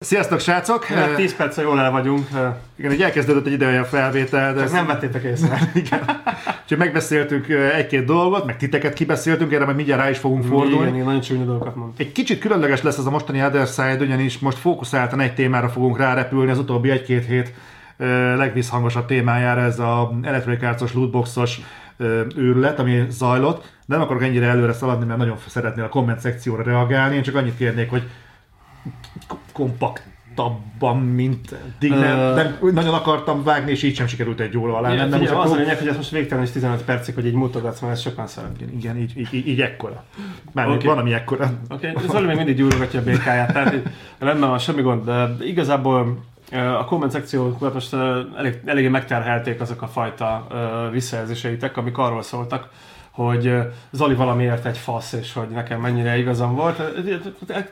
Sziasztok, srácok! Ja, 10 perccel jól el vagyunk. Igen, így elkezdődött egy ideje a felvétel, de Csak nem vettétek észre. Igen. Úgyhogy megbeszéltünk egy-két dolgot, meg titeket kibeszéltünk, erre majd mindjárt rá is fogunk fordulni. Igen, igen, nagyon csúnya dolgokat mond. Egy kicsit különleges lesz ez a mostani Other Side, ugyanis most fókuszáltan egy témára fogunk rárepülni az utóbbi egy-két hét legvisszhangosabb témájára, ez a Electronic Arts-os lootboxos őrület, ami zajlott. De nem akarok ennyire előre szaladni, mert nagyon szeretnél a komment szekcióra reagálni. Én csak annyit kérnék, hogy kompaktabban, mint eddig. Nem, nem, nagyon akartam vágni, és így sem sikerült egy óra alá. Nem, nem, az a lényeg, hogy ez most végtelen is 15 percig, hogy így mutogatsz, mert ezt sokan szeretnék. Igen, így, így, így, így ekkora. Már okay. van, ami ekkora. Oké, okay. Zoli még mindig gyúrogatja a békáját, tehát rendben van, semmi gond, de igazából a komment szekciókat most elég, eléggé megterhelték azok a fajta visszajelzéseitek, amik arról szóltak, hogy Zoli valamiért egy fasz, és hogy nekem mennyire igazam volt.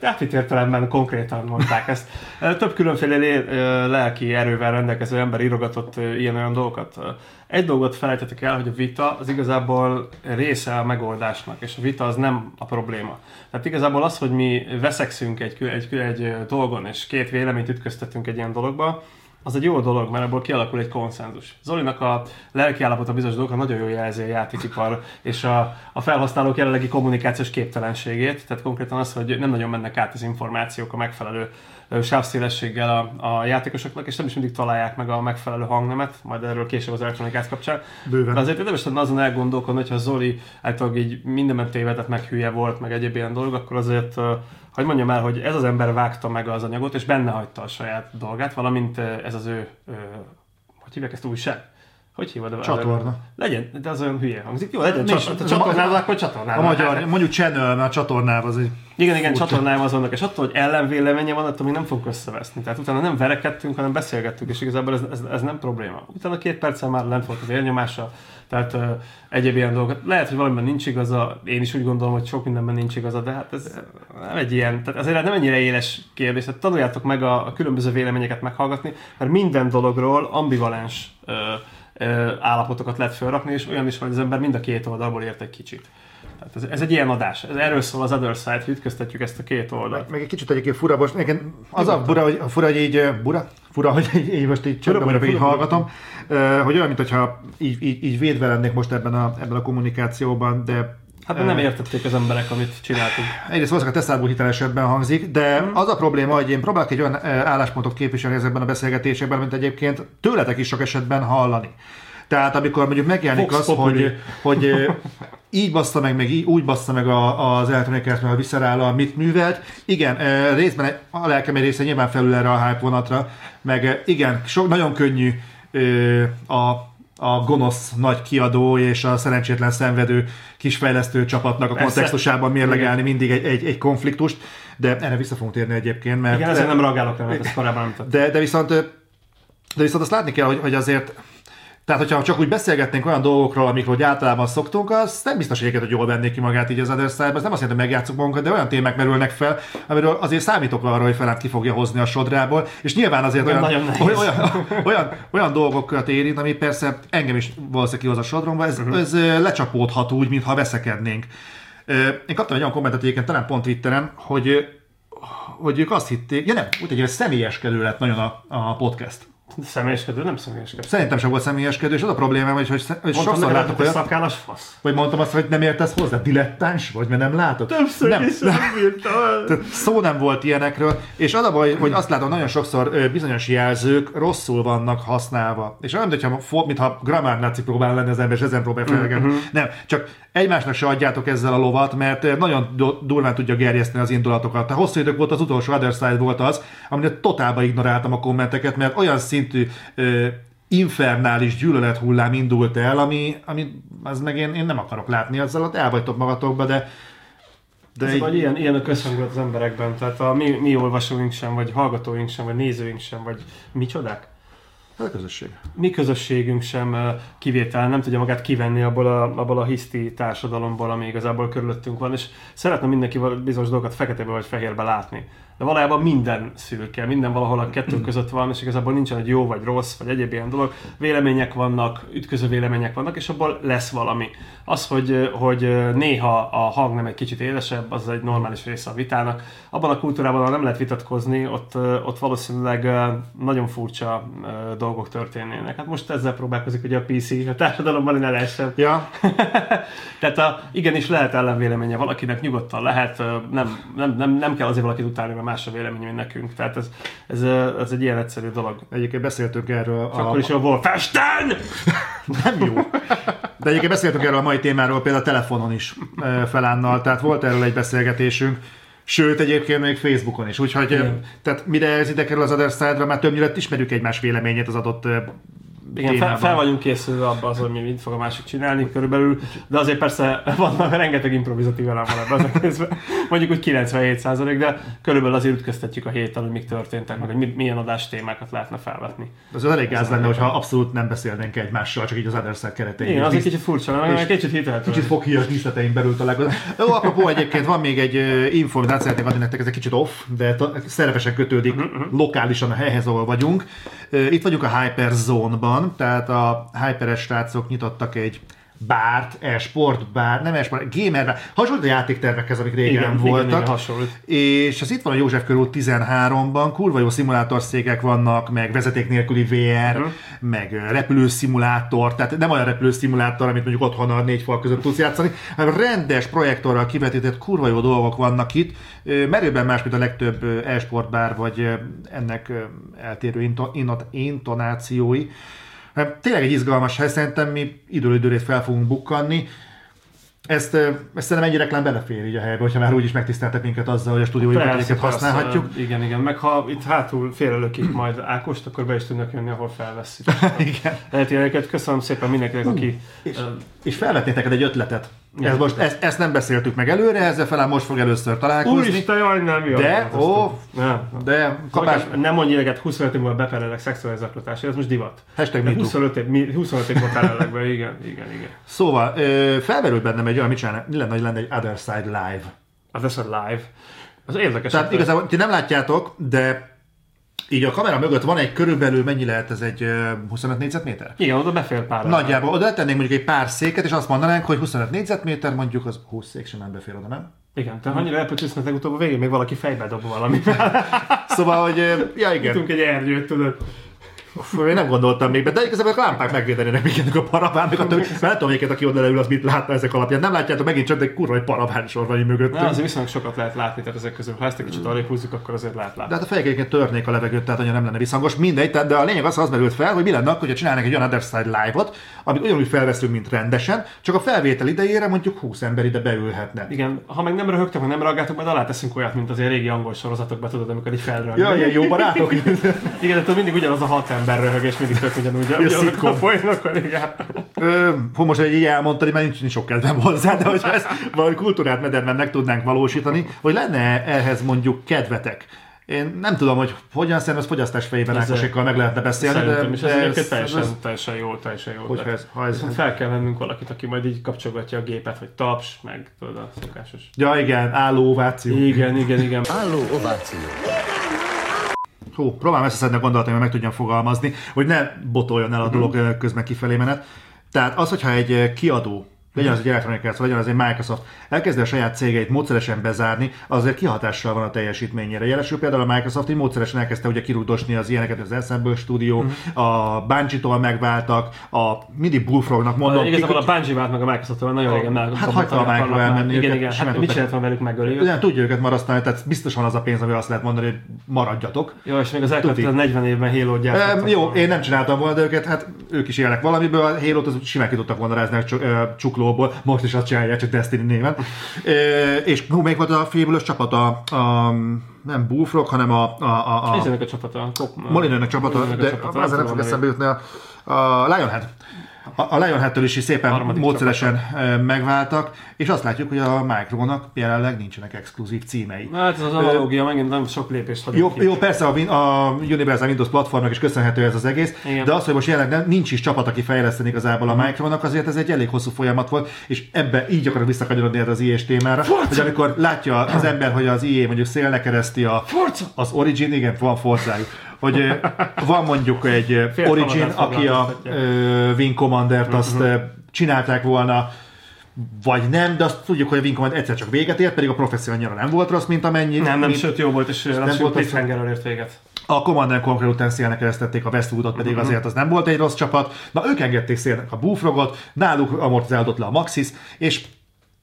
Átvitt értelemben konkrétan mondták ezt. Több különféle lelki erővel rendelkező ember írogatott ilyen-olyan dolgokat. Egy dolgot felejtetek el, hogy a vita az igazából része a megoldásnak, és a vita az nem a probléma. Tehát igazából az, hogy mi veszekszünk egy, egy, egy dolgon, és két véleményt ütköztetünk egy ilyen dologba, az egy jó dolog, mert ebből kialakul egy konszenzus. Zolinak a lelki állapota bizonyos dolgok nagyon jó jelzi a játékipar és a, a felhasználók jelenlegi kommunikációs képtelenségét, tehát konkrétan az, hogy nem nagyon mennek át az információk a megfelelő sávszélességgel a, a játékosoknak, és nem is mindig találják meg a megfelelő hangnemet, majd erről később az elektronikát kapcsán. Bőven. De azért érdemes lenne azon elgondolkodni, hogyha Zoli általában így mindenben tévedett, meg hülye volt, meg egyéb ilyen dolog, akkor azért hogy mondjam el, hogy ez az ember vágta meg az anyagot, és benne hagyta a saját dolgát, valamint ez az ő, hogy hívják ezt újság? Hogy hívod? A Csatorna. Legyen, de az olyan hülye hangzik. Jó, legyen csat, a csatornával, akkor csatornával. A magyar, mondjuk channel, mert a csatornával az egy... Igen, igen, csatornával az vannak, és attól, hogy ellenvéleménye van, attól még nem fogunk összeveszni. Tehát utána nem verekedtünk, hanem beszélgettünk, és igazából ez, ez, ez nem probléma. Utána két perccel már lent volt az érnyomása, tehát uh, egyéb ilyen dolgokat. Lehet, hogy valamiben nincs igaza, én is úgy gondolom, hogy sok mindenben nincs igaza, de hát ez nem egy ilyen, tehát azért nem ennyire éles kérdés. Tehát tanuljátok meg a, a különböző véleményeket meghallgatni, mert minden dologról ambivalens uh, állapotokat lehet felrakni, és olyan is, hogy az ember mind a két oldalból ért egy kicsit. Tehát ez, ez egy ilyen adás. Ez erről szól az Other Side, hogy ütköztetjük ezt a két oldalt. Meg, meg egy kicsit egyébként fura, most nekem az a fura, hogy, fura, hogy így, bura, fura, hogy így, így most így csöndben vagyok, így hallgatom, hogy olyan, mintha így, így, így védve lennék most ebben a, ebben a kommunikációban, de Hát nem értették az emberek, amit csináltunk. Egyrészt valószínűleg a Teszából hitelesebben hangzik, de mm. az a probléma, hogy én próbálok egy olyan álláspontot képviselni ezekben a beszélgetésekben, mint egyébként tőletek is sok esetben hallani. Tehát amikor mondjuk megjelenik Fox az, hogy, hogy így bassza meg, meg így, úgy bassza meg a, az elektronikát, meg a visszarállal, mit művelt. Igen, részben a lelkem egy része nyilván felül erre a hype vonatra, meg igen, sok, nagyon könnyű a a gonosz nagy kiadó és a szerencsétlen szenvedő kisfejlesztő csapatnak a Persze. kontextusában mérlegelni mindig egy, egy, egy konfliktust, de erre vissza fogunk térni egyébként. Mert Igen, ezért nem reagálok rá, mert ezt korábban nem de, de, viszont, de viszont azt látni kell, hogy, hogy azért tehát, hogyha csak úgy beszélgetnénk olyan dolgokról, amikről hogy általában szoktunk, az nem biztos, hogy hogy jól vennék ki magát így az Other Side, ez nem azt jelenti, hogy megjátszuk magunkat, de olyan témák merülnek fel, amiről azért számítok arra, hogy felát ki fogja hozni a sodrából, és nyilván azért olyan, olyan, olyan, olyan, olyan, dolgokat érint, ami persze engem is valószínűleg kihoz a sodromba, ez, uh-huh. ez lecsapódhat úgy, mintha veszekednénk. Én kaptam egy olyan kommentet egyébként, talán pont Twitteren, hogy hogy ők azt hitték, ja nem, úgy egy személyeskedő lett nagyon a, a podcast. Személyeskedő, nem személyeskedő. Szerintem sem volt személyeskedő, és az a probléma, hogy, hogy, hogy sokszor látok olyat... Szakállas fasz. Vagy mondtam azt, hogy nem értesz hozzá, dilettáns vagy, mert nem látod. Többször nem, is nem, nem Szó nem volt ilyenekről, és az a baj, hogy azt látom, nagyon sokszor bizonyos jelzők rosszul vannak használva. És olyan, mintha, mintha gramárnáci próbál lenni az ember, és ezen próbál felgelni. Mm-hmm. Nem, csak egymásnak se adjátok ezzel a lovat, mert nagyon durván tudja gerjeszteni az indulatokat. Tehát hosszú idők volt az utolsó Other Side volt az, aminek totálba ignoráltam a kommenteket, mert olyan szintű ö, infernális gyűlölet hullám indult el, ami, ami az meg én, én nem akarok látni, azzal ott el vagytok magatokba, de de Ez így... vagy ilyen, ilyen a közhangulat az emberekben, tehát a mi, mi olvasóink sem, vagy hallgatóink sem, vagy nézőink sem, vagy micsodák? Hát a közösség. Mi közösségünk sem kivétel, nem tudja magát kivenni abból a, abból a hiszti társadalomból, ami igazából körülöttünk van, és szeretne mindenki bizonyos dolgokat feketebe vagy fehérbe látni. De valójában minden szürke, minden valahol a kettő között van, és igazából nincsen egy jó vagy rossz, vagy egyéb ilyen dolog. Vélemények vannak, ütköző vélemények vannak, és abból lesz valami. Az, hogy, hogy néha a hang nem egy kicsit élesebb, az egy normális része a vitának. Abban a kultúrában, ahol nem lehet vitatkozni, ott, ott valószínűleg nagyon furcsa dolgok történnének. Hát most ezzel próbálkozik ugye a PC, a társadalomban ne lehessen. Ja. Tehát a, igenis lehet ellenvéleménye valakinek, nyugodtan lehet, nem, nem, nem, nem kell azért valakit utálni, mert más a vélemény, mint nekünk. Tehát ez, ez, ez egy ilyen egyszerű dolog. Egyébként beszéltünk erről. És a... akkor is a Wolfenstein! nem jó. De egyébként beszéltünk erről a mai témáról, például a telefonon is felánnal, tehát volt erről egy beszélgetésünk. Sőt, egyébként még Facebookon is. Úgyhogy, Igen. tehát mire ez ide kerül az Other Side-ra, már többnyire ismerjük egymás véleményét az adott igen, fel, fel, vagyunk készülve abban az, hogy mi mit fog a másik csinálni körülbelül, de azért persze van rengeteg improvizatív elem van ebben az egészben. Mondjuk úgy 97 de körülbelül azért ütköztetjük a héten, hogy mik történtek, meg hogy milyen adás témákat lehetne felvetni. Az elég gáz lenne, hogyha abszolút nem beszélnénk egymással, csak így az Adderszak keretein. Igen, az egy kicsit furcsa, meg kicsit hitelhető. Kicsit foghíjas díszletein belül találkozunk. Jó, apropó egyébként van még egy információ, szeretnék adni nektek, ez egy kicsit off, de szervesen kötődik uh-huh. lokálisan a helyhez, ahol vagyunk. Itt vagyunk a Hyperzone-ban, tehát a Hyperes srácok nyitottak egy bárt, e-sport bár, nem e-sport, gamer bár, hasonló a játéktervekhez, amik régen igen, voltak. Igen, igen, hasonlít. És ez itt van a József körül 13-ban, kurva jó szimulátorszékek vannak, meg vezeték nélküli VR, uh-huh. meg repülőszimulátor, tehát nem olyan repülőszimulátor, amit mondjuk otthon a négy fal között tudsz játszani, hanem rendes projektorral kivetített kurva jó dolgok vannak itt, merőben más, mint a legtöbb e-sport bár, vagy ennek eltérő intonációi. Hát tényleg egy izgalmas hely, szerintem mi időről időre fel fogunk bukkanni. Ezt, ezt szerintem ennyi reklám belefér így a helybe, hogyha már úgyis megtiszteltek minket azzal, hogy a stúdiói berkeket használhatjuk. Persze, igen, igen, meg ha itt hátul félrelökik majd Ákost, akkor be is tudnak jönni, ahol felveszik. igen. Lehet köszönöm szépen mindenkinek, aki... És, és felvetnétek egy ötletet. Ez most, ezt, ezt, nem beszéltük meg előre, ezzel felán most fog először találkozni. Úristen, jaj, nem jó. De, ó, nem. de kapás... Nem mondj ilyeget, 25 év múlva beperelek szexuális zaklatásra, ez most divat. Hashtag de 25 év, 25 év beperelek be, igen, igen, igen. Szóval, felmerült bennem egy olyan, mit csinálna, mi lenne, hogy lenne egy Other Side Live. Other Side Live? Az érdekes. Tehát igazából ti nem látjátok, de így a kamera mögött van egy körülbelül, mennyi lehet ez egy 25 négyzetméter? Igen, oda befér pár. Nagyjából oda tennénk mondjuk egy pár széket, és azt mondanánk, hogy 25 négyzetméter, mondjuk az 20 szék sem nem befér oda, nem? Igen, te annyira elpöcsösznek legutóbb a végén még valaki fejbe dob valami. szóval, hogy ja igen. Tudunk egy ernyőt, tudod. Én nem gondoltam még be, de igazából a lámpák megvédenének minket a paraván, meg a többi. Nem tudom, aki oda leül, az mit látna ezek alapján. Nem látjátok megint csak, de kurva egy paraván sor van mögött. Na, azért viszonylag sokat lehet látni, tehát ezek közül. Ha ezt egy kicsit arra húzzuk, akkor azért lehet látni. De hát a fejekeket törnék a levegőt, tehát annyira nem lenne visszhangos. Mindegy, tehát, de a lényeg az, az merült fel, hogy mi lenne akkor, hogyha csinálnak egy olyan Other Side live-ot, amit ugyanúgy felveszünk, mint rendesen, csak a felvétel idejére mondjuk 20 ember ide beülhetne. Igen, ha meg nem röhögtek, ha nem reagáltok, majd alá teszünk olyat, mint az régi angol sorozatokban, tudod, amikor így felröhög. Ja, ilyen jó barátok. Igen, de mindig ugyanaz a hat ember röhög, és mindig tök ugyanúgy. A, a, a folynak, igen. Ö, most, hogy így elmondtad, már nincs, nincs sok kedvem hozzá, de hogyha ezt valami kultúrát mederben meg tudnánk valósítani, hogy lenne ehhez mondjuk kedvetek, én nem tudom, hogy hogyan szerintem az fogyasztás fejében Ákosékkal meg lehetne beszélni, de, is, ez, ez teljesen, ez, teljesen jó, teljesen jó. Hogy ez, ha ez, fel kell vennünk valakit, aki majd így kapcsolgatja a gépet, hogy taps, meg tudod a szokásos. Ja igen, álló ováció. Igen, igen, igen. álló ováció. Hú, próbálom összeszedni a gondolatot, hogy meg tudjam fogalmazni, hogy ne botoljon el a dolog uh-huh. közben kifelé menet. Tehát az, hogyha egy kiadó legyen az egy Electronic Arts, legyen az egy Microsoft, elkezdi a saját cégeit módszeresen bezárni, azért kihatással van a teljesítményére. Jelesül például a Microsoft így módszeresen elkezdte ugye kirúgdosni az ilyeneket, az Ensemble Studio, mm. a Bungie-tól megváltak, a mindig Bullfrognak mondom. Igazából a Bungie vált meg a microsoft nagyon régen meg. Hát hagyta a Micro elmenni. Igen, igen. Hát mit csinált van velük megölni? Nem tudja őket marasztani, tehát biztos van az a pénz, ami azt lehet mondani, hogy maradjatok. Jó, és még az elkövetkező 40 évben Halo gyártottak. Jó, én nem csináltam volna, de őket, hát ők is élnek valamiből, a Halo-t az simán ki tudtak volna rázni a csuklóból, most is azt csinálják, csak Destiny néven. e, és hú, még volt a félbülös csapat, a, a nem Bullfrog, hanem a... a, a, a, a csapata. Molinőnek csapata, de ezzel nem fog eszembe jutni a, a Lionhead. A, a Lionhead-től is szépen Harmadik módszeresen megváltak, és azt látjuk, hogy a Micronak jelenleg nincsenek exkluzív címei. Hát ez az analógia megint nem sok lépést hagyott jó, jó, persze a, a Universal Windows platformnak is köszönhető ez az egész, Igen. de az, hogy most jelenleg nincs is csapat, aki fejleszteni igazából a mhm. Micronak, azért ez egy elég hosszú folyamat volt, és ebbe így akarok visszakanyarodni erre az IE témára, Forza! hogy amikor látja az ember, hogy az IE mondjuk szélnek kereszti a, Forza! az Origin, igen, van forzájuk, hogy van mondjuk egy Fél Origin, aki a Wing Commander-t azt uh-huh. csinálták volna, vagy nem, de azt tudjuk, hogy a Wing Commander egyszer csak véget ért, pedig a professzia annyira nem volt rossz, mint amennyi. Nem, nem, mint, sőt jó volt, és nem volt cliffhanger ért véget. A Command Conquer után szélnek keresztették a Westwoodot, pedig uh-huh. azért az nem volt egy rossz csapat. Na, ők engedték szélnek a Bullfrogot, náluk amortizálódott le a Maxis, és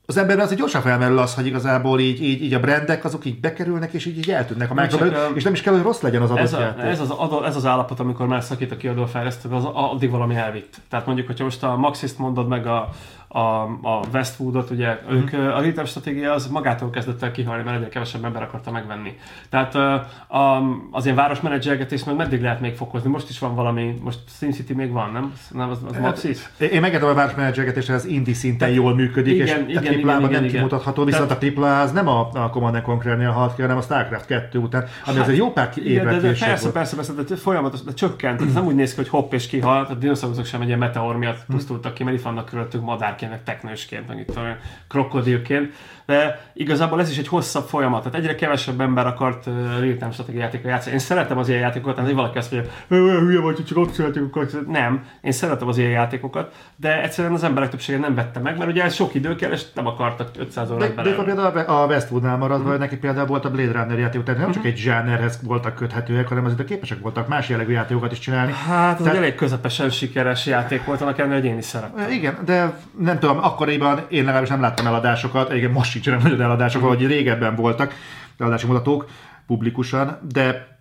az emberben azért gyorsan felmerül az, hogy igazából így, így, így a brandek azok így bekerülnek, és így, így eltűnnek a márka és nem is kell, hogy rossz legyen az adott ez, a, ez, az, adó, ez az állapot, amikor már szakít a kiadó fejlesztő, az addig valami elvitt. Tehát mondjuk, hogyha most a Maxist mondod meg a, a, a Westwoodot, ugye mm. ők, a retail stratégia az magától kezdett el kihalni, mert egyre kevesebb ember akarta megvenni. Tehát a, az ilyen városmenedzsergetést meg meddig lehet még fokozni? Most is van valami, most SimCity még van, nem? Nem, az, az Maxis? Én megértem a városmenedzsergetést, ez indi szinten jól működik, igen, és igen, a triplában nem igen, kimutatható, viszont Tehát, a tripla az nem a, a Command Conquer-nél halt ki, hanem a Starcraft 2 után, ami hát, az egy jó pár évvel de, de, persze, persze, persze, persze, de folyamatosan, de csökkent. Ez nem úgy néz ki, hogy hopp és kihalt, a dinoszauruszok sem egy ilyen meteor miatt pusztultak ki, mert itt vannak körülöttük madárként, teknősként meg itt a krokodilként, de igazából ez is egy hosszabb folyamat, tehát egyre kevesebb ember akart uh, real-time stratégiajátékkal játszani. Én szeretem az ilyen játékokat, hogy valaki azt mondja, hülye vagy, hogy csak opciójátékokat. Nem, én szeretem az ilyen játékokat, de egyszerűen az emberek többsége nem vette meg, mert ugye ez sok idő kell, és nem akartak 500 órát de, de például a Westwoodnál maradva, mm. neki például volt a Blade Runner játék, tehát nem mm. csak egy zsánerhez voltak köthetőek, hanem azért képesek voltak más jellegű játékokat is csinálni. Hát, ez tehát... elég közepesen sikeres játék volt, annak ellenére, hogy én is szeretem. Igen, de nem tudom, akkoriban én legalábbis nem láttam eladásokat, igen, most sincsenek nagyon eladások, mm. ahogy régebben voltak eladási mutatók publikusan, de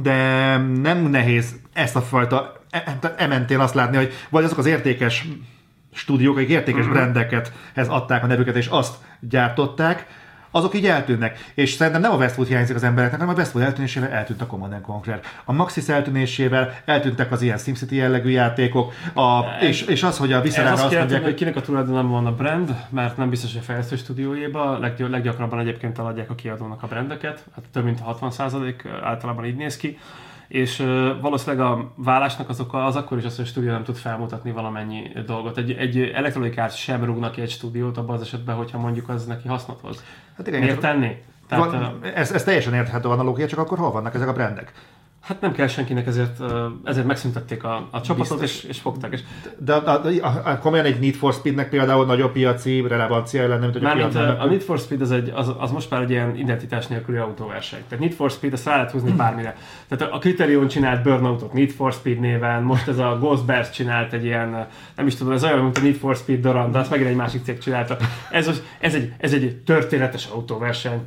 de nem nehéz ezt a fajta ementén azt látni, hogy vagy azok az értékes stúdiók, akik értékes uh-huh. brandeket ez adták a nevüket, és azt gyártották, azok így eltűnnek. És szerintem nem a Westwood hiányzik az embereknek, hanem a Westwood eltűnésével eltűnt a Command Conquer. A Maxis eltűnésével eltűntek az ilyen SimCity jellegű játékok, a, és, és az, hogy a visszerára azt, azt mondják, hogy kinek a tulajdonában van a brand, mert nem biztos, hogy a fejlesztő stúdiójéba, leggy- leggyakrabban egyébként eladják a kiadónak a brandeket, hát több mint 60% általában így néz ki és uh, valószínűleg a vállásnak az oka az akkor is az, hogy a stúdió nem tud felmutatni valamennyi dolgot. Egy, egy elektronikát sem rúgnak ki egy stúdiót abban az esetben, hogyha mondjuk az neki hasznot hoz. Hát igen, Miért tenni? Tehát, van, ez, ez teljesen érthető analógia, csak akkor hol vannak ezek a brandek? Hát nem kell senkinek, ezért, ezért megszüntették a, a csapatot, és, és fogták. És... De a, a, a, a, komolyan egy Need for Speednek például nagyobb piaci relevancia lenne, mint hogy a, a Need for Speed az, egy, az, az most már egy ilyen identitás nélküli autóverseny. Tehát Need for Speed, azt rá lehet húzni bármire. Tehát a Criterion csinált Burnoutot Need for Speed néven, most ez a Ghost Bears csinált egy ilyen, nem is tudom, ez olyan, mint a Need for Speed Doran, de azt megint egy másik cég csinálta. Ez, ez, egy, ez egy történetes autóverseny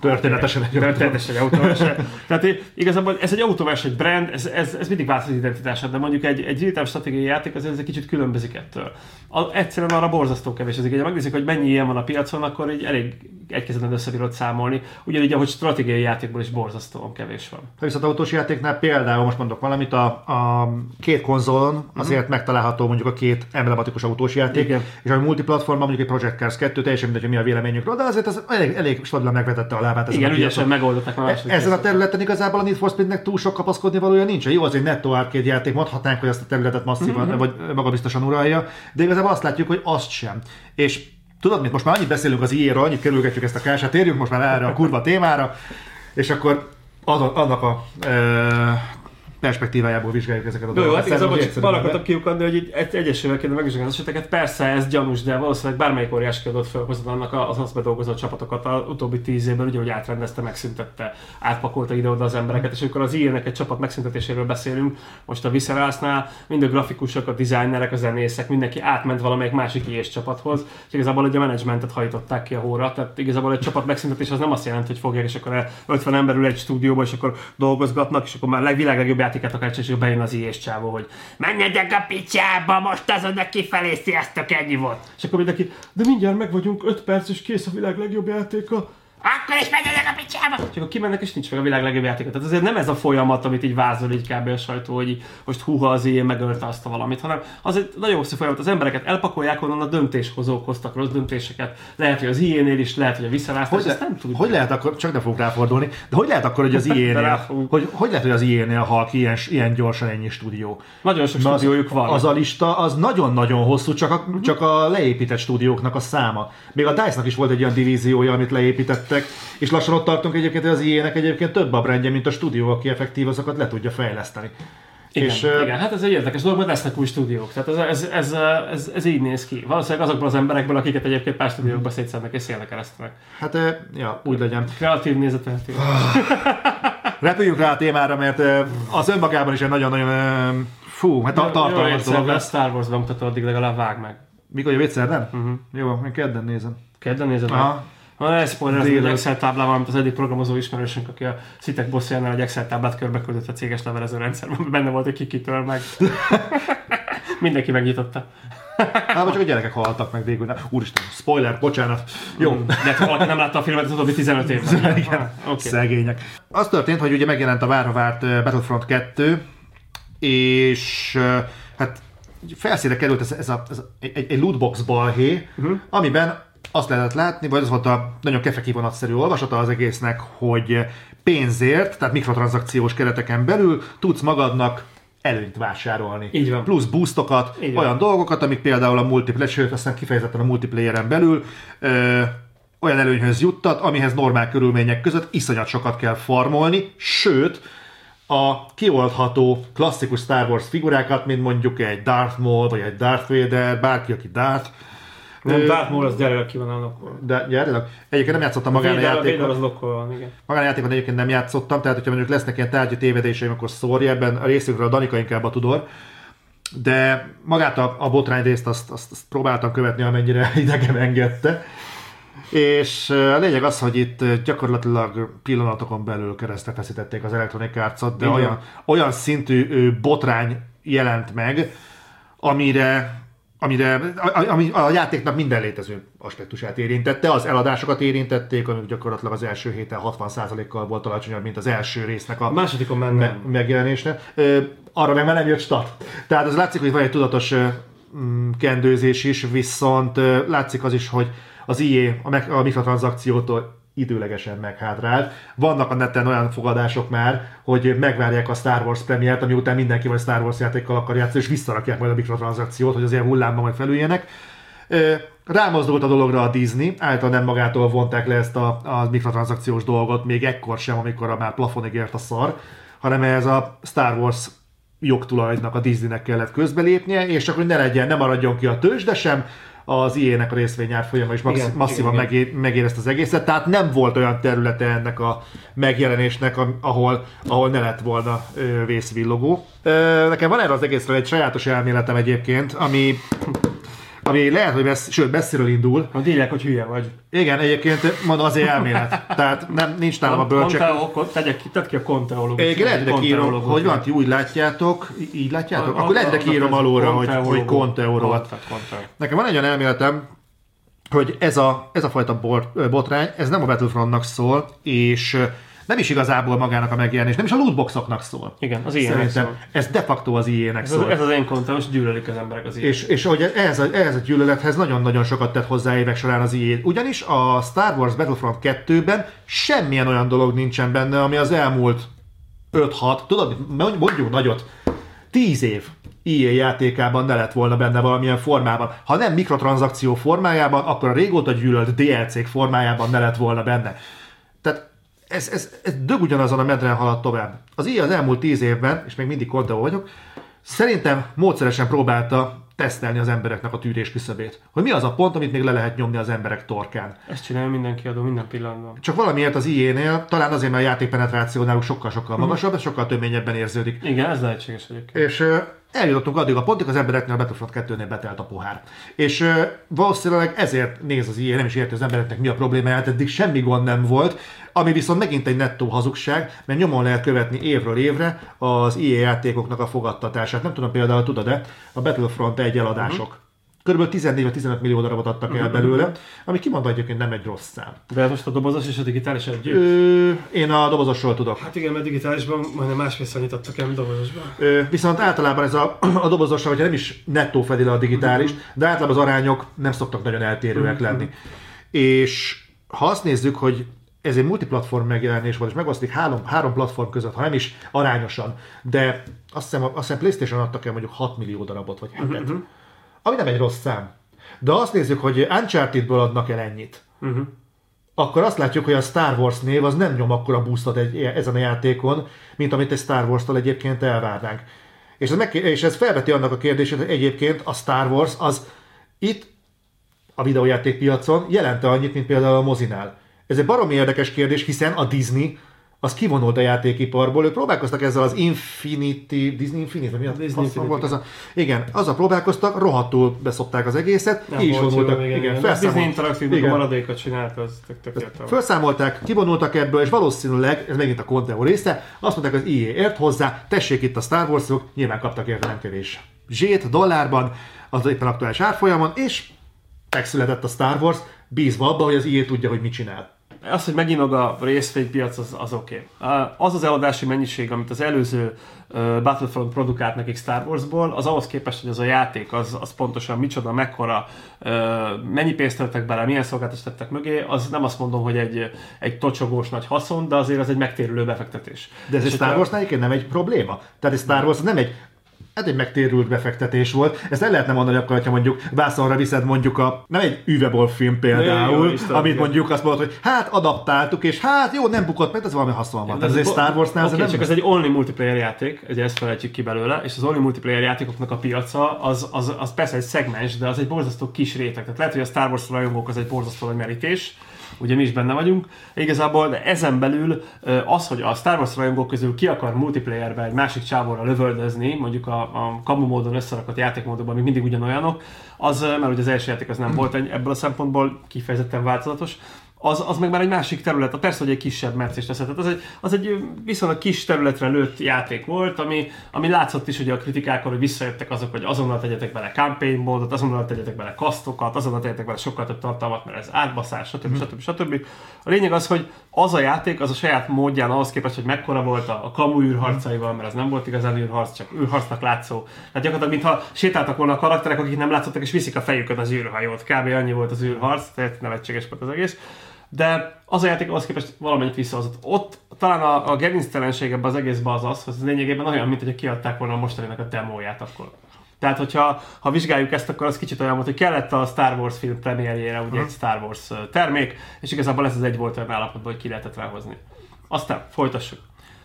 Történetesen egy, történetesen egy autóverseny. Tehát igazából ez egy autóverseny brand, ez, ez, ez mindig változik identitását, de mondjuk egy, egy real stratégiai játék az ez egy kicsit különbözik ettől. A, egyszerűen arra borzasztó kevés. Ezek, ha megnézzük, hogy mennyi ilyen van a piacon, akkor így elég egykezetben összebírod számolni. Ugyanígy, ahogy stratégiai játékból is borzasztóan kevés van. Ha viszont autós játéknál például most mondok valamit, a, a két konzolon azért uh-huh. megtalálható mondjuk a két emblematikus autós játék, Igen. és a multiplatformon mondjuk egy Project Cars 2, teljesen mindegy, hogy mi a véleményükről, de azért az elég, elég stabilan megvetette a lábát. Ezen Igen, ügyesen megoldották a második. Ezen a területen igazából a Need for Speednek túl sok kapaszkodni valója nincs. Jó, az egy netto arcade játék, mondhatnánk, hogy ezt a területet masszívan, uh-huh. vagy magabiztosan uralja, de igazából azt látjuk, hogy azt sem. És tudod mit, most már annyit beszélünk az IE-ről, annyit kerülgetjük ezt a kását, térjünk most már erre a kurva témára, és akkor az, annak a e, perspektívájából vizsgáljuk ezeket a dolgokat. Jó, hát igazából csak arra akartam kiukadni, hogy egy, egyesével kéne megvizsgálni az eseteket. Persze ez gyanús, de valószínűleg bármelyik óriás kiadott felhozod annak az azt bedolgozott csapatokat az utóbbi tíz évben, ugye, hogy átrendezte, megszüntette, átpakolta ide-oda az embereket, és amikor az ilyenek egy csapat megszüntetéséről beszélünk, most a Viszerásznál mind a grafikusok, a designerek, a zenészek, mindenki átment valamelyik másik ilyes csapathoz, és igazából egy a menedzsmentet hajtották ki a hóra, tehát igazából egy csapat megszüntetés az nem azt jelenti, hogy fogják, és akkor 50 ember ül egy stúdióba, és akkor dolgozgatnak, és akkor már világ legjobb játékát akar, és bejön az ilyes csávó, hogy menjetek a picsába, most azon a kifelé, sziasztok, ennyi volt. És akkor mindenki, de mindjárt meg vagyunk, 5 perc, és kész a világ legjobb játéka. Akkor is menjenek a picsába! És akkor kimennek, és nincs meg a világ legjobb játéka. Tehát azért nem ez a folyamat, amit így vázol így kb. a sajtó, hogy most húha az ilyen megölte azt a valamit, hanem az egy nagyon hosszú folyamat. Az embereket elpakolják, onnan a döntéshozók hoztak rossz döntéseket. Lehet, hogy az ilyenél is, lehet, hogy a visszaválasztás, Hogy, ezt nem tudjuk. hogy lehet akkor, csak ne fogok ráfordulni, de hogy lehet akkor, hogy az ilyenél, hogy, hogy lehet, hogy az ilyenél hal ki ilyen, ilyen gyorsan ennyi stúdió? Nagyon sok Mert stúdiójuk van. Az a lista az nagyon-nagyon hosszú, csak a, csak a leépített stúdióknak a száma. Még a DICE-nak is volt egy olyan divíziója, amit leépítettek, és lassan ott tartunk egyébként, hogy az ilyenek egyébként több a brandje, mint a stúdió, aki effektív azokat le tudja fejleszteni. Igen, és, igen, hát ez egy érdekes dolog, mert lesznek új stúdiók. Tehát ez, ez, ez, ez, ez, így néz ki. Valószínűleg azokból az emberekből, akiket egyébként pár stúdiókba szétszednek és szélnek keresztenek. Hát, ja, úgy legyen. Kreatív nézeteltér. Repüljünk rá a témára, mert az önmagában is egy nagyon-nagyon fú, hát ta- tartalmas dolog lesz. Star Wars bemutató, addig legalább vág meg. Mikor jövő egyszer, nem? Uh-huh. Jó, én kedden nézem. Kedden nézed meg? Aha. Ha spoiler, egy Délelőtt. Excel táblával, amit az egyik programozó ismerősünk, aki a Citek bosszjánál egy Excel táblát körbe küldött a céges levelező rendszerben, benne volt egy kikitől meg. Mindenki megnyitotta. Hát, csak a gyerekek haltak meg végül. Úristen, spoiler, bocsánat. Jó. De hát, ha valaki nem látta a filmet az utóbbi 15 évben. Igen, Ah, Oké. szegények. Az történt, hogy ugye megjelent a várva várt Battlefront 2, és hát felszínre került ez, ez, a, ez a, egy, egy lootbox balhé, uh-huh. amiben azt lehetett látni, vagy az volt a nagyon kefekivonatszerű olvasata az egésznek, hogy pénzért, tehát mikrotranszakciós kereteken belül tudsz magadnak előnyt vásárolni. Így van. Plusz boostokat, Így van. olyan dolgokat, amik például a multiplayer, sőt, aztán kifejezetten a multiplayeren belül ö, olyan előnyhöz juttat, amihez normál körülmények között iszonyat sokat kell farmolni, sőt, a kioldható klasszikus Star Wars figurákat, mint mondjuk egy Darth Maul, vagy egy Darth Vader, bárki, aki Darth, Nem, Darth Maul az gyerek, ki van a lokol. de gyertek, egyébként nem játszottam magánjátékot. az lokol van, igen. Magánjátékon egyébként nem játszottam, tehát hogyha mondjuk lesznek ilyen tárgyi tévedéseim, akkor szórja ebben a részünkről a Danika inkább a tudor. De magát a, a botrány részt azt, azt, azt próbáltam követni, amennyire idegem engedte. És a lényeg az, hogy itt gyakorlatilag pillanatokon belül keresztre feszítették az Electronic de Igen. olyan, olyan szintű botrány jelent meg, amire amire, ami a játéknak minden létező aspektusát érintette, az eladásokat érintették, amik gyakorlatilag az első héten 60%-kal volt alacsonyabb, mint az első résznek a A másodikon már me- nem. megjelenésre. Ö, arra meg már nem jött stat. Tehát az látszik, hogy van egy tudatos mm, kendőzés is, viszont látszik az is, hogy az IE a, meg- a mikrotranszakciótól időlegesen meghátrált. Vannak a neten olyan fogadások már, hogy megvárják a Star Wars premiért, ami után mindenki vagy Star Wars játékkal akar játszani, és visszarakják majd a mikrotranszakciót, hogy az ilyen hullámban majd felüljenek. Rámozdult a dologra a Disney, által nem magától vonták le ezt a, a mikrotranszakciós dolgot, még ekkor sem, amikor a már plafonig ért a szar, hanem ez a Star Wars jogtulajnak a Disneynek kellett közbelépnie, és hogy ne legyen, ne maradjon ki a tőzsde sem, az IE-nek a részvényár folyama is maxi- Igen, masszívan igen, megé- megérezte az egészet, tehát nem volt olyan területe ennek a megjelenésnek, ahol, ahol ne lett volna ö, vészvillogó. Ö, nekem van erre az egészről egy sajátos elméletem egyébként, ami ami lehet, hogy messz, sőt, messziről indul. Hogy írják, hogy hülye vagy. Igen, egyébként mondom, azért elmélet. Tehát nem, nincs nálam a bölcsek. Conteo, tegyek ki, tedd ki a konteológus. Egyébként lehet, hogy kiírom, hogy van, ti úgy látjátok, így látjátok? Akkor lehet, hogy kiírom alulra, hogy, hogy konteorovat. Nekem van egy olyan elméletem, hogy ez a, ez a fajta bot, botrány, ez nem a Battlefrontnak szól, és nem is igazából magának a megjelenés, nem is a lootboxoknak szól. Igen, az ilyen Szerintem szól. ez de facto az IE-nek Ez, szól. az, ez az én konteós, gyűlölik az emberek az ilyen. És, és hogy ehhez a, ehhez a gyűlölethez nagyon-nagyon sokat tett hozzá évek során az EA. Ugyanis a Star Wars Battlefront 2-ben semmilyen olyan dolog nincsen benne, ami az elmúlt 5-6, tudod, mondjuk nagyot, 10 év EA játékában ne lett volna benne valamilyen formában. Ha nem mikrotranszakció formájában, akkor a régóta gyűlölt DLC-k formájában ne lett volna benne. Ez, ez, ez dög ugyanazon a medren haladt tovább. Az EA az elmúlt 10 évben, és még mindig Conteo vagyok, szerintem módszeresen próbálta tesztelni az embereknek a tűrés küszöbét. Hogy mi az a pont, amit még le lehet nyomni az emberek torkán. Ezt csinálja minden kiadó, minden pillanatban. Csak valamiért az IE-nél, talán azért, mert a játékpenetráció náluk sokkal-sokkal magasabb, ez sokkal töményebben érződik. Igen, ez lehetséges egyébként. És eljutottunk addig a pontig, az embereknél a Battlefront 2-nél betelt a pohár. És ö, valószínűleg ezért néz az IE, nem is érti az embereknek mi a problémáját, eddig semmi gond nem volt, ami viszont megint egy nettó hazugság, mert nyomon lehet követni évről évre az IE játékoknak a fogadtatását. Nem tudom például, tudod-e, a Battlefront egy eladások. Kb. 14 vagy 15 millió darabot adtak el belőle, ami kimondva egyébként nem egy rossz szám. De most a dobozos és a digitális együtt? Ö, én a dobozosról tudok. Hát igen, mert digitálisban majdnem másfél annyit adtak el, mint dobozosban. Ö, viszont általában ez a, a dobozosra, vagy nem is nettó fedi le a digitális, de általában az arányok nem szoktak nagyon eltérőek lenni. És ha azt nézzük, hogy ez egy multiplatform megjelenés volt, és megosztik három, három platform között, ha nem is arányosan, de azt hiszem, azt hiszem PlayStation adtak el mondjuk 6 millió darabot, vagy 7 uh-huh. Ami nem egy rossz szám. De azt nézzük, hogy Uncharted-ből adnak el ennyit. Uh-huh. Akkor azt látjuk, hogy a Star Wars név az nem nyom akkora boostot egy, ezen a játékon, mint amit egy Star Wars-tól egyébként elvárnánk. És ez, meg, és ez felveti annak a kérdését, hogy egyébként a Star Wars az itt a videójátékpiacon jelente annyit, mint például a mozinál. Ez egy baromi érdekes kérdés, hiszen a Disney az kivonult a játékiparból. Ők próbálkoztak ezzel az Infinity, Disney Infinity, mi a Disney Infinity. volt az a, igen, azzal próbálkoztak, rohadtul beszopták az egészet, Nem ki is vonultak, jó, igen, igen. igen, Disney Interactive a igen. maradékot csinált, az tök. Felszámolták, kivonultak ebből, és valószínűleg, ez megint a Conteo része, azt mondták, az EA ért hozzá, tessék itt a Star Wars-ok, nyilván kaptak érte nem kevés zsét dollárban, az éppen aktuális árfolyamon, és megszületett a Star Wars, bízva abba, hogy az EA tudja, hogy mit csinál. Az, hogy meginog a részvénypiac, az, az oké. Okay. Az az eladási mennyiség, amit az előző Battlefront produkált nekik Star Warsból, az ahhoz képest, hogy az a játék, az, az pontosan micsoda, mekkora, mennyi pénzt tettek bele, milyen szolgáltatást tettek mögé, az nem azt mondom, hogy egy, egy tocsogós nagy haszon, de azért az egy megtérülő befektetés. De ez egy És Star Wars egyébként nem egy probléma. Tehát egy Star Wars nem egy ez egy megtérült befektetés volt. Ezt el lehetne mondani akkor, hogyha mondjuk vászonra viszed mondjuk a, nem egy Üvebol film például, Jó, Isten, amit mondjuk azt mondod, hogy hát adaptáltuk, és hát jó, nem bukott meg, ez valami haszon van. Ez egy Star Warsnál Oké, ez csak nem... ez egy only multiplayer játék, ugye ezt felejtjük ki belőle, és az only multiplayer játékoknak a piaca az, az, az persze egy szegmens, de az egy borzasztó kis réteg. Tehát lehet, hogy a Star Wars rajongók az egy borzasztó nagy merítés, ugye mi is benne vagyunk. Igazából de ezen belül az, hogy a Star Wars rajongók közül ki akar multiplayerbe egy másik csávóra lövöldözni, mondjuk a, a kamu módon összerakott játékmódokban, amik mindig ugyanolyanok, az, mert ugye az első játék az nem volt egy- ebből a szempontból kifejezetten változatos, az, az meg már egy másik terület. Persze, hogy egy kisebb mercést teszed. Tehát az egy, az egy viszonylag kis területre lőtt játék volt, ami, ami látszott is ugye a kritikákon, hogy visszajöttek azok, hogy azonnal tegyetek bele campaign módot, azonnal tegyetek bele kasztokat, azonnal tegyetek bele sokkal több tartalmat, mert ez átbaszás, stb. stb. stb. A lényeg az, hogy az a játék, az a saját módján ahhoz képest, hogy mekkora volt a, a kamu űrharcaival, mert ez nem volt igazán űrharc, csak űrharcnak látszó. Tehát gyakorlatilag, mintha sétáltak volna a karakterek, akik nem látszottak, és viszik a fejüket az űrhajót. Kb. annyi volt az űrharc, tehát nevetséges volt az egész de az a játék ahhoz képest valamennyit visszahozott. Ott talán a, a gerinctelenség ebben az egészben az az, hogy ez lényegében olyan, mint hogy kiadták volna a mostaninak a demóját akkor. Tehát, hogyha ha vizsgáljuk ezt, akkor az kicsit olyan volt, hogy kellett a Star Wars film premierjére ugye egy Star Wars termék, és igazából ez az egy volt olyan állapotban, hogy ki lehetett ráhozni. Aztán folytassuk.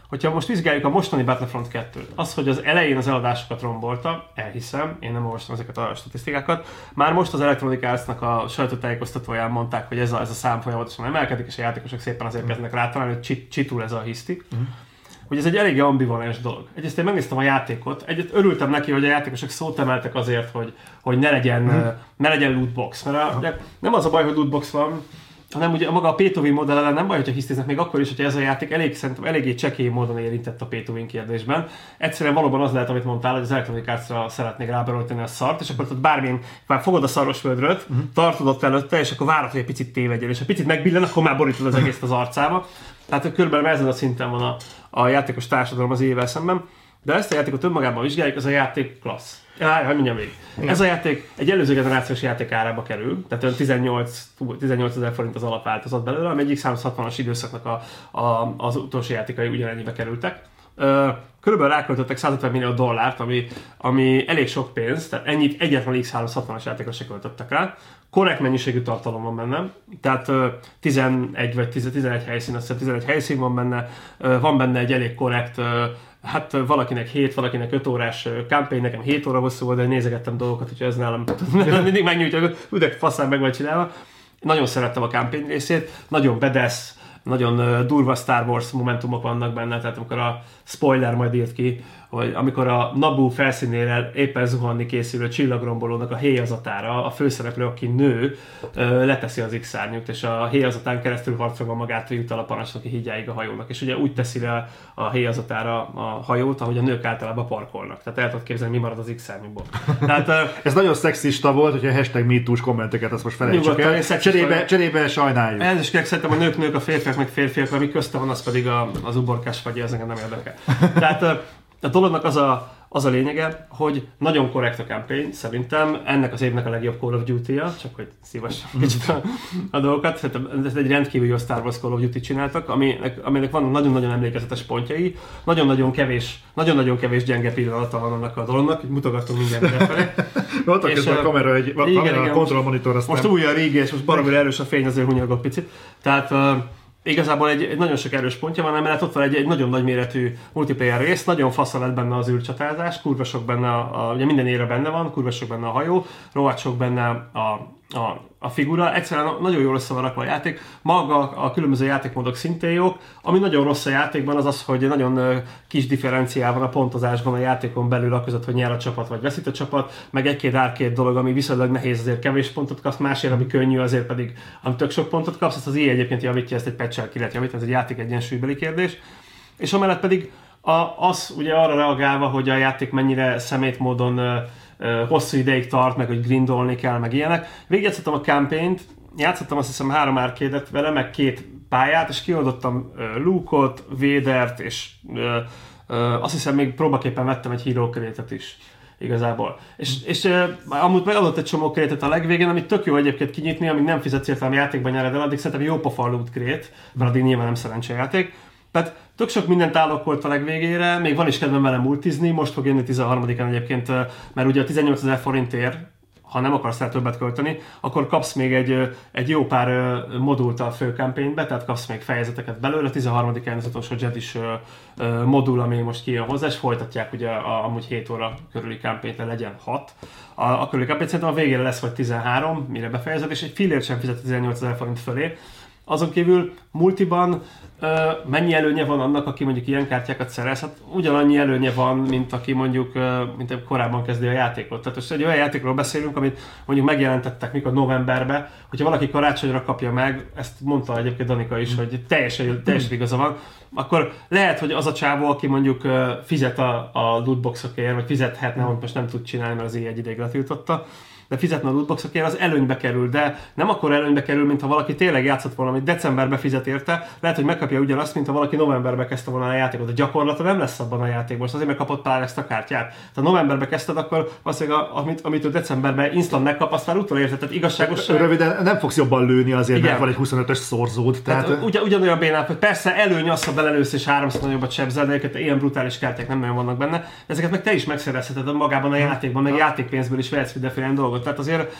Hogyha most vizsgáljuk a mostani Battlefront 2-t, az, hogy az elején az eladásokat rombolta, elhiszem, én nem olvastam ezeket a statisztikákat, már most az Electronic Arts-nak a sajtótájékoztatóján mondták, hogy ez a, ez a szám folyamatosan emelkedik, és a játékosok szépen azért kezdnek rátalálni, hogy csit, csitul ez a hiszti. Hogy ez egy eléggé ambivalens dolog. Egyrészt én megnéztem a játékot, egyet örültem neki, hogy a játékosok szót emeltek azért, hogy, hogy ne legyen, mm. ne legyen lootbox. Mert a, nem az a baj, hogy lootbox van, hanem ugye maga a P2V modell ellen nem baj, hogyha hisztiznek még akkor is, hogyha ez a játék elég, szerintem eléggé csekély módon érintett a P2V kérdésben. Egyszerűen valóban az lehet, amit mondtál, hogy az Electronic Arts-ra szeretnék ráberoltani a szart, és akkor ott bármilyen, már fogod a szaros földröt, uh-huh. tartod ott előtte, és akkor várod, hogy egy picit tévedjen, és ha picit megbillen, akkor már borítod az egész az arcába. Tehát körülbelül ezen a szinten van a, a játékos társadalom az évvel szemben. De ezt a játékot önmagában vizsgáljuk, az a játék klassz. Ja, hogy mondjam végig. Ez a játék egy előző generációs játék árába kerül, tehát olyan 18, 18 ezer forint az alapváltozat belőle, ami egyik 160-as időszaknak a, a, az utolsó játékai ugyanennyibe kerültek. Körülbelül ráköltöttek 150 millió dollárt, ami, ami elég sok pénz, tehát ennyit egyetlen X360-as játékra se költöttek rá. Korrekt mennyiségű tartalom van benne, tehát ö, 11 vagy 10, 11 helyszín, azt hiszem 11 helyszín van benne, van benne egy elég korrekt Hát valakinek 7, valakinek 5 órás campaign, nekem 7 óra hosszú volt, de nézegettem dolgokat, úgyhogy ez nálam mindig megnyújtja, hogy de faszán meg vagy csinálva. Nagyon szerettem a campaign részét, nagyon bedesz, nagyon durva Star Wars momentumok vannak benne, tehát amikor a spoiler majd írt ki, hogy amikor a Nabu felszínére éppen zuhanni készülő csillagrombolónak a héjazatára a főszereplő, aki nő, leteszi az x és a héjazatán keresztül harcolva magát jut el a parancsnoki hígyáig a hajónak. És ugye úgy teszi le a héjazatára a hajót, ahogy a nők általában parkolnak. Tehát el tudod képzelni, mi marad az x Tehát, Ez nagyon szexista volt, hogy a hashtag MeToo-s kommenteket azt most felejtsük el. Cserébe, cserébe sajnáljuk. Ez is szerintem a nők nők, a férfiak meg férfiak, ami közte van, az pedig a, az uborkás vagy, ez engem nem érdekel. Tehát a dolognak az a, az a lényege, hogy nagyon korrekt a campaign, szerintem ennek az évnek a legjobb Call of Duty-ja, csak hogy szívas kicsit a, a dolgokat. Szerintem ez egy rendkívül jó Star Wars Call of Duty csináltak, aminek, aminek van nagyon-nagyon emlékezetes pontjai, nagyon-nagyon kevés, nagyon-nagyon kevés gyenge pillanata van annak a dolognak, hogy mutogatunk mindent felé. Voltak és a kamera egy igen, kamera, igen, kontrollmonitor, most, most új a régi, és most baromira erős a fény, azért hunyogok picit. Tehát igazából egy, egy nagyon sok erős pontja van, emellett ott van egy, egy nagyon nagy méretű multiplayer rész, nagyon faszal lett benne az űrcsatázás, kurva sok benne, a, ugye minden ére benne van, kurva sok benne a hajó, rohadt sok benne a, a, a figura, egyszerűen nagyon jól össze van rakva a játék. Maga a különböző játékmódok szintén jók. Ami nagyon rossz a játékban az az, hogy nagyon kis differenciál van a pontozásban a játékon belül a között, hogy nyer a csapat vagy veszít a csapat, meg egy-két árkét dolog, ami viszonylag nehéz, azért kevés pontot kapsz, másért, ami könnyű, azért pedig ami tök sok pontot kapsz, ezt az ilyen egyébként javítja, ezt egy patch ki lehet javítani, ez egy játék egyensúlybeli kérdés. És amellett pedig a, az ugye arra reagálva, hogy a játék mennyire szemét módon hosszú ideig tart, meg hogy grindolni kell, meg ilyenek. Végigjátszottam a campaign játszottam azt hiszem három árkédet vele, meg két pályát, és kioldottam Luke-ot, Védert, és azt hiszem még próbaképpen vettem egy hero is igazából. És, és uh, amúgy megadott egy csomó krétet a legvégén, amit tök jó egyébként kinyitni, amíg nem fizetsz értelme játékban nyered el, addig szerintem jó pofa loot krét, mert addig nyilván nem szerencsejáték. Tehát tök sok mindent állokolt a legvégére, még van is kedvem vele multizni, most fog jönni 13-án egyébként, mert ugye a 18 ezer forintért ha nem akarsz el többet költeni, akkor kapsz még egy, egy jó pár modult a fő tehát kapsz még fejezeteket belőle. 13-án az utolsó is modul, ami most kijön hozzá, és folytatják ugye a, amúgy 7 óra körüli campaign legyen 6. A, a körüli campaign szerintem a végére lesz vagy 13, mire befejezed, és egy fillért sem fizet 18 ezer forint fölé. Azon kívül multiban mennyi előnye van annak, aki mondjuk ilyen kártyákat szerez? Hát ugyanannyi előnye van, mint aki mondjuk mint korábban kezdi a játékot. Tehát most egy olyan játékról beszélünk, amit mondjuk megjelentettek mikor novemberbe, hogyha valaki karácsonyra kapja meg, ezt mondta egyébként Danika is, hogy teljesen, teljesen igaza van, akkor lehet, hogy az a csávó, aki mondjuk fizet a, a lootboxokért, vagy fizethetne, hogy most nem tud csinálni, mert az egy ideig letiltotta, de fizetne a lootboxokért, az előnybe kerül, de nem akkor előnybe kerül, mint ha valaki tényleg játszott volna, amit decemberbe fizet érte, lehet, hogy megkapja ugyanazt, mint ha valaki novemberbe kezdte volna a játékot. De gyakorlata nem lesz abban a játékban, most azért megkapott pár ezt a kártyát. Ha novemberbe kezdted, akkor valószínűleg amit, amit ő decemberben instant megkap, azt már utol érted. Tehát igazságos. Röviden, nem fogsz jobban lőni azért, Igen. mert van egy 25-ös szorzód. Tehát, tehát ugyan, ugyanolyan bénál, hogy persze előny az, ha belelősz és háromszor nagyobbat sebzel, de ilyen brutális kártyák nem nagyon vannak benne. Ezeket meg te is megszerezheted magában a játékban, meg játékpénzből is vehetsz mindenféle dolgot. Tehát azért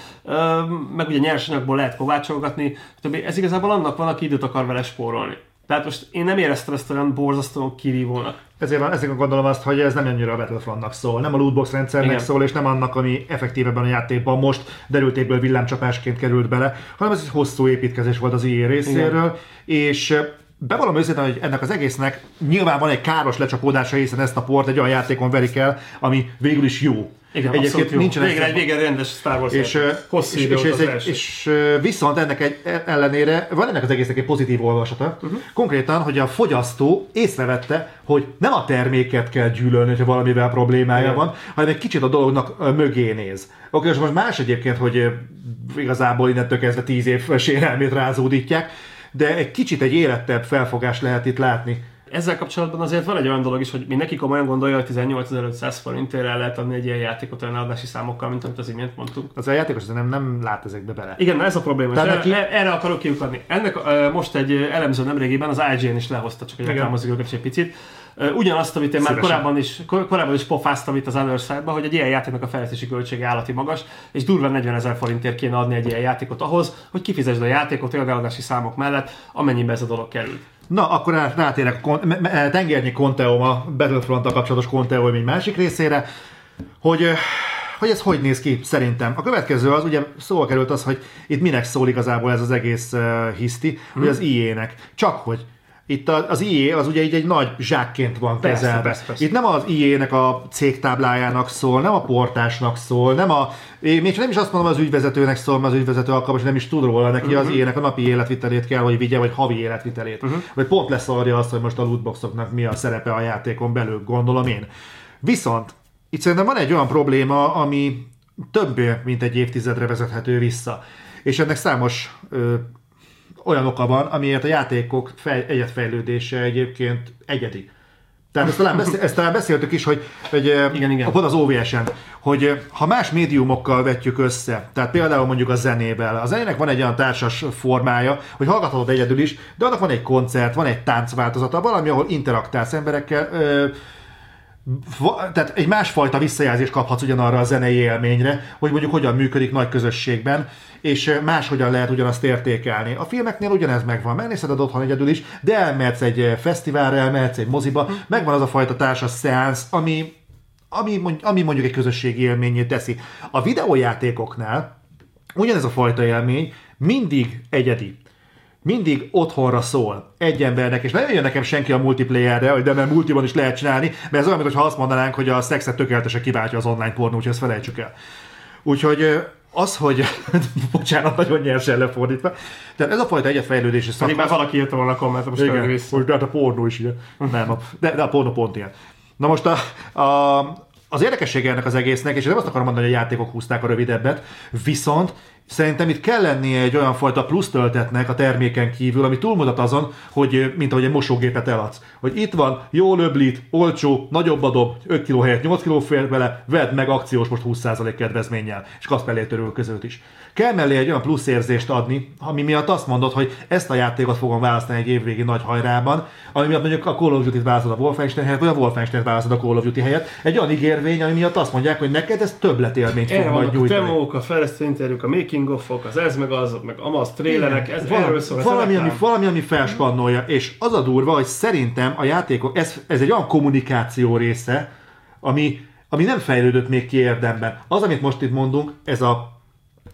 meg ugye nyersanyagból lehet kovácsolgatni, ez igazából annak van, aki időt akar vele spórolni. Tehát most én nem éreztem ezt olyan borzasztóan kirívónak. Ezért, ezért gondolom azt, hogy ez nem annyira a Battlefrontnak szól, nem a lootbox rendszernek Igen. szól, és nem annak, ami effektívebben a játékban most derültékből villámcsapásként került bele, hanem ez egy hosszú építkezés volt az IE részéről, Igen. és bevallom őszintén, hogy ennek az egésznek nyilván van egy káros lecsapódása, hiszen ezt a port egy olyan játékon verik el, ami végül is jó. Igen, Egyébként nincsen végre egy végre rendes Star Wars és, hosszú és, és, és, egy, és, viszont ennek egy ellenére van ennek az egésznek egy pozitív olvasata. Uh-huh. Konkrétan, hogy a fogyasztó észrevette, hogy nem a terméket kell gyűlölni, hogyha valamivel problémája Igen. van, hanem egy kicsit a dolognak mögé néz. Oké, és most más egyébként, hogy igazából innentől kezdve tíz év sérelmét rázódítják, de egy kicsit egy életebb felfogást lehet itt látni. Ezzel kapcsolatban azért van egy olyan dolog is, hogy mindenki komolyan gondolja, hogy 18.500 forintért el lehet adni egy ilyen játékot olyan adási számokkal, mint amit az imént mondtunk. Az a játékos nem, nem lát ezekbe bele. Igen, ez a probléma. Tehát neki... erre, erre akarok kiukadni. Ennek uh, most egy elemző nemrégiben az IGN is lehozta, csak egy reklámozik őket egy picit. Uh, ugyanazt, amit én Szívesen. már korábban is, kor, korábban is pofáztam itt az Other Side-ba, hogy egy ilyen játéknak a fejlesztési költsége állati magas, és durva 40 ezer forintért kéne adni egy ilyen játékot ahhoz, hogy kifizesd a játékot olyan eladási számok mellett, amennyibe ez a dolog került. Na, akkor rátérek a tengernyi Conteom, a battlefront kapcsolatos Conteom egy másik részére, hogy hogy ez hogy néz ki szerintem. A következő az, ugye szóval került az, hogy itt minek szól igazából ez az egész uh, hiszti, hmm. hogy az IE-nek. Csak hogy itt az IE az ugye így egy nagy zsákként van kezelve. Persze, persze. Itt nem az IE-nek a cégtáblájának szól, nem a portásnak szól, nem a, még nem is azt mondom az ügyvezetőnek szól, mert az ügyvezető alkalmas, nem is tud róla neki uh-huh. az IE-nek a napi életvitelét kell, hogy vigye, vagy havi életvitelét. Uh-huh. Vagy pont leszarja azt, hogy most a lootboxoknak mi a szerepe a játékon belül, gondolom én. Viszont itt szerintem van egy olyan probléma, ami több mint egy évtizedre vezethető vissza. És ennek számos ö, olyan oka van, amiért a játékok fej, egyetfejlődése egyébként egyedi. Tehát ezt talán, beszél, ezt talán beszéltük is, hogy, hogy igen, igen. pont az OVS-en, hogy ha más médiumokkal vetjük össze, tehát például mondjuk a zenével, a zenének van egy olyan társas formája, hogy hallgathatod egyedül is, de annak van egy koncert, van egy táncváltozata, valami, ahol interaktálsz emberekkel, tehát egy másfajta visszajelzést kaphatsz ugyanarra a zenei élményre, hogy mondjuk hogyan működik nagy közösségben, és máshogyan lehet ugyanazt értékelni. A filmeknél ugyanez megvan, megnézheted otthon egyedül is, de elmehetsz egy fesztiválra, elmehetsz egy moziba, megvan az a fajta társas szeánsz, ami, ami, ami mondjuk egy közösségi élményét teszi. A videójátékoknál ugyanez a fajta élmény mindig egyedi mindig otthonra szól egy embernek, és nem jön nekem senki a multiplayerre, hogy de mert multiban is lehet csinálni, mert ez olyan, mintha azt mondanánk, hogy a szexet tökéletesen kiváltja az online pornó, úgyhogy ezt felejtsük el. Úgyhogy az, hogy, bocsánat, nagyon nyersen lefordítva, tehát ez a fajta egyetfejlődési szakasz... Pedig már valaki írta volna a kommentet, most Igen, vissza. de hát a pornó is ilyen. Nem, de, de a pornó pont ilyen. Na most a, a, az érdekessége ennek az egésznek, és nem azt akarom mondani, hogy a játékok húzták a rövidebbet, viszont Szerintem itt kell lennie egy olyan fajta plusz töltetnek a terméken kívül, ami túlmutat azon, hogy mint ahogy egy mosógépet eladsz. Hogy itt van, jó löblit, olcsó, nagyobb adob, 5 kg helyett 8 kg fér bele, vedd meg akciós most 20% kedvezménnyel, és törül között is. Kell mellé egy olyan plusz érzést adni, ami miatt azt mondod, hogy ezt a játékot fogom választani egy évvégi nagy hajrában, ami miatt mondjuk a Call of Duty-t választod a Wolfenstein helyett, vagy a Wolfenstein választod a Call of Duty helyett. Egy olyan ígérvény, ami miatt azt mondják, hogy neked ez többletélményt fog majd nyújtani. A demók, a fejlesztő interjúk, a making of az ez meg az, meg amaz trélerek, ez Val- erről szól. Valami, ami, valami, ami felspannolja, és az a durva, hogy szerintem a játékok, ez, ez egy olyan kommunikáció része, ami, ami nem fejlődött még ki érdemben. Az, amit most itt mondunk, ez a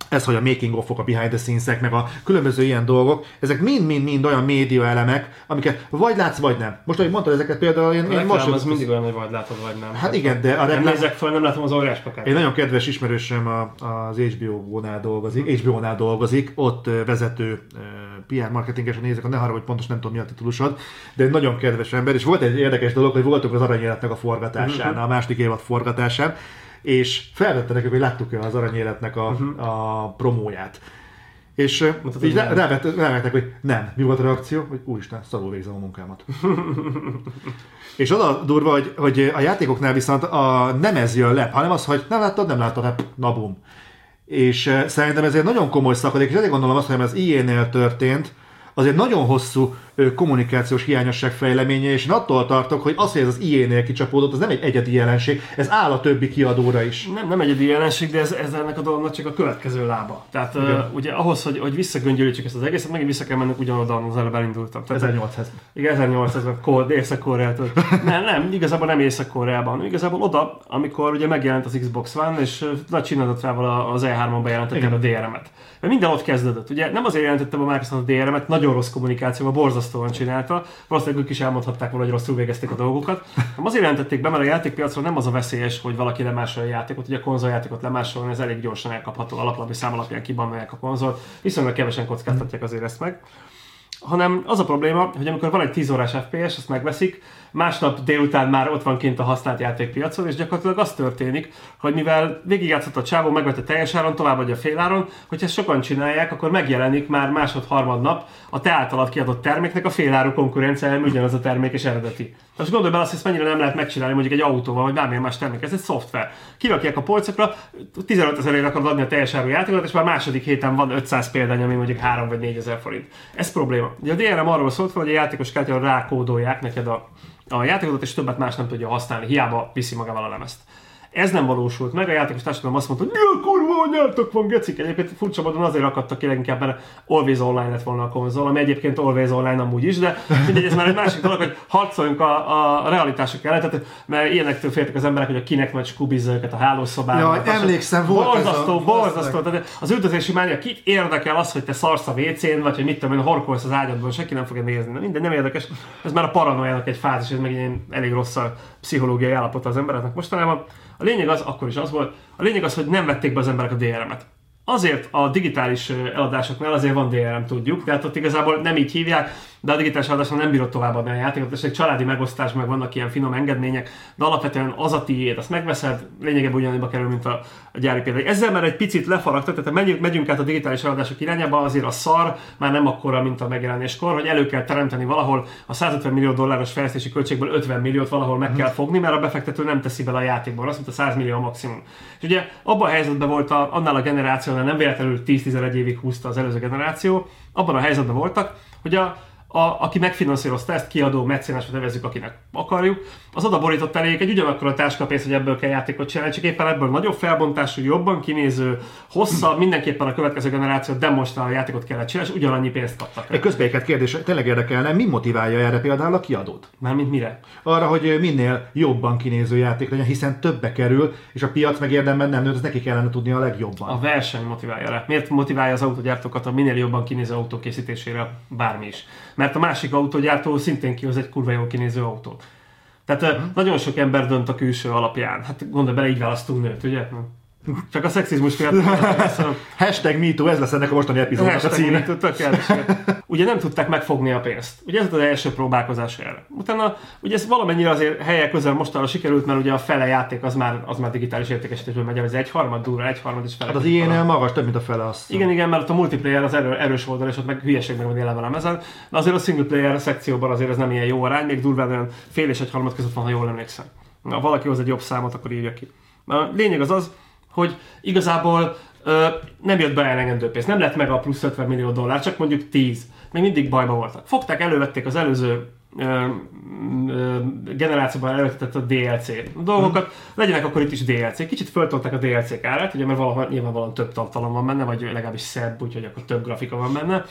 ez, hogy a making of a behind the scenes meg a különböző ilyen dolgok, ezek mind-mind-mind olyan média elemek, amiket vagy látsz, vagy nem. Most, ahogy mondtad ezeket például, én, én most... az mindig olyan, hogy vagy látod, vagy nem. Hát igen, de a reklám... Nem nézek fel, nem látom az óriás pakát. Egy nagyon kedves ismerősöm az HBO-nál dolgozik, HBO-nál dolgozik, ott vezető PR marketingesen nézek, ne haragudj, pontos nem tudom mi a titulusod, de egy nagyon kedves ember, és volt egy érdekes dolog, hogy voltunk az aranyéletnek a forgatásán, mm-hmm. a második évad forgatásán, és felvette nekünk, hogy láttuk-e az aranyéletnek a, uh-huh. a promóját. És Mondtad, így rávettek, hogy nem. Mi volt a reakció? Hogy úristen, szarul végzem a munkámat. és oda durva, hogy, hogy a játékoknál viszont a, nem ez jön le, hanem az, hogy nem láttad, nem láttad, hát na bum. És szerintem ez egy nagyon komoly szakadék, és ezért gondolom azt, hogy ez IE-nél történt, az egy nagyon hosszú kommunikációs hiányosság fejleménye, és én attól tartok, hogy az, hogy ez az IE-nél kicsapódott, az nem egy egyedi jelenség, ez áll a többi kiadóra is. Nem, nem egyedi jelenség, de ez, ez ennek a dolognak csak a következő lába. Tehát uh, ugye ahhoz, hogy, hogy visszagöngyölítsük ezt az egészet, megint vissza kell mennünk ugyanoda, az előbb elindultam. 1800. Igen, 1800-ban, Észak-Koreától. nem, nem, igazából nem Észak-Koreában. Igazából oda, amikor ugye megjelent az Xbox One, és nagy csinálatra az E3-on bejelentették a DRM-et. Mert minden ott kezdődött. Ugye nem azért jelentettem a Microsoft a DRM-et, nagyon rossz kommunikációval, borzasztóan csinálta. Valószínűleg ők is elmondhatták volna, hogy rosszul végezték a dolgokat. Nem azért jelentették be, mert a játékpiacon nem az a veszélyes, hogy valaki lemásolja a játékot. Ugye a konzoljátékot lemásolni, ez elég gyorsan elkapható, alaplapi szám alapján kibannolják a konzolt. Viszonylag kevesen kockáztatják azért ezt meg hanem az a probléma, hogy amikor van egy 10 órás FPS, azt megveszik, másnap délután már ott van kint a használt játékpiacon, és gyakorlatilag az történik, hogy mivel végigjátszott a csávó, megvette teljes áron, továbbadja féláron, hogyha ezt sokan csinálják, akkor megjelenik már másod-harmad nap a te általad kiadott terméknek a féláru konkurenciája, ugyanaz a termék és eredeti. Most gondolj bele azt, hogy mennyire nem lehet megcsinálni mondjuk egy autóval, vagy bármilyen más termék. Ez egy szoftver. Kirakják a polcokra, 15 ezerért akarod adni a teljes áru játékot, és már második héten van 500 példány, ami mondjuk 3 vagy 4 ezer forint. Ez probléma. Ugye a DRM arról szólt, hogy a játékos kártyára rákódolják neked a a játékot, és többet más nem tudja használni, hiába viszi magával a lemezt. Ez nem valósult meg, a játékos társadalom azt mondta, hogy mi a kurva nyertok van, gecik. Egyébként furcsa módon azért akadtak ki leginkább, mert Always Online lett volna a konzol, ami egyébként Always Online amúgy is, de mindegy, ez már egy másik dolog, hogy harcoljunk a, a realitások ellen, tehát, mert ilyenektől féltek az emberek, hogy a kinek majd skubizza őket a hálószobában. Ja, emlékszem, volt borzasztó, ez a... borzasztó. Tehát az üldözési mánia, kit érdekel az, hogy te szarsz a WC-n, vagy hogy mit tudom én, horkolsz az ágyadban, senki nem fogja nézni. Minden nem érdekes. Ez már a paranoiának egy fázis, ez meg egy elég rossz a pszichológiai állapota az embereknek mostanában. A lényeg az, akkor is az volt, a lényeg az, hogy nem vették be az emberek a DRM-et. Azért a digitális eladásoknál azért van DRM, tudjuk, de hát ott igazából nem így hívják, de a digitális adáson nem bírod továbbadni a játékot, és egy családi megosztás, meg vannak ilyen finom engedmények, de alapvetően az a tiéd, azt megveszed, lényegében ugyanannyiba kerül, mint a, a gyári példány. Ezzel már egy picit lefaragtak, tehát megyünk, megyünk át a digitális eladások irányába, azért a szar már nem akkora, mint a megjelenéskor, hogy elő kell teremteni valahol a 150 millió dolláros fejlesztési költségből 50 milliót valahol meg kell fogni, mert a befektető nem teszi bele a játékból, azt, mint a 100 millió maximum. És ugye abban a helyzetben volt a, annál a generációnál, nem véletlenül 10-11 évig húzta az előző generáció, abban a helyzetben voltak, hogy a, a, aki megfinanszírozta ezt, kiadó, mecénás, vagy nevezzük, akinek akarjuk, az oda borított elég egy ugyanakkor a táskapénzt, hogy ebből kell játékot csinálni, csak éppen ebből nagyobb felbontású, jobban kinéző, hosszabb, mindenképpen a következő generáció demonstrál a játékot kellett csinálni, és ugyanannyi pénzt kaptak. Egy közbéket kérdés, tényleg érdekelne, mi motiválja erre például a kiadót? Mármint mire? Arra, hogy minél jobban kinéző játék legyen, hiszen többe kerül, és a piac meg érdemben nem nőtt, neki kellene tudni a legjobban. A verseny motiválja rá. Miért motiválja az autógyártókat a minél jobban kinéző autó készítésére bármi is? Mert a másik autógyártó szintén kihoz egy kurva jól kinéző autót. Tehát uh-huh. nagyon sok ember dönt a külső alapján. Hát gondolj bele, így választunk nőt, ugye? Csak a szexizmus miatt. Hashtag MeToo, ez lesz ennek a mostani epizódnak a címe. MeToo, ugye nem tudták megfogni a pénzt. Ugye ez az első próbálkozás erre. Utána ugye ez valamennyire azért helyek közel mostanra sikerült, mert ugye a fele játék az már, az már digitális értékesítésből megy, ez egy harmad durva, egy harmad is fele. Hát az ilyen magas, több, mint a fele azt. Igen, igen, mert ott a multiplayer az erő, erős oldal, és ott meg hülyeség meg van élve ezen. De azért a single player szekcióban azért ez nem ilyen jó arány, még durván olyan fél és egy harmad között van, ha jól emlékszem. Na, valaki hoz egy jobb számot, akkor írja ki. A lényeg az az, hogy igazából ö, nem jött be elegendő pénz. Nem lett meg a plusz 50 millió dollár, csak mondjuk 10. Még mindig bajba voltak. Fogták, elővették az előző ö, ö, generációban elővetett a DLC dolgokat, hmm. legyenek akkor itt is DLC. Kicsit föltolták a DLC-k árát, ugye mert valahol nyilvánvalóan több tartalom van benne, vagy legalábbis szebb, úgyhogy akkor több grafika van benne.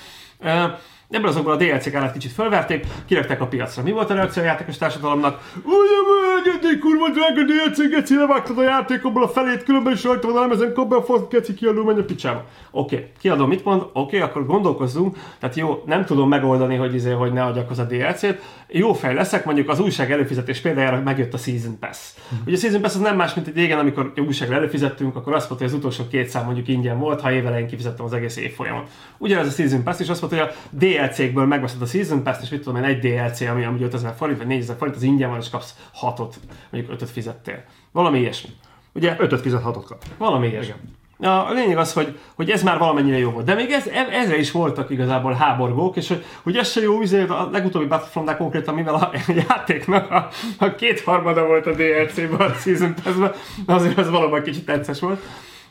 Ebből azokból a DLC-k árát kicsit fölverték, kirakták a piacra. Mi volt a reakció a játékos társadalomnak? Ugye, egy kurva drága DLC, geci, levágtad a játékomból a felét, különben is rajta van a lemezen, kapd a fasz, geci, kiadó, menj a picsába. Oké, okay. kiadó mit mond? Oké, okay, akkor gondolkozzunk. Tehát jó, nem tudom megoldani, hogy, izé, hogy ne adjak az a DLC-t. Jó fej leszek, mondjuk az újság előfizetés példájára megjött a Season Pass. Mm. Ugye a Season Pass az nem más, mint egy régen, amikor újságra előfizettünk, akkor azt mondta, hogy az utolsó két szám mondjuk ingyen volt, ha évelején kifizettem az egész évfolyamot. Ugyanez a Season Pass is azt mondta, hogy a DLC-kből megveszed a Season Pass, és mit tudom én, egy DLC, ami, ami 5000 forint, vagy 4000 forint, az ingyen van, és kapsz hatot, mondjuk ötöt fizettél. Valami ilyesmi. Ugye? Ötöt fizet, hatot kap. Valami ilyesmi. A lényeg az, hogy, hogy ez már valamennyire jó volt. De még ez, ezre is voltak igazából háborgók, és hogy, hogy ez se jó, azért a legutóbbi battlefront konkrétan, mivel a játéknak a, a kétharmada volt a DLC-ben, a Season Pass-ben, azért az valóban kicsit tetszes volt.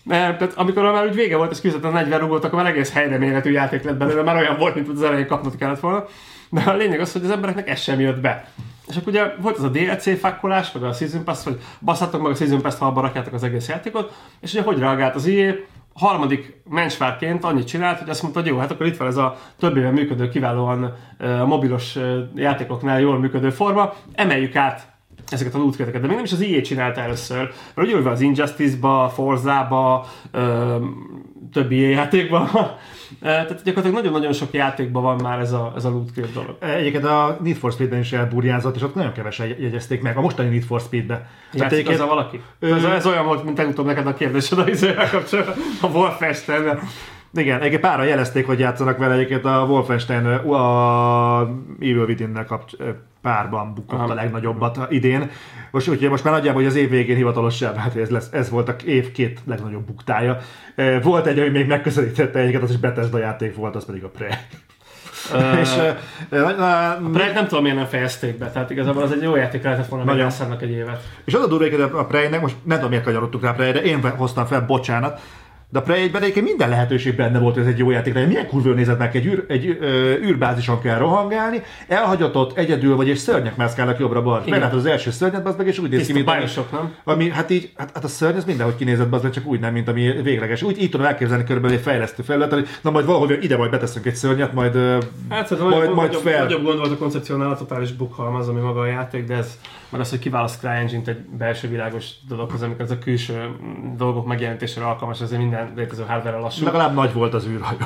Mert, tehát amikor már úgy vége volt, és a 40 rúgott, akkor már egész helyre méretű játék lett belőle, már olyan volt, mint az elején kapnod kellett volna. De a lényeg az, hogy az embereknek ez sem jött be. És akkor ugye volt az a DLC fakkolás, meg a Season Pass, hogy basszátok meg a Season Pass-t, ha abba rakjátok az egész játékot, és ugye hogy reagált az IE, harmadik mencsvárként annyit csinált, hogy azt mondta, hogy jó, hát akkor itt van ez a több éve működő, kiválóan uh, mobilos uh, játékoknál jól működő forma, emeljük át ezeket a lootköteket, de még nem is az IE csinálta először, mert ugye az Injustice-ba, Forza-ba, ö, többi játékban, tehát gyakorlatilag nagyon-nagyon sok játékban van már ez a, ez a loot dolog. Egyébként a Need for Speed-ben is elburjázott, és ott nagyon kevesen jegyezték meg, a mostani Need for Speed-be. Tehát egyébként... a valaki? Ö... Ez, ez, olyan volt, mint tegutóbb neked a kérdésed a izővel kapcsolatban, a Wolfenstein. Igen, egyébként párra jelezték, hogy játszanak vele egyébként a Wolfenstein a Evil Within-nel kapcsolatban párban bukott Aha. a legnagyobbat idén. Most, úgyhogy most már nagyjából, hogy az év végén hivatalosan, hát ez, lesz, ez volt a év két legnagyobb buktája. Volt egy, ami még megközelítette egyiket, az is Bethesda játék volt, az pedig a Prey. Uh, és, uh, a Prey nem tudom, miért nem fejezték be, tehát igazából az egy jó játék lehetett volna, nagyon egy évet. És az a durva, a Prey-nek, most nem tudom, miért kanyarodtuk rá a Prey, de én hoztam fel, bocsánat, De a Prey 1-ben minden lehetőség benne volt, hogy ez egy jó játék legyen. Milyen kurva nézett meg, egy, űr, egy ö, űrbázison kell rohangálni, elhagyatott, egyedül vagy, és szörnyek mászkálnak jobbra-balra. Meglátod az első szörnyet, az meg, és úgy néz ki, mint ami, nem? Ami, hát így, hát, hát a szörny ez mindenhogy kinézett, az csak úgy nem, mint ami végleges. Úgy így tudom elképzelni körülbelül egy fejlesztő felület, hogy na majd valahol ide majd beteszünk egy szörnyet, majd, hát, majd, majd, majd fel. Nagyobb gond volt a koncepciónál a totális bukhalmaz, ami maga a játék, de ez meg az, hogy kiválaszt CryEngine-t egy belső világos dologhoz, amikor ez a külső mm, dolgok megjelentésére alkalmas, azért minden létező hardware lassú. Legalább nagy volt az űrhajó.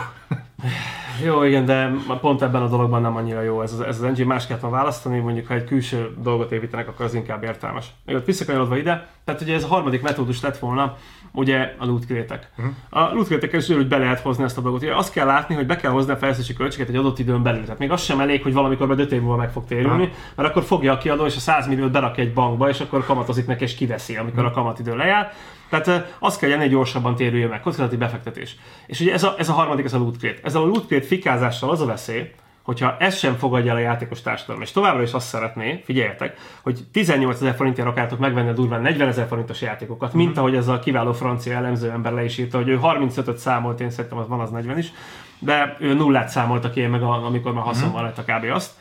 Jó, igen, de pont ebben a dologban nem annyira jó ez az, ez az engine, más kellett választani, mondjuk ha egy külső dolgot építenek, akkor az inkább értelmes. Még ott visszakanyarodva ide, tehát ugye ez a harmadik metódus lett volna, ugye a loot crate uh-huh. A loot crate is úgy be lehet hozni ezt a dolgot. Ugye azt kell látni, hogy be kell hozni a fejlesztési költséget egy adott időn belül. Tehát még az sem elég, hogy valamikor be 5 év múlva meg fog térülni, uh-huh. mert akkor fogja a kiadó és a 100 milliót berakja egy bankba, és akkor kamatozik neki és kiveszi, amikor uh-huh. a kamatidő lejár. Tehát azt kell hogy gyorsabban térüljön meg, kockázati befektetés. És ugye ez a, ez a harmadik, ez a loot crate. Ezzel a loot crate fikázással az a veszély, hogyha ezt sem fogadja el a játékos társadalom, és továbbra is azt szeretné, figyeljetek, hogy 18 ezer forintért akartok megvenni a durván 40 ezer forintos játékokat, mint uh-huh. ahogy ez a kiváló francia elemző ember le is írta, hogy ő 35-öt számolt, én szerintem az van az 40 is, de ő nullát számoltak ki meg, amikor már haszonban uh-huh. lett a kb. azt.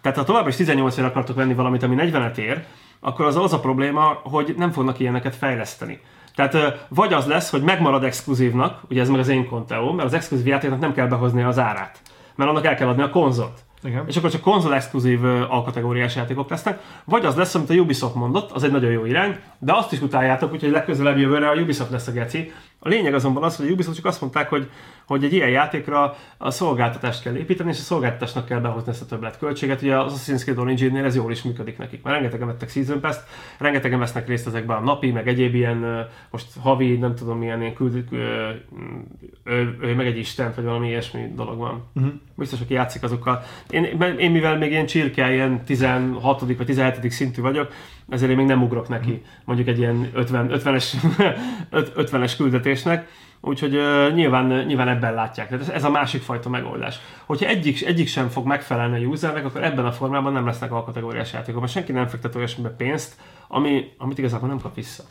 Tehát ha továbbra is 18 ér akartok venni valamit, ami 40-et ér, akkor az az a probléma, hogy nem fognak ilyeneket fejleszteni. Tehát vagy az lesz, hogy megmarad exkluzívnak, ugye ez meg az én konteóm, mert az exkluzív játéknak nem kell behozni az árát mert annak el kell adni a konzolt. Igen. És akkor csak konzol exkluzív alkategóriás játékok lesznek, vagy az lesz, amit a Ubisoft mondott, az egy nagyon jó irány, de azt is utáljátok, úgyhogy legközelebb jövőre a Ubisoft lesz a geci. A lényeg azonban az, hogy a Ubisoft csak azt mondták, hogy hogy egy ilyen játékra a szolgáltatást kell építeni, és a szolgáltatásnak kell behozni ezt a többletköltséget. Ugye az Assassin's Creed Origin-nél ez jól is működik nekik, mert rengetegen vettek Season Pass-t, rengetegen vesznek részt ezekben a napi, meg egyéb ilyen, most havi, nem tudom milyen ilyen küld, ő, ő, ő, meg egy isten, vagy valami ilyesmi dolog van. Uh-huh. Biztos, aki játszik azokkal. Én, én mivel még ilyen csirke, ilyen 16. vagy 17. szintű vagyok, ezért én még nem ugrok neki, uh-huh. mondjuk egy ilyen 50, 50-es, 50-es küldetésnek Úgyhogy uh, nyilván, nyilván ebben látják. Tehát ez, ez a másik fajta megoldás. Hogyha egyik, egyik sem fog megfelelni a usernek, akkor ebben a formában nem lesznek alkategóriás játékok, mert senki nem fektet olyasmibe pénzt, ami, amit igazából nem kap vissza.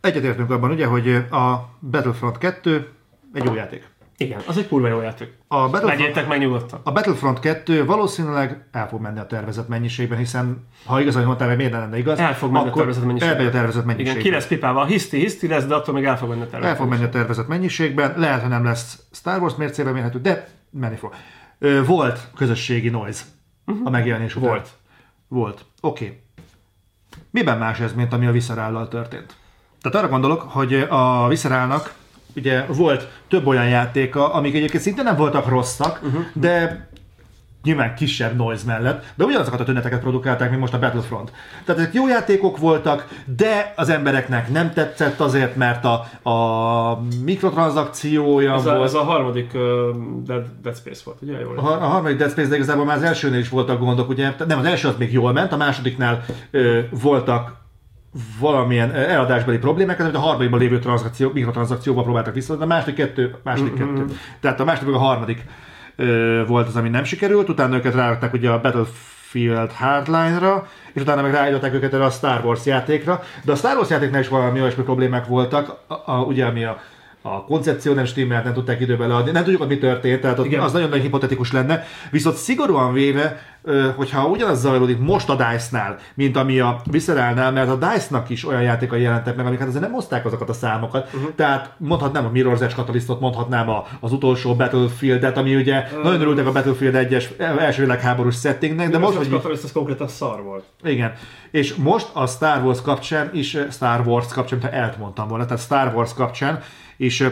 Egyetértünk abban ugye, hogy a Battlefront 2 egy jó játék. Igen, az egy kurva jó játék. A Battlefront, Megyétek meg nyugodtan. A Battlefront 2 valószínűleg el fog menni a tervezett mennyiségben, hiszen ha igazán mondtál, hogy miért ne lenne igaz, el fog menni a tervezett mennyiségben. Elmegy a tervezett mennyiségben. Igen, ki lesz pipálva. A hiszti, hiszti lesz, de attól még el fog menni a tervezett El fog menni a tervezett mennyiségben. Lehet, hogy nem lesz Star Wars mércébe mérhető, de menni fog. Volt közösségi noise uh-huh. a megjelenés után. Volt. Volt. Oké. Okay. Miben más ez, mint ami a Viscerállal történt? Tehát arra gondolok, hogy a Viscerálnak ugye volt több olyan játéka, amik egyébként szinte nem voltak rosszak, uh-huh. de nyilván kisebb noise mellett, de ugyanazokat a tüneteket produkálták, mint most a Battlefront. Tehát ezek jó játékok voltak, de az embereknek nem tetszett azért, mert a, a mikrotranszakciója ez volt. A, ez a harmadik uh, Dead, Dead Space volt, ugye? Jól a, a harmadik Dead Space, de igazából már az elsőnél is voltak gondok, ugye? Nem, az első az még jól ment, a másodiknál uh, voltak valamilyen eladásbeli problémák, amit a harmadikban lévő transzakció, mikrotranszakcióval próbáltak visszaadni, a második kettő, második mm-hmm. kettő. Tehát a második a harmadik ö, volt az, ami nem sikerült, utána őket rárakták ugye a Battlefield Hardline-ra, és utána meg ráállították őket erre a Star Wars játékra, de a Star Wars játéknál is valami olyasmi problémák voltak, a, a, ugye ami a a koncepció nem stimmelt, nem tudták időben leadni, nem tudjuk, hogy mi történt, tehát ott az nagyon-nagyon hipotetikus lenne. Viszont szigorúan véve, hogyha ugyanaz zajlódik most a DICE-nál, mint ami a Viscerálnál, mert a DICE-nak is olyan játékai jelentek meg, amiket azért nem hozták azokat a számokat. Uh-huh. Tehát mondhatnám a Mirror's Edge Catalystot, mondhatnám a, az utolsó Battlefield-et, ami ugye uh, nagyon örültek a Battlefield 1-es első világháborús settingnek, de most... hogy... Catalyst az konkrétan szar volt. Igen. És most a Star Wars kapcsán is, Star Wars kapcsán, ha elmondtam volna, tehát Star Wars kapcsán és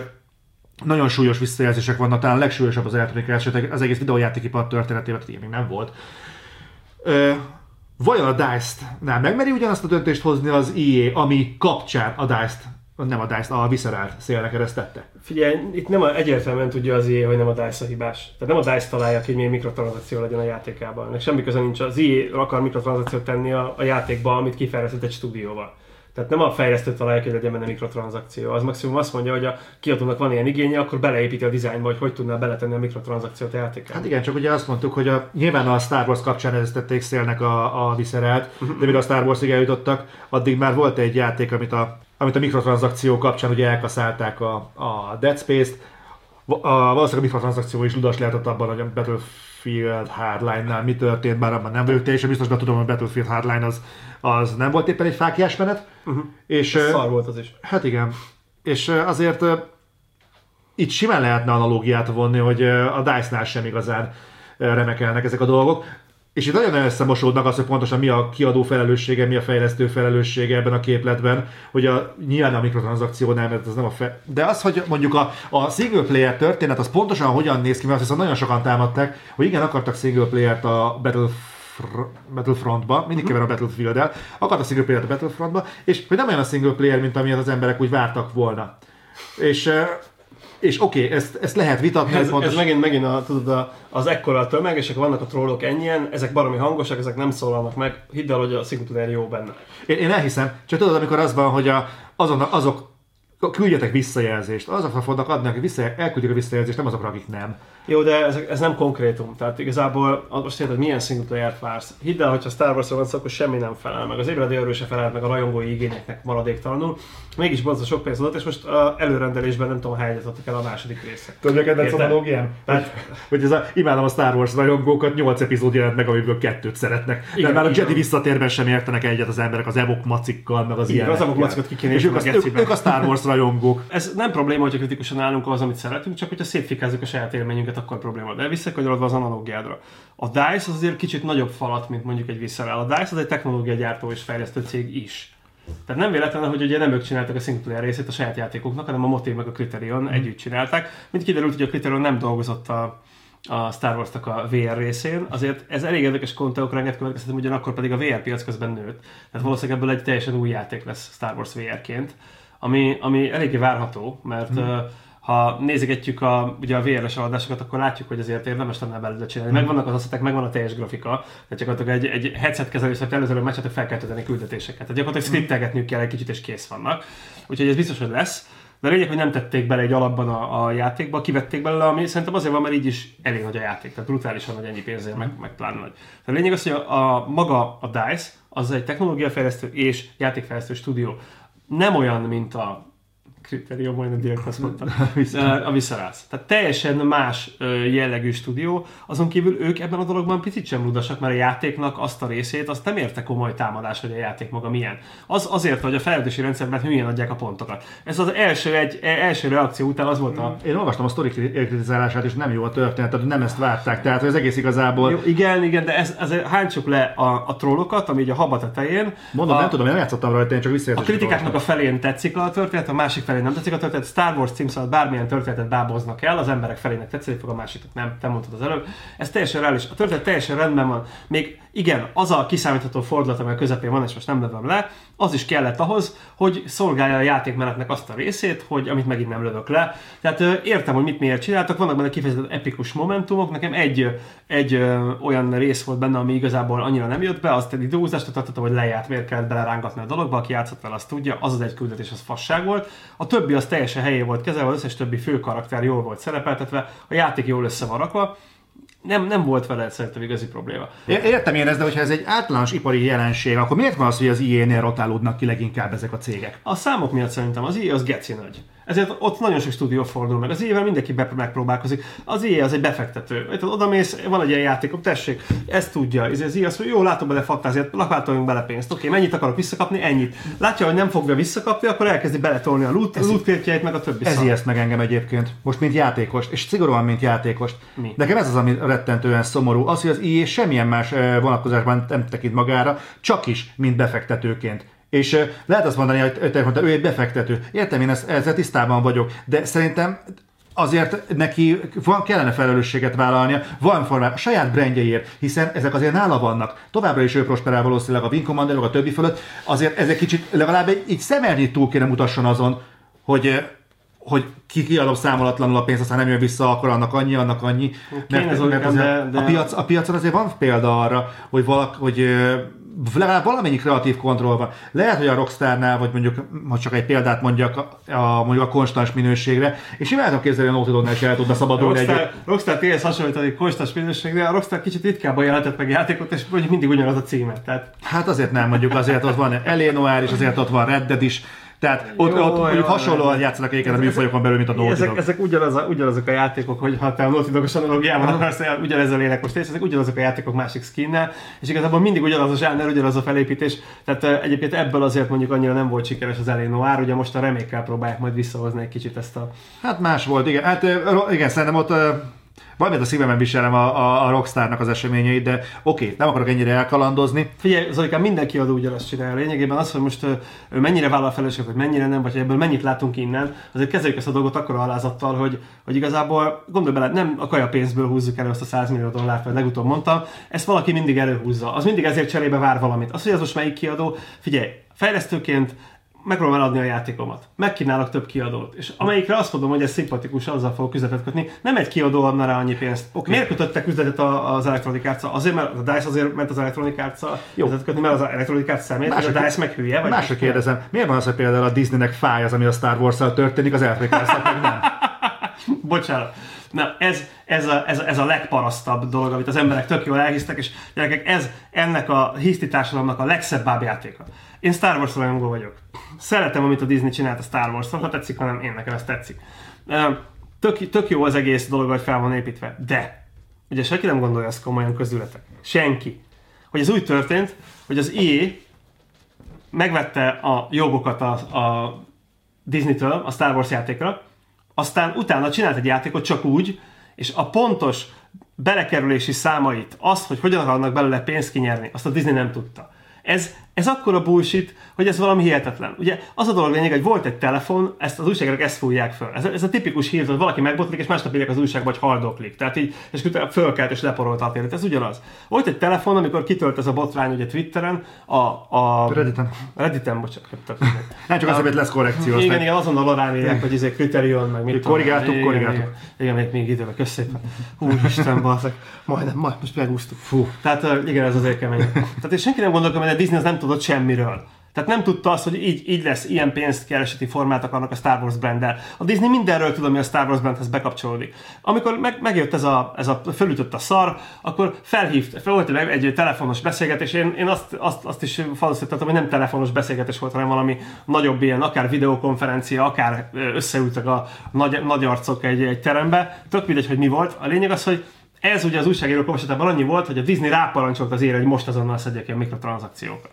nagyon súlyos visszajelzések vannak, talán a legsúlyosabb az eltűnik esetleg az egész videójátékipar történetében, tehát még nem volt. Ö, vajon a DICE-nál megmeri ugyanazt a döntést hozni az EA, ami kapcsán a DICE-t nem a DICE, a Viscerált szélre keresztette. Figyelj, itt nem a, egyértelműen tudja az EA, hogy nem a DICE a hibás. Tehát nem a DICE találja ki, hogy milyen mikrotranszakció legyen a játékában. Nek semmi köze nincs. Az EA akar mikrotranszakciót tenni a, a játékba, amit kifejlesztett egy stúdióval. Tehát nem a fejlesztő találja hogy legyen benne mikrotranszakció. Az maximum azt mondja, hogy a kiadónak van ilyen igénye, akkor beleépíti a dizájnba, hogy hogy tudná beletenni a mikrotranszakciót a játékába. Hát igen, csak ugye azt mondtuk, hogy a, nyilván a Star Wars kapcsán ez szélnek a, a viszerelt, uh-huh. de mire a Star Wars-ig eljutottak, addig már volt egy játék, amit a amit a mikrotranszakció kapcsán ugye elkaszálták a, a Dead Space-t. A, valószínűleg a mikrotranszakció is ludas lehetett abban, hogy a Battlefield Hardline-nál mi történt, bár abban nem vagyok teljesen biztos, de tudom, hogy a Battlefield Hardline az, az nem volt éppen egy fákiás menet. Uh-huh. És, szar volt az is. Hát igen. És azért itt simán lehetne analógiát vonni, hogy a DICE-nál sem igazán remekelnek ezek a dolgok. És itt nagyon összemosódnak az, hogy pontosan mi a kiadó felelőssége, mi a fejlesztő felelőssége ebben a képletben, hogy a, nyilván a mikrotranszakciónál, mert ez nem a fe... De az, hogy mondjuk a, a single player történet, az pontosan hogyan néz ki, mert azt hiszem nagyon sokan támadták, hogy igen, akartak single player-t a Battle Battlefrontba, mindig kever a Battlefield-el, akartak single player-t a Battlefrontba, és hogy nem olyan a single player, mint amilyet az emberek úgy vártak volna. És és oké, okay, ezt, ezt lehet vitatni. Ez, pontos... ez megint, megint a, tudod, a, az ekkora a tömeg, és akkor vannak a trollok ennyien, ezek baromi hangosak, ezek nem szólalnak meg, hidd el, hogy a single jó benne. Én, én elhiszem, csak tudod, amikor az van, hogy a, azon, azok küldjetek visszajelzést. Azokra fognak adni, akik vissza, elküldik a visszajelzést, nem azokra, akik nem. Jó, de ez, ez nem konkrétum. Tehát igazából most érted, milyen single player vársz. Hidd el, hogyha Star Wars van szó, akkor semmi nem felel meg. Az ébredő erő se felel meg a rajongói igényeknek maradéktalanul. Mégis bonza sok pénz adott, és most a előrendelésben nem tudom, hány adtak el a második része. Tudod, hogy kedvenc analógiám? Tehát, hogy ez a, imádom a Star Wars rajongókat, 8 epizód jelent meg, amiből kettőt szeretnek. Igen, de már a Jedi visszatérben sem értenek egyet az emberek az Evok macikkal, meg az ilyen. Az Evok macikat ki kéne és ők, az, ők, ők, a Star Wars rajongók. Ez nem probléma, hogyha kritikusan állunk az, amit szeretünk, csak hogyha szétfikázzuk a saját élményünket, akkor probléma. De visszakanyarodva az analógiádra. A DICE az azért kicsit nagyobb falat, mint mondjuk egy Visceral. A DICE az egy technológia gyártó és fejlesztő cég is. Tehát nem véletlen, hogy ugye nem ők csináltak a single player részét a saját játékoknak, hanem a Motiv meg a Criterion mm. együtt csinálták. Mint kiderült, hogy a Criterion nem dolgozott a, a Star wars a VR részén, azért ez elég érdekes konteókra enged következtetem, ugyanakkor pedig a VR piac közben nőtt. Tehát valószínűleg ebből egy teljesen új játék lesz Star Wars VR-ként, ami, ami eléggé várható, mert mm. uh, ha nézegetjük a, ugye a VR-es adásokat, akkor látjuk, hogy azért érdemes lenne belőle csinálni. Megvannak az asszetek, megvan a teljes grafika, tehát gyakorlatilag egy, egy headset kezelő, hogy előző meccset fel kell tenni küldetéseket. Tehát gyakorlatilag mm. skriptelgetniük kell egy kicsit, és kész vannak. Úgyhogy ez biztos, hogy lesz. De a lényeg, hogy nem tették bele egy alapban a, a játékba, kivették belőle, ami szerintem azért van, mert így is elég nagy a játék, tehát brutálisan nagy ennyi pénzért, meg, meg pláne nagy. Tehát a lényeg az, hogy a, a maga a DICE, az egy technológiafejlesztő és játékfejlesztő stúdió. Nem olyan, mint a kritérium, majdnem direkt azt mondtam, a visszarász. Tehát teljesen más jellegű stúdió, azon kívül ők ebben a dologban picit sem ludasak, mert a játéknak azt a részét, azt nem érte komoly támadás, hogy a játék maga milyen. Az azért, hogy a fejlődési rendszerben hülyén adják a pontokat. Ez az első, egy, e, első reakció után az volt a... Én olvastam a sztori kritizálását, és nem jó a történet, tehát nem ezt várták, tehát az egész igazából... Jó, igen, igen, de ez, ez hánycsuk le a, a trollokat, ami így a habat tetején. Mondom, a, nem tudom, én nem játszottam rajta, én csak A kritikáknak a felén tetszik a történet, a másik felén nem tetszik a történet. Star Wars cím szóval bármilyen történetet báboznak el, az emberek felének tetszeni fog, a másiknak nem, te mondtad az előbb. Ez teljesen reális. A történet teljesen rendben van. Még igen, az a kiszámítható fordulat, ami a közepén van, és most nem lövöm le, az is kellett ahhoz, hogy szolgálja a játékmenetnek azt a részét, hogy amit megint nem lövök le. Tehát ö, értem, hogy mit miért csináltak, vannak benne kifejezetten epikus momentumok, nekem egy, egy ö, olyan rész volt benne, ami igazából annyira nem jött be, azt egy időhúzást tartottam, hogy lejárt, miért kellett belerángatni a dologba, aki játszott vele, azt tudja, az az egy küldetés, az fasság volt. A többi az teljesen helyé volt kezelve, az összes többi fő karakter jól volt szerepeltetve, a játék jól össze van rakva, nem, nem volt vele szerintem igazi probléma. Értem én ezt, de hogyha ez egy általános ipari jelenség, akkor miért van az, hogy az IE-nél rotálódnak ki leginkább ezek a cégek? A számok miatt szerintem az IE az geci nagy. Ezért ott nagyon sok stúdió fordul meg. Az IE-vel mindenki megpróbálkozik. Az IE az egy befektető. Oda mész, van egy ilyen játékom, tessék, ezt tudja. Ez az IE azt mondja, jó, látom bele fantáziát, lakvátoljunk bele pénzt. Oké, mennyit akarok visszakapni? Ennyit. Látja, hogy nem fogja visszakapni, akkor elkezdi beletolni a loot, ez, loot meg a többi Ez ijeszt meg engem egyébként. Most mint játékos, és szigorúan mint játékos. Mi? Nekem ez az, ami rettentően szomorú. Az, hogy az IE semmilyen más eh, vonatkozásban nem tekint magára, csak is, mint befektetőként. És lehet azt mondani, hogy te mondta, ő egy befektető. Értem, én ezzel tisztában vagyok, de szerintem azért neki van, kellene felelősséget vállalnia, van formál a saját brandjeiért, hiszen ezek azért nála vannak. Továbbra is ő prosperál valószínűleg a Wing Commander, a többi fölött, azért ezek kicsit legalább egy, egy szemernyit túl kéne mutasson azon, hogy hogy ki kiadom számolatlanul a pénzt, aztán nem jön vissza, akkor annak annyi, annak annyi. Mert, mert azért de, de... A, piac, a piacon azért van példa arra, hogy, valak, hogy legalább valamennyi kreatív kontroll van. Lehet, hogy a Rockstarnál, vagy mondjuk, ha csak egy példát mondjak, a, mondjuk a konstans minőségre, és én tudom képzelni, hogy a Naughty is el tudna szabadulni. Rockstar, egy... Rockstar tényleg hasonlítani konstans minőségre, a Rockstar kicsit ritkábban jelentett meg játékot, és mondjuk mindig ugyanaz a címe. Tehát... Hát azért nem, mondjuk azért ott van Eleanor, és azért ott van Red Dead is, Tehát ott, jó, ott mondjuk hasonlóan játszanak egyébként a műfajokon belül, mint a Naughty ezek, ezek ugyanaz a, ugyanazok a játékok, hogy ha te a Naughty Dog-os analogiában akarsz, ugyanezzel élek most és ezek ugyanazok a játékok másik skinnel, és igazából mindig ugyanaz a zsáner, ugyanaz a felépítés. Tehát egyébként ebből azért mondjuk annyira nem volt sikeres az Elé Noir, ugye most a remékkel próbálják majd visszahozni egy kicsit ezt a... Hát más volt, igen. Hát igen, szerintem ott valamit a szívemen viselem a, a, a Rockstarnak az eseményeit, de oké, okay, nem akarok ennyire elkalandozni. Figyelj, Zolikám, minden kiadó ugyanazt csinálja. Lényegében az, hogy most ő mennyire vállal felelősséget, hogy mennyire nem, vagy ebből mennyit látunk innen, azért kezeljük ezt a dolgot akkor alázattal, hogy, hogy igazából gondolj bele, nem a kaja pénzből húzzuk elő azt a 100 millió dollárt, vagy legutóbb mondtam, ezt valaki mindig előhúzza. Az mindig ezért cserébe vár valamit. Az, hogy az most melyik kiadó, figyelj, fejlesztőként megpróbálom eladni a játékomat. Megkínálok több kiadót. És amelyikre azt mondom, hogy ez szimpatikus, azzal fog üzletet kötni. Nem egy kiadó adna rá annyi pénzt. Okay. Miért kötöttek üzletet az Electronic Arts Azért, mert a DICE azért ment az Electronic Arts üzletet kötni, mert az Electronic Arts szemét, Másra, a DICE meg hülye. Vagy másra kérdezem, miért van az, hogy például a Disneynek fáj az, ami a Star Wars-szal történik, az Electronic arts meg nem? Bocsánat. Na, ez, ez, a, ez, ez a legparasztabb dolog, amit az emberek tök jól elhisztek, és gyerekek, ez ennek a hiszti társadalomnak a legszebb bábjátéka. Én Star Wars rajongó vagyok. Szeretem, amit a Disney csinált a Star wars ha tetszik, hanem én nekem ez tetszik. Tök, tök jó az egész dolog, hogy fel van építve, de ugye senki nem gondolja ezt komolyan közületek. Senki. Hogy ez úgy történt, hogy az EA megvette a jogokat a, a Disney-től a Star Wars játékra, aztán utána csinált egy játékot csak úgy, és a pontos belekerülési számait, azt, hogy hogyan akarnak belőle pénzt kinyerni, azt a Disney nem tudta. Ez, ez akkora bullshit, hogy ez valami hihetetlen. Ugye az a dolog lényeg, hogy volt egy telefon, ezt az újságok ezt fújják föl. Ez, ez a tipikus hír, hogy valaki megbotlik, és másnap írják az újságba, hogy haldoklik. Tehát így, és utána fölkelt és leporolta a télet. Ez ugyanaz. Volt egy telefon, amikor kitölt ez a botrány ugye Twitteren, a, a Redditen. Redditen, bocsánat. Nem csak az, hogy lesz korrekció. Igen, igen, azonnal alárírják, hogy izé kriterion, meg mit Korrigáltuk, korrigáltuk. Igen, még, még időben, köszönöm. Úristen, basszak. Majdnem, majd most megúsztuk. Fú. Tehát igen, ez azért kemény. Tehát és senki nem gondolkodik, hogy a Disney az nem tudott semmiről. Tehát nem tudta azt, hogy így, így lesz, ilyen pénzt kereseti formát akarnak a Star Wars brand A Disney mindenről tud, ami a Star Wars brandhez bekapcsolódik. Amikor meg, megjött ez a, ez a fölütött a szar, akkor felhívt, fel volt egy, egy telefonos beszélgetés, én, én azt, azt, azt is falszítottam, hogy nem telefonos beszélgetés volt, hanem valami nagyobb ilyen, akár videokonferencia, akár összeültek a nagy, nagy arcok egy, egy terembe. Tök mindegy, hogy mi volt. A lényeg az, hogy ez ugye az újságírók olvasatában annyi volt, hogy a Disney ráparancsolt az ére, hogy most azonnal szedjek ilyen mikrotranszakciókat.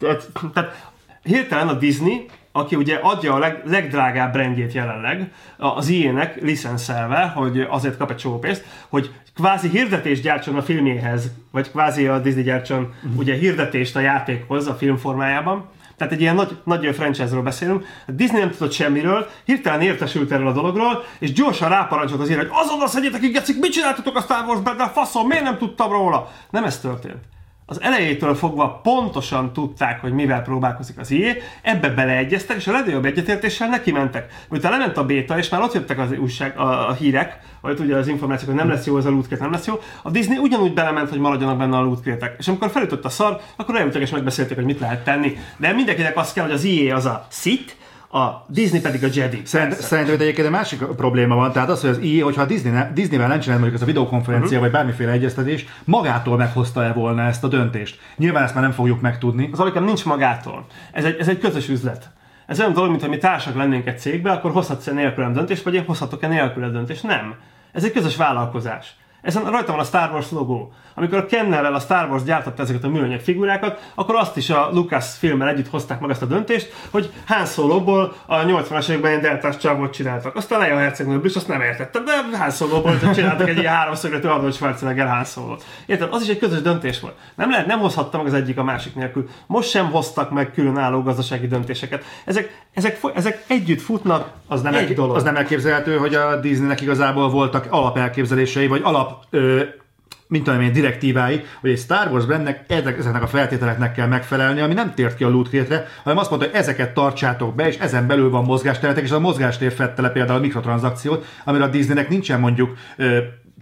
Tehát, tehát hirtelen a Disney, aki ugye adja a leg, legdrágább brandjét jelenleg az ilyenek licenszelve, hogy azért kap egy csomó pénzt, hogy kvázi hirdetést gyártson a filmjéhez, vagy kvázi a Disney gyártson uh-huh. ugye hirdetést a játékhoz a film formájában. Tehát egy ilyen nagy, nagy franchise-ról beszélünk. A Disney nem tudott semmiről, hirtelen értesült erről a dologról, és gyorsan ráparancsolt az hogy azonnal szedjétek ki, gecik, mit csináltatok a Star Wars de faszom, miért nem tudtam róla? Nem ez történt az elejétől fogva pontosan tudták, hogy mivel próbálkozik az IE, ebbe beleegyeztek, és a legnagyobb egyetértéssel neki mentek. Miután lement a béta, és már ott jöttek az újság, a, a hírek, vagy ugye az információk, hogy nem lesz jó ez a lootkét, nem lesz jó, a Disney ugyanúgy belement, hogy maradjanak benne a lootkétek. És amikor felütött a szar, akkor eljöttek és megbeszélték, hogy mit lehet tenni. De mindenkinek azt kell, hogy az IE az a szit, a Disney pedig a Jedi. Szerint, szerintem egyébként egy másik probléma van, tehát az, hogy az IE, hogyha a Disney ne, Disneyvel nem csinál mondjuk ez a videokonferencia, uh-huh. vagy bármiféle egyeztetés, magától meghozta-e volna ezt a döntést? Nyilván ezt már nem fogjuk megtudni. Az alikám nincs magától. Ez egy, ez egy közös üzlet. Ez olyan dolog, mint hogy mi társak lennénk egy cégbe, akkor hozhatsz-e nélkülem döntést, vagy én hozhatok-e nélkülem döntést. Nem. Ez egy közös vállalkozás. Ezen rajta van a Star Wars logó. Amikor a Kennerrel a Star Wars gyártotta ezeket a műanyag figurákat, akkor azt is a Lucas filmmel együtt hozták meg ezt a döntést, hogy Han Solo-ból a 80-as években egy deltás csávot csináltak. Aztán Leia Hercegnő is azt nem értettem, de Han Solo-ból csináltak egy ilyen háromszögletű Arnold Schwarzenegger Han solo Érted? Az is egy közös döntés volt. Nem lehet, nem hozhatta meg az egyik a másik nélkül. Most sem hoztak meg különálló gazdasági döntéseket. Ezek, ezek, ezek együtt futnak, az nem, egy dolog. Az nem elképzelhető, hogy a Disneynek igazából voltak alapelképzelései, vagy alap ö, mint tudom én, direktívái, hogy egy Star Wars brandnek ezeknek a feltételeknek kell megfelelni, ami nem tért ki a lootkétre, hanem azt mondta, hogy ezeket tartsátok be, és ezen belül van mozgásteretek, és a mozgástér fette le például a mikrotranszakciót, amire a Disneynek nincsen mondjuk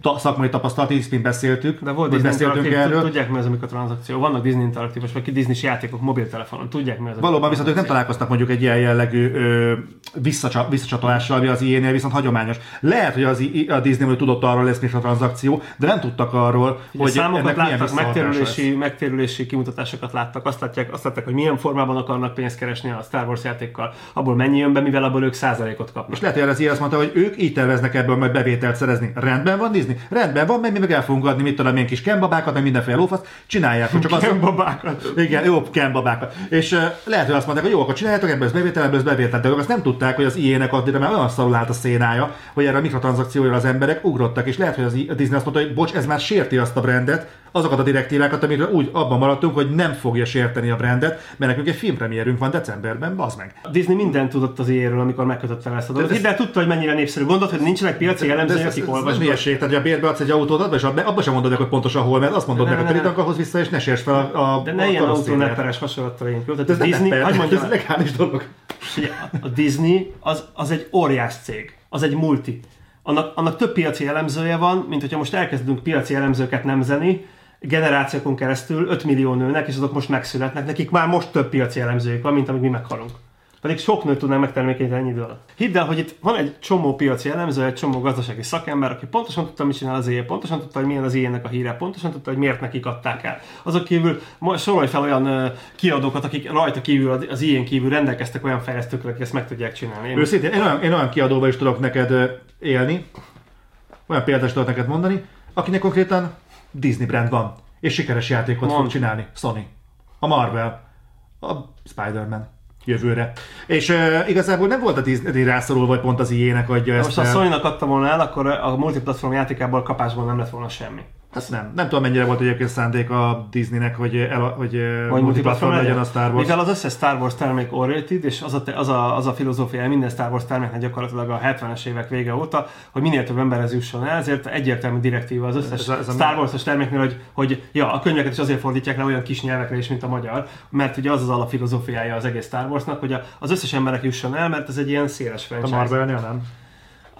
ta, szakmai tapasztalat, így beszéltük. De volt Disney beszéltünk erről. Tudják mi ez a mikrotranszakció. Vannak Disney interaktívos, vagy ki Disney játékok mobiltelefonon. Tudják mi ez a Valóban viszont ők nem találkoztak mondjuk egy ilyen jellegű ö, visszacsat, visszacsatolással, ami az ilyen viszont hagyományos. Lehet, hogy az, a Disney tudott arról lesz a tranzakció, de nem tudtak arról, Ugye hogy számokat láttak, megtérülési, megtérülési kimutatásokat láttak, azt látják, azt látták, hogy milyen formában akarnak pénzt keresni a Star Wars játékkal, abból mennyi jön be, mivel abból ők százalékot kapnak. És lehet, hogy az azt mondta, hogy ők így terveznek ebből majd bevételt szerezni. Rendben van Disney? Rendben van, mert mi meg el fogunk adni, mit tudom, kis kembabákat, meg mindenféle lófasz, csinálják. Csak az... Kembabákat. Igen, jó, kembabákat. És uh, lehet, hogy azt mondták, hogy jó, akkor csináljátok ebből bevétel, ebből bevétel, de ők azt nem tudták, hogy az ilyenek addigra már olyan szarul állt a szénája, hogy erre a mikrotranszakcióra az emberek ugrottak, és lehet, hogy az Disney azt mondta, hogy bocs, ez már sérti azt a brandet, azokat a direktívákat, amiről úgy abban maradtunk, hogy nem fogja sérteni a brandet, mert nekünk egy filmpremierünk van decemberben, bazd meg. A Disney mindent tudott az ilyenről, amikor megkötötte ezt a dolgot. De, tudta, hogy mennyire népszerű. Gondolt, hogy nincsenek piaci jellemzői, akik olvasnak. Ez ez, tehát, hogy a bérbe adsz egy autót, és abban sem mondod, hogy pontosan hol, mert azt mondod de meg, hogy ahhoz vissza, és ne sérts fel a, a De ne ilyen autó hasonlattal én. Tehát a Disney, ez legális dolog. A Disney az, az egy óriás cég, az egy multi. Annak, annak több piaci jellemzője van, mint hogyha most elkezdünk piaci jellemzőket nemzeni, generációkon keresztül 5 millió nőnek, és azok most megszületnek, nekik már most több piaci jellemzőjük van, mint amit mi meghalunk. Pedig sok nőt tudnánk megtermékenyíteni ennyi idő alatt. Hidd el, hogy itt van egy csomó piaci jellemző, egy csomó gazdasági szakember, aki pontosan tudta, mit csinál az éjjel, pontosan tudta, hogy milyen az éjjelnek a híre, pontosan tudta, hogy miért nekik adták el. Azok kívül sorolj fel olyan kiadókat, akik rajta kívül, az ilyen kívül rendelkeztek olyan fejlesztőkkel, akik ezt meg tudják csinálni. Én Őszintén, én olyan, én olyan kiadóval is tudok neked élni, olyan példát tudok neked mondani, akinek konkrétan Disney brand van, és sikeres játékot Mond. fog csinálni. Sony. A Marvel. A Spider-Man jövőre. És uh, igazából nem volt a Disney rászorul, vagy pont az ilyenek adja ezt. Most ha Sony-nak adta volna el, akkor a multiplatform játékából kapásból nem lett volna semmi. Hát nem. Nem tudom, mennyire volt egyébként szándék a Disneynek, hogy, el, hogy Vagy multiplatform legyen a Star Wars. Mivel az összes Star Wars termék oriented, és az a, az a, az a filozófia minden Star Wars terméknek gyakorlatilag a 70-es évek vége óta, hogy minél több emberhez jusson el, ezért egyértelmű direktíva az összes ez, ez a Star Wars-os terméknél, hogy, hogy ja, a könyveket is azért fordítják le olyan kis nyelvekre is, mint a magyar, mert ugye az az alapfilozófiája az egész Star Warsnak, hogy az összes emberek jusson el, mert ez egy ilyen széles franchise. A Marvel-nél nem.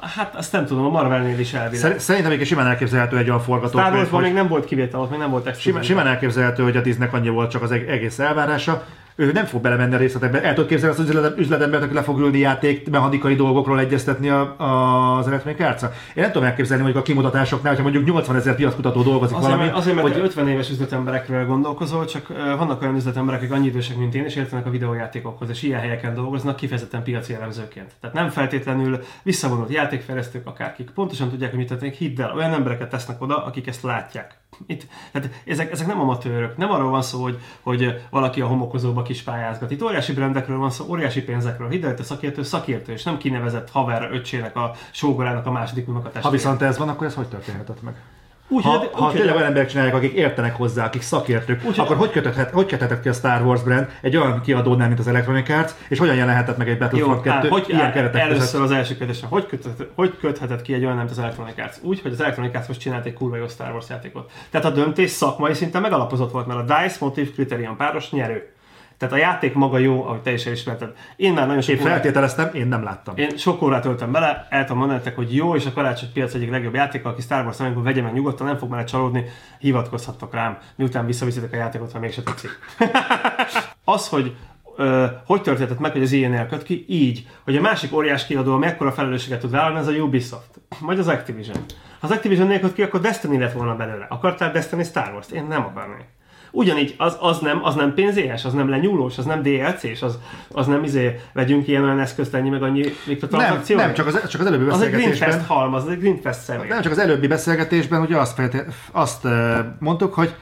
Hát azt nem tudom, a Marvelnél is elvileg. Szerintem még simán elképzelhető egy olyan forgatókönyv. Star Warsban még nem volt kivétel, ott még nem volt simán, simán elképzelhető, hogy a Disneynek annyi volt csak az egész elvárása, ő nem fog belemenni a részletekbe. El tudod képzelni azt az üzletembert, aki le fog ülni játék mechanikai dolgokról egyeztetni a, a, az Electronic arts Én nem tudom elképzelni, hogy a kimutatásoknál, hogyha mondjuk 80 ezer piackutató dolgozik azért, valami. Azért, mert hogy... 50 éves üzletemberekről gondolkozol, csak vannak olyan üzletemberek, akik annyi idősek, mint én, és értenek a videójátékokhoz, és ilyen helyeken dolgoznak kifejezetten piaci elemzőként. Tehát nem feltétlenül visszavonult játékfejlesztők, akárkik. Pontosan tudják, hogy mit tennék, hidd el, olyan embereket tesznek oda, akik ezt látják. Itt, tehát ezek, ezek nem amatőrök. Nem arról van szó, hogy, hogy valaki a homokozóba kis pályázgat. Itt óriási brendekről van szó, óriási pénzekről. Hidd el, a szakértő szakértő, és nem kinevezett haver öccsének a sógorának a második unokatestvére. Ha viszont ez van, akkor ez hogy történhetett meg? Úgy, ha, úgy, ha tényleg olyan emberek csinálják, akik értenek hozzá, akik szakértők, úgy, akkor hogy köthetett, hogy köthetett ki a Star Wars brand egy olyan kiadónál, mint az Electronic Arts, és hogyan jelenhetett meg egy Battlefront 2 hogy, ilyen keretek Először között? az első kérdés, hogy köthetett, hogy köthetett ki egy olyan, mint az Electronic Arts? Úgy, hogy az Electronic Arts most csinált egy kurva jó Star Wars játékot. Tehát a döntés szakmai szinten megalapozott volt, mert a DICE Motive Criterion páros nyerő. Tehát a játék maga jó, ahogy te is elismerted. Én már nagyon sok Én feltételeztem, én nem láttam. Én sok órát töltöm bele, el tudom mondani nektek, hogy jó, és a karácsony piac egyik legjobb játék, aki Star Wars amikor vegye meg nyugodtan, nem fog bele csalódni, hivatkozhattok rám, miután visszaviszitek a játékot, ha mégse tetszik. az, hogy ö, hogy történt meg, hogy az ilyen elköt ki? Így, hogy a másik óriás kiadó, mekkora felelősséget tud vállalni, ez a Ubisoft, vagy az Activision. Ha az Activision nélkül ki, akkor Destiny lett volna belőle. Akartál Destiny Star Wars-t? Én nem akarnék. Ugyanígy, az, az, nem, az nem pénzéhes, az nem lenyúlós, az nem DLC-s, az, az nem izé, vegyünk ilyen olyan eszközt, ennyi meg annyi mikrotranszakció. Nem, nem csak, az, csak az előbbi beszélgetésben. Az egy Greenfest halmaz, az egy Greenfest személy. Nem, csak az előbbi beszélgetésben ugye azt, azt mondtuk, hogy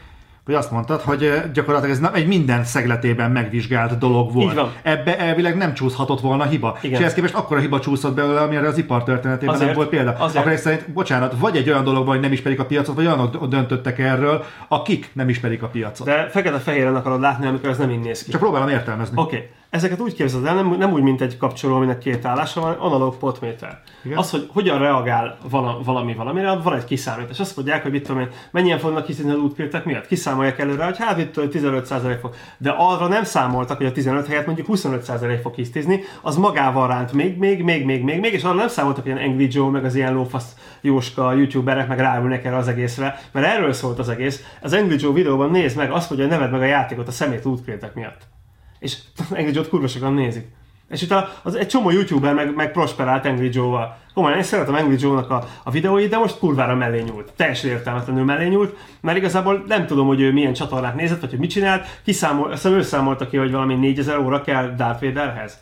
hogy azt mondtad, hogy gyakorlatilag ez egy minden szegletében megvizsgált dolog volt. Így van. Ebbe elvileg nem csúszhatott volna hiba. Igen. És ehhez képest akkor a hiba csúszott belőle, amire az ipar történetében azért, nem volt példa. Azért. Akkor szerint, bocsánat, vagy egy olyan dolog, hogy nem ismerik a piacot, vagy olyanok döntöttek erről, akik nem ismerik a piacot. De fekete-fehéren akarod látni, amikor ez nem így néz ki. Csak próbálom értelmezni. Oké. Okay ezeket úgy képzeld el, nem, nem úgy, mint egy kapcsoló, aminek két állása van, analóg potméter. Igen. Az, hogy hogyan reagál valami valamire, van egy kiszámítás. Azt mondják, hogy mit tudom én, mennyien fognak kiszítani az útpirtek miatt. Kiszámolják előre, hogy hát itt 15% fog. De arra nem számoltak, hogy a 15 helyett mondjuk 25% fog kisztizni, az magával ránt még, még, még, még, még, még, és arra nem számoltak, hogy ilyen Angry Joe, meg az ilyen lófasz Jóska, youtuberek meg ráülnek erre az egészre, mert erről szólt az egész. Az Angry Joe videóban nézd meg, azt hogy neved meg a játékot a szemét útpirtek miatt. És engedj ott kurva sokan nézik. És utána az egy csomó youtuber meg, meg prosperált Angry Joe-val. Komolyan, én szeretem Angry Joe-nak a, a videóit, de most kurvára mellé nyúlt. Teljesen értelmetlenül mellé nyúlt, mert igazából nem tudom, hogy ő milyen csatornát nézett, vagy hogy mit csinált. Kiszámol, azt ő számolta ki, hogy valami 4000 óra kell Darth Vaderhez.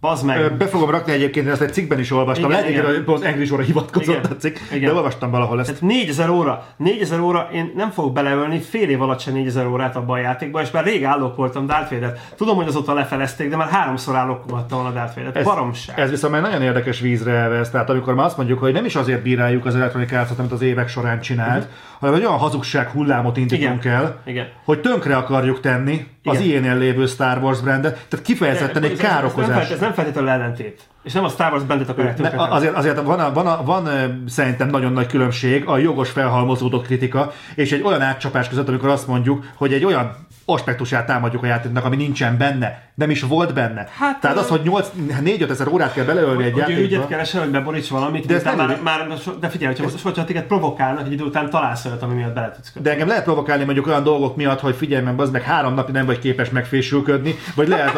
Bazd meg. Be fogom rakni egyébként, ezt egy cikkben is olvastam. Igen, Lehet, igen. hogy pont Angry Joe-ra hivatkozott Igen, a cikk, igen. de olvastam valahol ezt. Tehát 4000 óra, 4000 óra, én nem fogok beleölni fél év alatt se 4000 órát abban a játékban, és már rég állok voltam Darth Vader. Tudom, hogy azóta lefelezték, de már háromszor állok voltam volna Darth Vader. Baromság. Ez viszont már nagyon érdekes vízre elvesz, tehát amikor már azt mondjuk, hogy nem is azért bíráljuk az Electronic Arts-ot, amit az évek során csinált, uh-huh. hanem egy olyan hazugság hullámot indítunk Igen. el, Igen. hogy tönkre akarjuk tenni az Igen. ilyen lévő Star Wars brandet, tehát kifejezetten egy Ez- ez- Ez nem, károkozás. ez nem feltétlenül ellentét. És nem a Star Wars bandet akarják tönkretenni. azért, azért van, a, van, a, van szerintem nagyon nagy különbség a jogos felhalmozódó kritika és egy olyan átcsapás között, amikor azt mondjuk, hogy egy olyan aspektusát támadjuk a játéknak, ami nincsen benne, nem is volt benne. Hát, Tehát az, hogy 4 ezer órát kell beleölni egy ő ügyet játékba. keresel, hogy beboríts valamit, De ez nem már, ügy. már, de figyelj, hogyha, most, hogyha téged provokálnak, egy idő után találsz olyat, ami miatt bele tudsz kötni. De engem lehet provokálni mondjuk olyan dolgok miatt, hogy figyelj meg, az meg három napig nem vagy képes megfésülködni, vagy lehet,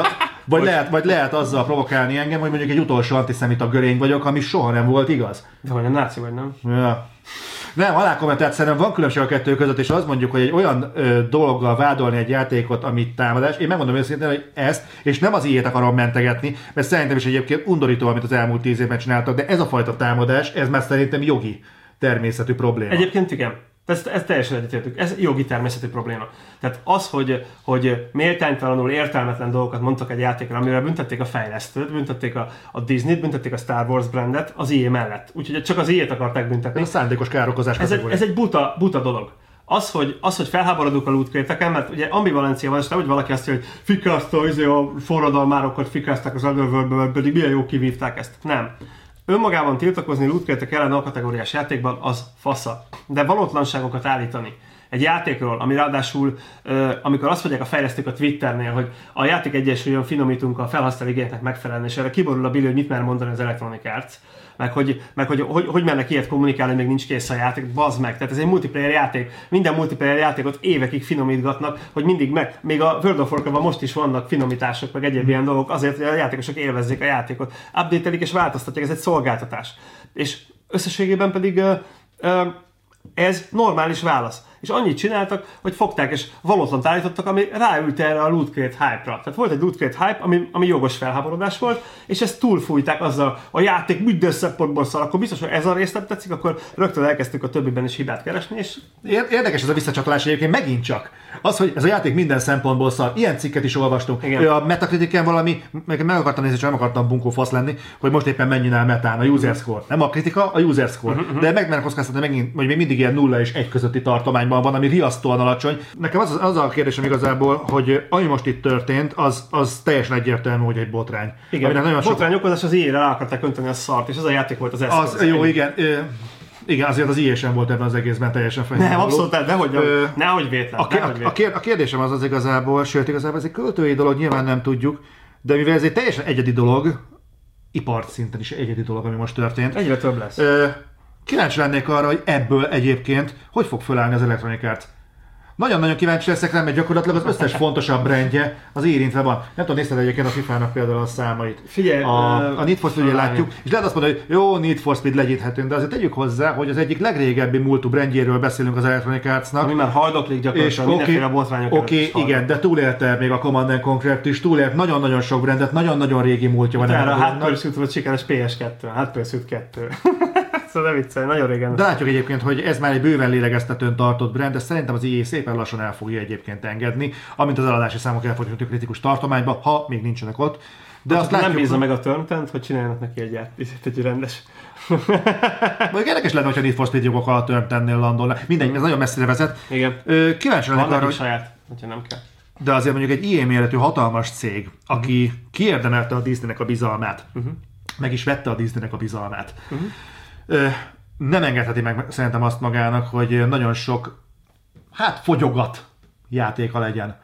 vagy, lehet, vagy lehet azzal provokálni engem, hogy mondjuk egy utolsó antiszemita görény vagyok, ami soha nem volt igaz. De hogy nem náci vagy, nem? Ja. Nem, alá kommentált, szerintem van különbség a kettő között, és azt mondjuk, hogy egy olyan ö, dologgal vádolni egy játékot, amit támadás, én megmondom őszintén, hogy ezt, és nem az ilyet akarom mentegetni, mert szerintem is egyébként undorító, amit az elmúlt tíz évben csináltak, de ez a fajta támadás, ez már szerintem jogi természetű probléma. Egyébként igen. Ez, ez teljesen egyetértünk. Ez jogi természetű probléma. Tehát az, hogy, hogy méltánytalanul értelmetlen dolgokat mondtak egy játékra, amivel büntették a fejlesztőt, büntették a, a Disney-t, büntették a Star Wars brandet az IE mellett. Úgyhogy csak az IE-t akarták büntetni. Ez a szándékos károkozás Ez egy, ez egy buta, buta dolog. Az hogy, az, hogy felháborodunk a loot crate mert ugye ambivalencia van, és nem, hogy valaki azt mondja, hogy fikázta izé a forradalmárokat, fikázták az underworld mert pedig milyen jó kivívták ezt. Nem. Önmagában tiltakozni loot crate ellen a kategóriás játékban az fasza. De valótlanságokat állítani egy játékról, ami ráadásul, amikor azt mondják a fejlesztők a Twitternél, hogy a játék egyesüljön finomítunk a felhasználó igényeknek megfelelni, és erre kiborul a Billy, hogy mit mer mondani az Electronic Arts, meg hogy, meg hogy, hogy, hogy mernek ilyet kommunikálni, még nincs kész a játék, bazd meg. Tehát ez egy multiplayer játék. Minden multiplayer játékot évekig finomítgatnak, hogy mindig meg, még a World of Warcraft-ban most is vannak finomítások, meg egyéb ilyen dolgok, azért, hogy a játékosok élvezzék a játékot. Update-elik és változtatják, ez egy szolgáltatás. És összességében pedig ez normális válasz. És annyit csináltak, hogy fogták és valótlant állítottak, ami ráült erre a loot crate hype-ra. Tehát volt egy loot crate hype, ami, ami jogos felháborodás volt, és ezt túlfújták azzal, a játék minden szempontból szar, akkor biztos, hogy ez a rész nem tetszik, akkor rögtön elkezdtük a többiben is hibát keresni, és Ér- Érdekes ez a visszacsatolás egyébként megint csak. Az, hogy ez a játék minden szempontból szar. Ilyen cikket is olvastunk. Igen. A Metacritiken valami, meg, meg akartam nézni, csak nem akartam bunkó fasz lenni, hogy most éppen mennyi áll metán a user score. Nem a kritika, a user score. Uh-huh. De megmerek kockáztatni megint, hogy még mindig ilyen nulla és egy közötti tartományban van, ami riasztóan alacsony. Nekem az, az a kérdésem igazából, hogy ami most itt történt, az, az teljesen egyértelmű, hogy egy botrány. igen, nagyon sok botrány okozás az ilyen rá akarták önteni a szart, és ez a játék volt az eszköz. az, jó, igen. Igen, azért az sem volt ebben az egészben teljesen Nem, fejlődő. abszolút, nem, nehogy, Ö, nehogy vétlen. A, nehogy a, vétlen. kér, a kérdésem az az igazából, sőt igazából ez egy költői dolog, nyilván nem tudjuk, de mivel ez egy teljesen egyedi dolog, ipart szinten is egyedi dolog, ami most történt. Egyre több lesz. Ö, kíváncsi lennék arra, hogy ebből egyébként hogy fog fölállni az Electronic Arts. Nagyon-nagyon kíváncsi leszek rá, mert gyakorlatilag az összes fontosabb brandje az érintve van. Nem tudom, nézted egyébként a FIFA-nak például a számait. Figyelj, a, a Need for találni. látjuk, és lehet azt mondani, hogy jó, Need for Speed legyinthetünk, de azért tegyük hozzá, hogy az egyik legrégebbi múltú brandjéről beszélünk az Electronic Arts-nak. Ami már haldoklik És gyakorlatilag oké, mindenféle botrányok oké, haldok. igen, de túlélte még a Command and Conquer is, túlélt nagyon-nagyon sok brandet, nagyon-nagyon régi múltja van. Ennek a Hot. Pursuit volt sikeres PS2, Hot Pursuit 2. ne viccelj, nagyon régen. De látjuk egyébként, hogy ez már egy bőven lélegeztetőn tartott brand, de szerintem az EA szépen lassan el fogja egyébként engedni, amint az eladási számok elfogynak a kritikus tartományba, ha még nincsenek ott. De azt nem látjuk, bízza meg a Turn hogy csináljanak neki egy, ját- egy rendes. Mondjuk érdekes lenne, hogyha Need for Speed jogok alatt Turn landolna. Mindegy, ez nagyon messzire vezet. Igen. Ö, Kíváncsi lennék arra, hogy saját, hogyha nem kell. de azért mondjuk egy ilyen méretű hatalmas cég, aki kiérdemelte a Disneynek a bizalmát, uh-huh. meg is vette a Disneynek a bizalmát, uh-huh. Nem engedheti meg szerintem azt magának, hogy nagyon sok, hát fogyogat játéka legyen.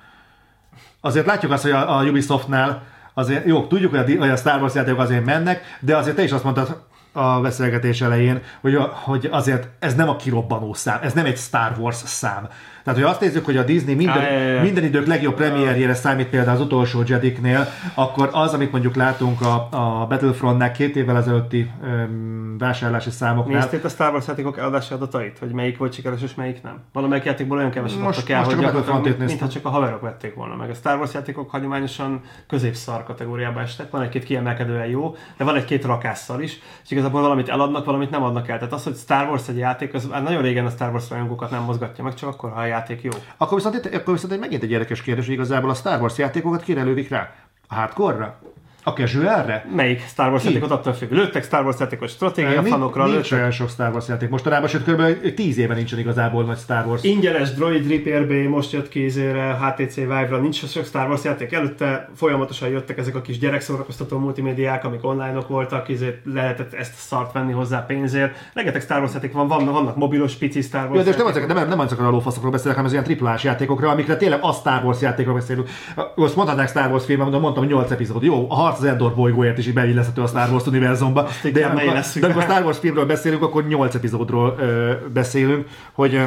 Azért látjuk azt, hogy a, a Ubisoftnál azért, jó, tudjuk, hogy a, hogy a Star Wars játékok azért mennek, de azért te is azt mondtad a beszélgetés elején, hogy, hogy azért ez nem a kirobbanó szám, ez nem egy Star Wars szám. Tehát, hogy azt nézzük, hogy a Disney minden, minden idők legjobb premierjére számít például az utolsó Jediknél, akkor az, amit mondjuk látunk a, a Battlefrontnál két évvel ezelőtti öm, vásárlási számoknál. Nézték a Star Wars játékok eladási adatait? Hogy melyik volt sikeres és melyik nem? Valamelyik játékból olyan keveset Most- adtak el, most hogy csak a gyakorlatilag mintha csak a haverok vették volna meg. A Star Wars játékok hagyományosan középszar kategóriába estek, van egy-két kiemelkedően jó, de van egy-két rakásszal is, és igazából valamit eladnak, valamit nem adnak el. Tehát az, hogy Star Wars egy játék, az már nagyon régen a Star Wars rajongókat nem mozgatja meg, csak akkor, ha a játék jó. Akkor viszont, akkor viszont megint egy érdekes kérdés, hogy igazából a Star Wars játékokat kire lövik rá? A hardcore-ra? A casualre? Melyik Star Wars Ki? játékot attól függ. Lőttek Star Wars játékos stratégia Nincs- fanokra, nincs lőttek olyan sok Star Wars játék mostanában, sőt kb. 10 éve nincsen igazából nagy Star Wars. Ingyenes Droid Repair Bay most jött kézére, HTC Vive-ra, nincs sok Star Wars játék. Előtte folyamatosan jöttek ezek a kis gyerekszórakoztató multimédiák, amik online-ok voltak, ezért lehetett ezt szart venni hozzá pénzért. Rengeteg Star Wars játék van, vannak, vannak mobilos pici Star Wars Ja, de most nem, azok, nem, nem azokról a lófaszokról beszélek, hanem az ilyen triplás játékokról, amikre tényleg a Star Wars játékról beszélünk. Most mondhatnák Star Wars filmben, de mondtam 8 epizód. Jó, a harc az Endor bolygóért is beilleszthető a Star Wars univerzumba. De inkább amikor, beillesszük de amikor be. Star Wars filmről beszélünk, akkor 8 epizódról ö, beszélünk, hogy ö,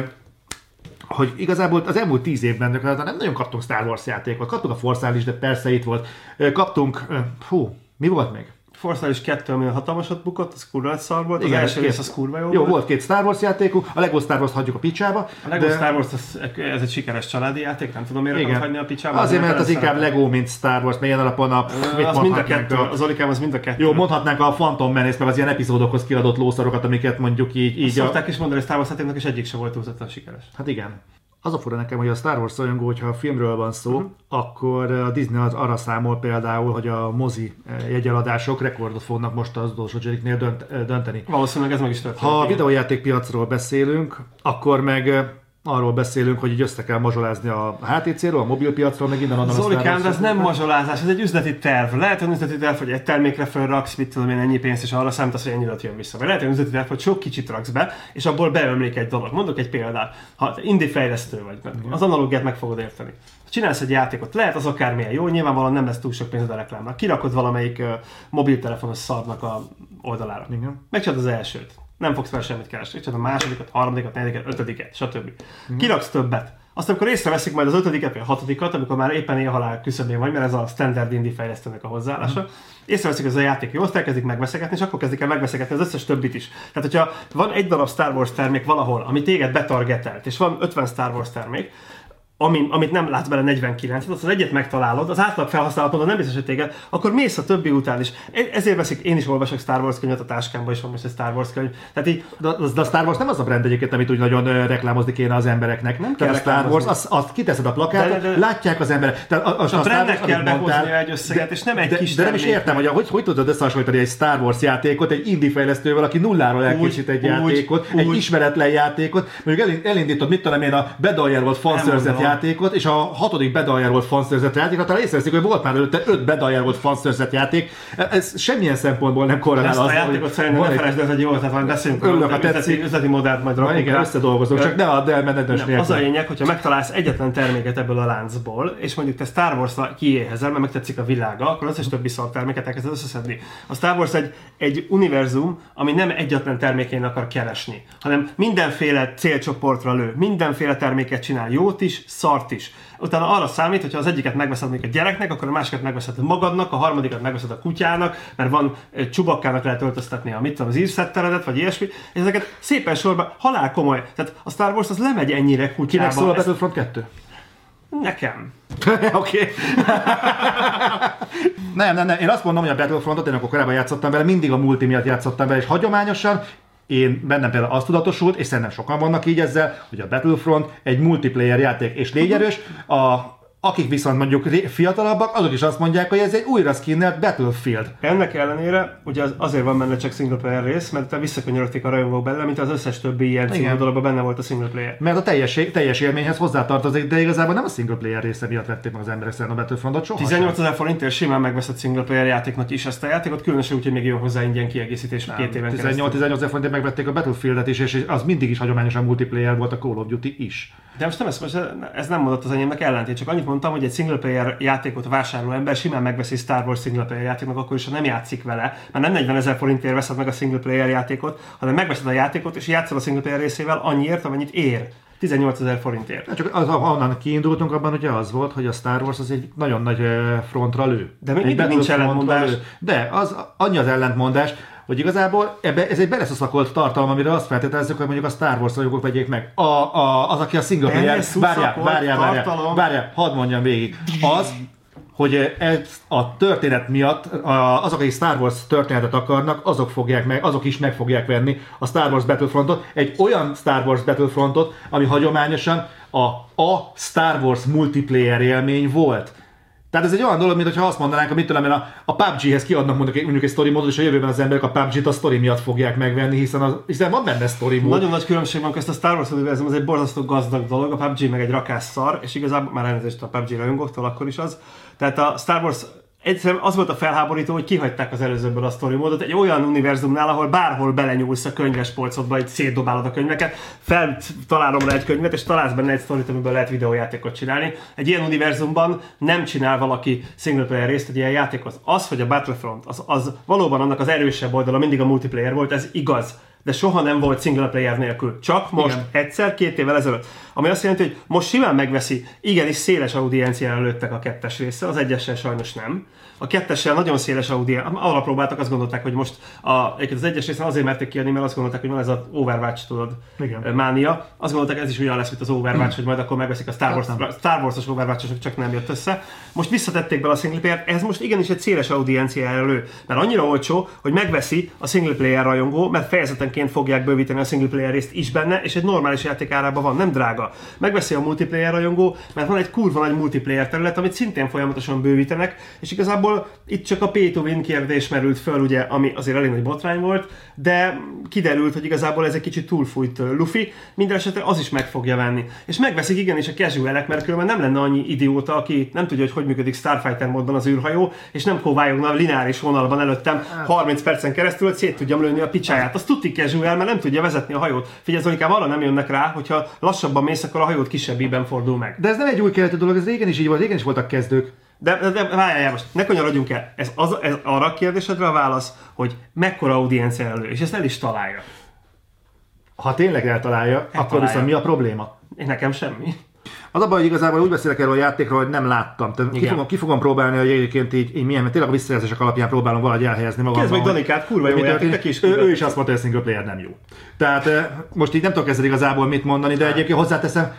hogy igazából az elmúlt tíz évben nem nagyon kaptunk Star Wars játékot. Kaptunk a Force is, de persze itt volt. Kaptunk, hú, mi volt még? Force is kettő, ami hatalmasat bukott, az kurva szar volt. Az Igen, első két- rész az kurva jó, Jó, volt két Star Wars játékuk, a Lego Star Wars hagyjuk a picsába. A Lego Star Wars az, ez egy sikeres családi játék, nem tudom miért akarod hagyni a picsába. Azért, mert az inkább Lego, mint Star Wars, mert ilyen alapon a... mit Az mind a kettő, a- az Olikám az mind a kettő. Jó, mondhatnánk a Phantom Menace, meg az ilyen epizódokhoz kiadott lószarokat, amiket mondjuk így... így a... Szokták is mondani, hogy Star Wars játéknak is egyik se volt túlzottan sikeres. Hát igen. Az a fura nekem, hogy a Star Wars rajongó, hogyha a filmről van szó, uh-huh. akkor a Disney az arra számol például, hogy a mozi eh, jegyeladások rekordot fognak most az utolsó Jedi-nél dönt, eh, dönteni. Valószínűleg ez meg is történt. Ha a videójátékpiacról beszélünk, akkor meg eh, arról beszélünk, hogy így össze kell mazsolázni a HTC-ről, a mobilpiacról, meg innen onnan Zolikám, de ez nem mazsolázás, ez egy üzleti terv. Lehet, hogy üzleti terv, hogy egy termékre felraksz, mit tudom én, ennyi pénzt, és arra számítasz, hogy ennyi jön vissza. Vagy lehet, hogy üzleti terv, hogy sok kicsit raksz be, és abból beömlik egy dolog. Mondok egy példát. Ha indie fejlesztő vagy, az analógiát meg fogod érteni. Ha Csinálsz egy játékot, lehet az akármilyen jó, nyilvánvalóan nem lesz túl sok pénzed a reklámra. Kirakod valamelyik uh, mobiltelefonos szarnak a oldalára. Igen. Megcsinálod az elsőt. Nem fogsz fel semmit keresni. Megcsinálod a másodikat, harmadikat, negyediket, ötödiket, stb. Kiraksz többet. Aztán amikor észreveszik majd az ötödiket, vagy a hatodikat, amikor már éppen élhalál küszöbén vagy, mert ez a standard indie fejlesztőnek a hozzáállása, észreveszik, hogy ez a játék jó, azt elkezdik megveszegetni, és akkor kezdik el megveszegetni az összes többit is. Tehát, hogyha van egy darab Star Wars termék valahol, ami téged betargetelt, és van 50 Star Wars termék, ami, amit nem látsz bele 49 azt az egyet megtalálod, az átlag felhasználatod nem biztos, hogy téged, akkor mész a többi után is. E- Ezért veszik, én is olvasok Star Wars könyvet, a táskámban is van most egy Star Wars könyv. Tehát így, De, de a Star Wars nem az a brand egyébként, amit úgy nagyon reklámozni kéne az embereknek. Nem kell a Star Wars, azt, azt kiteszed a plakátot, De- de- de- látják az emberek. Tehát a, a, a Star brandnek kell behoznia egy összeget, és nem egy de, kis de nem is értem, hogy, hogy hogy tudod összehasonlítani egy Star Wars játékot egy indie fejlesztővel, aki nulláról elkészít egy úgy, játékot, egy úgy. ismeretlen játékot, mondjuk elin- elindítod, mit tudom én, a Bedaljer volt fanszerzett. Játékot, és a hatodik Bedaljer volt fanszerzett játék, talán észreveszik, hogy volt már előtte öt Bedaljer volt fanszerzett játék. Ez semmilyen szempontból nem korrelál Ezt a azzal, játékot szerintem ne felejtsd, el, ez egy jó ötlet, van, beszélünk Örülök, üzleti, tetszik. üzleti modellt majd rakunk igen, rá. összedolgozok, csak ne a Dell menedös Nem, az a nélkül. lényeg, hogyha megtalálsz egyetlen terméket ebből a láncból, és mondjuk te Star Wars-ra kiéhezel, mert megtetszik a világa, akkor az összes többi szar terméket elkezded összeszedni. A Star Wars egy, egy univerzum, ami nem egyetlen termékén akar keresni, hanem mindenféle célcsoportra lő, mindenféle terméket csinál, jót is, szart is. Utána arra számít, hogyha az egyiket megveszed mondjuk a gyereknek, akkor a másikat megveszed magadnak, a harmadikat megveszed a kutyának, mert van csubakkának lehet öltöztetni a mit tudom, az írszetteredet, vagy ilyesmi, és ezeket szépen sorba halál komoly. Tehát a Star Wars az lemegy ennyire kutyába. Kinek szól a Battlefront 2? Nekem. Oké. nem, nem, nem. Én azt mondom, hogy a Battlefrontot, én akkor korábban játszottam vele, mindig a multi miatt játszottam vele, és hagyományosan én bennem például azt tudatosult, és szerintem sokan vannak így ezzel, hogy a Battlefront egy multiplayer játék, és légy erős, a akik viszont mondjuk fiatalabbak, azok is azt mondják, hogy ez egy újra skinnelt Battlefield. Ennek ellenére ugye az azért van benne csak single player rész, mert te visszakanyarodték a rajongók belőle, mint az összes többi ilyen dologban benne volt a single player. Mert a teljes, teljes élményhez hozzátartozik, de igazából nem a single player része miatt vették meg az emberek szerintem a Battlefrontot soha. 18 ezer forintért simán megveszed single player játéknak is ezt a játékot, különösen úgy, hogy még jön hozzá ingyen kiegészítés két éven 18 18 ezer forintért megvették a Battlefield-et is, és az mindig is hagyományosan multiplayer volt a Call of Duty is. De most nem ez, most ez nem mondott az enyémnek ellentét, csak annyit mondtam, hogy egy single player játékot vásárló ember simán megveszi Star Wars single player játéknak, akkor is, ha nem játszik vele, mert nem 40 ezer forintért veszed meg a single player játékot, hanem megveszed a játékot, és játszol a single player részével annyiért, amennyit ér. 18 ezer forintért. Csak az, onnan kiindultunk abban, hogy az volt, hogy a Star Wars az egy nagyon nagy frontra lő. De még mindig nincs ellentmondás. De az annyi az ellentmondás, hogy igazából ebbe, ez egy beleszoszakolt tartalom, amire azt feltételezzük, hogy mondjuk a Star Wars rajongók vegyék meg. A, a, az, aki a single player, várjál, várjál, várjál, várjál, hadd mondjam végig. Az, hogy ez a történet miatt azok, akik Star Wars történetet akarnak, azok fogják meg, azok is meg fogják venni a Star Wars Battlefrontot, egy olyan Star Wars Battlefrontot, ami hagyományosan a, a Star Wars multiplayer élmény volt. Tehát ez egy olyan dolog, mintha azt mondanánk, amit tudom a, a PUBG-hez kiadnak mondjuk, mondjuk egy story módot, és a jövőben az emberek a PUBG-t a story miatt fogják megvenni, hiszen, az, hiszen van benne story mód. Nagyon nagy különbség van, ezt a Star Wars univerzum az egy borzasztó gazdag dolog, a PUBG meg egy rakás szar, és igazából már elnézést a PUBG rajongóktól akkor is az. Tehát a Star Wars egyszerűen az volt a felháborító, hogy kihagyták az előzőből a story módot egy olyan univerzumnál, ahol bárhol belenyúlsz a könyves polcodba, egy szétdobálod a könyveket, feltalálom rá egy könyvet, és találsz benne egy sztorit, amiből lehet videójátékot csinálni. Egy ilyen univerzumban nem csinál valaki single player részt egy ilyen játékhoz. Az, hogy a Battlefront, az, az valóban annak az erősebb oldala mindig a multiplayer volt, ez igaz de soha nem volt single player nélkül. Csak most Igen. egyszer, két évvel ezelőtt. Ami azt jelenti, hogy most simán megveszi, igenis széles audienciára lőttek a kettes része, az egyessel sajnos nem. A kettessel nagyon széles audiencia, arra próbáltak, azt gondolták, hogy most a, az egyes részen azért merték kiadni, mert azt gondolták, hogy van ez az Overwatch, tudod, Igen. mánia. Azt gondolták, ez is olyan lesz, mint az Overwatch, hogy majd akkor megveszik a Star, Wars, Star Wars-os overwatch csak nem jött össze. Most visszatették be a single player ez most igenis egy széles audienciára lő, mert annyira olcsó, hogy megveszi a single player rajongó, mert fejezetenként fogják bővíteni a single player részt is benne, és egy normális játék árában van, nem drága. Megveszi a multiplayer rajongó, mert van egy kurva nagy multiplayer terület, amit szintén folyamatosan bővítenek, és igazából itt csak a pay to win kérdés merült föl, ugye, ami azért elég nagy botrány volt, de kiderült, hogy igazából ez egy kicsit túlfújt Luffy, minden esetre az is meg fogja venni. És megveszik igenis a casualek, mert különben nem lenne annyi idióta, aki nem tudja, hogy hogy működik Starfighter módon az űrhajó, és nem kóvályogna a lineáris vonalban előttem 30 percen keresztül, hogy szét tudjam lőni a picsáját. Az tuti casual, mert nem tudja vezetni a hajót. Figyelj, Zolikám, arra nem jönnek rá, hogyha lassabban mész, akkor a hajót kisebb fordul meg. De ez nem egy új keletű dolog, ez régen is így volt, régen is voltak kezdők. De, de, de várjál, most ne kanyarodjunk el. Ez, az, ez arra a kérdésedre a válasz, hogy mekkora audiencia elő, és ezt el is találja. Ha tényleg eltalálja, eltalálja. akkor viszont mi a probléma? Nekem semmi. Az a baj, hogy igazából úgy beszélek erről a játékról, hogy nem láttam. Tehát ki fogom, ki fogom próbálni, hogy egyébként így, így milyen, mert tényleg a visszajelzések alapján próbálom valahogy elhelyezni magam. Kezd meg Danikát, kurva jó játék, is ő, ő, is azt mondta, hogy a single player nem jó. Tehát most így nem tudok ezzel igazából mit mondani, de egyébként hozzáteszem,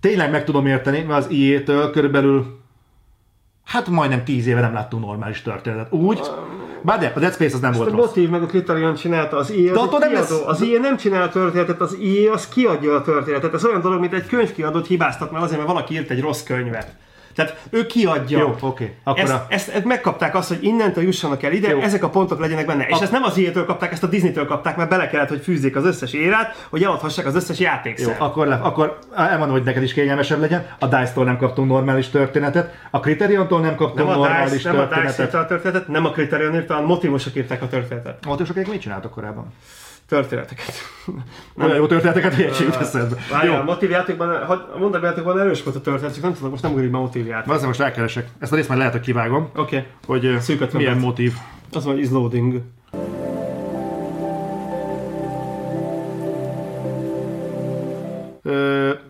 tényleg meg tudom érteni, mert az IE-től körülbelül hát majdnem tíz éve nem láttunk normális történetet. Úgy, bár de, a Dead Space az nem volt a rossz. Motív meg a Criterion csinálta, az IE az nem lesz... Az IE nem csinál a történetet, az IE az kiadja a történetet. Ez olyan dolog, mint egy könyvkiadót hibáztat, mert azért, mert valaki írt egy rossz könyvet. Tehát ő kiadja. Jó, oké. Okay. Ezt, a... ezt, ezt, megkapták azt, hogy innentől jussanak el ide, Jó. ezek a pontok legyenek benne. És a... ezt nem az ilyentől kapták, ezt a Disney-től kapták, mert bele kellett, hogy fűzzék az összes érát, hogy eladhassák az összes játékszer. Jó, akkor, le, akkor elmondom, hogy neked is kényelmesebb legyen. A DICE-tól nem kaptunk normális történetet, a Criterion-tól nem kaptunk nem normális DICE, történetet. Nem a DICE a történetet, nem a Criterion írta, a motivosok írták a történetet. A motivosok mit csináltak korábban? Történeteket. Nem jó történeteket, jut eszedbe. Várjál, a motivjátékban, a mondom erős volt a történet, csak nem tudom, most nem ugrik be a motivjáték. Azért most rákeresek. Ezt a részt már lehet, hogy kivágom. Oké. Okay. Hogy Szűköt milyen vett. motív. Az van, is loading.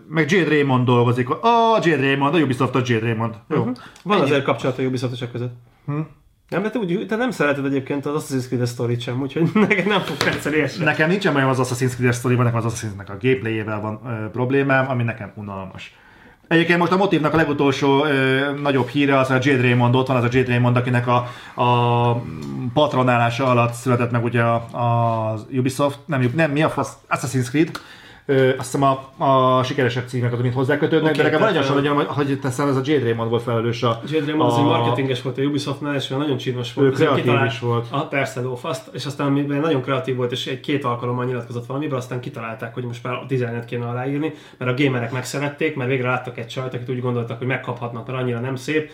meg Jade Raymond dolgozik. Ah, oh, Jade Raymond, a Ubisoft a Jade Raymond. Jó. Uh-huh. Van Ennyi. azért kapcsolat a Ubisoft között. Hm? Nem, mert te, úgy, te nem szereted egyébként az Assassin's Creed story sem, úgyhogy nekem nem fog tetszeni Nekem nincsen olyan az Assassin's Creed story nekem az Assassin's a gameplayével van ö, problémám, ami nekem unalmas. Egyébként most a motívnak a legutolsó ö, nagyobb híre az a Jade Raymond, ott van az a Jade Raymond, akinek a, a patronálása alatt született meg ugye a, a Ubisoft, nem, nem mi a fasz, Assassin's Creed, Ö, azt hiszem a, a sikeresebb címek mint hozzákötődnek, okay, de nekem nagyon sokan, hogy, hogy teszem, ez a Jade Raymond volt felelős a... Jade Raymond a, az egy marketinges volt a Ubisoftnál, és nagyon csinos volt. Ő kreatív is volt. A, persze, Lófaszt, és aztán nagyon kreatív volt, és egy két alkalommal nyilatkozott valamiből, aztán kitalálták, hogy most már a dizájnet kéne aláírni, mert a gamerek megszerették, mert végre láttak egy csajt, akit úgy gondoltak, hogy megkaphatnak, mert annyira nem szép.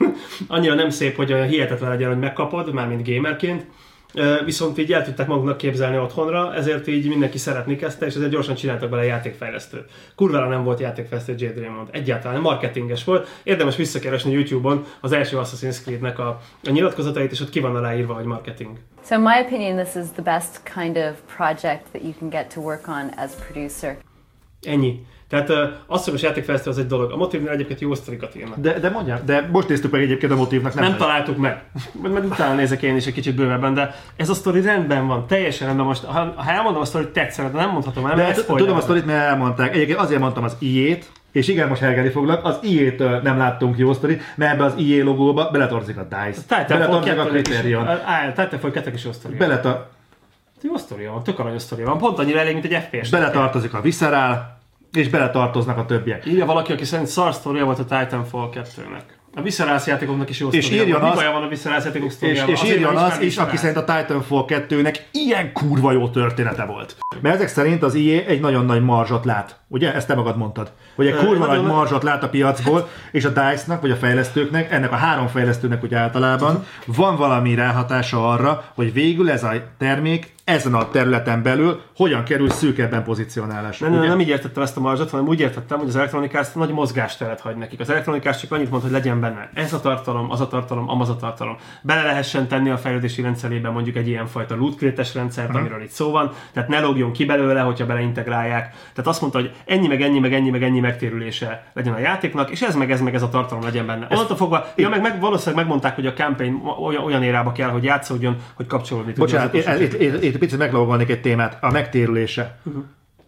annyira nem szép, hogy hihetetlen legyen, hogy megkapod, már mint gamerként viszont így el tudták maguknak képzelni otthonra, ezért így mindenki szeretni kezdte, és ezért gyorsan csináltak bele játékfejlesztőt. Kurvára nem volt játékfejlesztő Jade Raymond, egyáltalán marketinges volt. Érdemes visszakeresni YouTube-on az első Assassin's Creed-nek a, a nyilatkozatait, és ott ki van aláírva, hogy marketing. So in my opinion, this is the best kind of project that you can get to work on as producer. Ennyi. Tehát az, hogy most játékfejlesztő az egy dolog. A motívnél egyébként jó sztorikat írnak. De, de mondjam, de most néztük meg egyébként a motívnak. Nem, nem találtuk meg. Mert utána nézek én is egy kicsit bővebben, de ez a sztori rendben van, teljesen rendben. Most, ha, ha elmondom a sztorit tetszene, de nem mondhatom el, mert Tudom a sztorit, mert elmondták. Egyébként azért mondtam az iét, és igen, most hergelni foglak, az IE-től nem láttunk jó sztorit, mert ebbe az IE logóba beletartozik a DICE, beletartozik a Criterion. Titanfall 2 is jó sztori. Beleta... Jó sztoria van, tök aranyos sztoria van, pont annyira elég, mint egy FPS. Beletartozik a Visceral, és beletartoznak a többiek. Írja valaki, aki szerint szar volt a Titanfall 2-nek. A Viscerász játékoknak is jó és írjon az, van a Viscerász játékok És, és írjon az is, aki szerint a Titanfall 2-nek ilyen kurva jó története volt. Mert ezek szerint az IE egy nagyon nagy marzsot lát. Ugye? Ezt te magad mondtad. Hogy egy kurva nagy marzsot lát a piacból, és a DICE-nak, vagy a fejlesztőknek, ennek a három fejlesztőnek ugye általában van valami ráhatása arra, hogy végül ez a termék ezen a területen belül hogyan kerül szűkebben pozícionálásra. Nem, nem, nem így értettem ezt a marzsot, hanem úgy értettem, hogy az elektronikás nagy mozgásteret hagy nekik. Az elektronikás csak annyit mond, hogy legyen benne ez a tartalom, az a tartalom, amaz a tartalom. Bele lehessen tenni a fejlődési rendszerébe mondjuk egy ilyen fajta loot rendszert, uh-huh. amiről itt szó van, tehát ne lógjon ki belőle, hogyha beleintegrálják. Tehát azt mondta, hogy ennyi meg ennyi meg ennyi meg ennyi megtérülése legyen a játéknak, és ez meg ez meg ez a tartalom legyen benne. Onnantól fogva, ja, meg, meg valószínűleg megmondták, hogy a campaign olyan, olyan érába kell, hogy játszódjon, hogy kapcsolódni Bocsánat, itt, itt, itt, picit meglogolnék egy témát, a megtérülése. Uh-huh.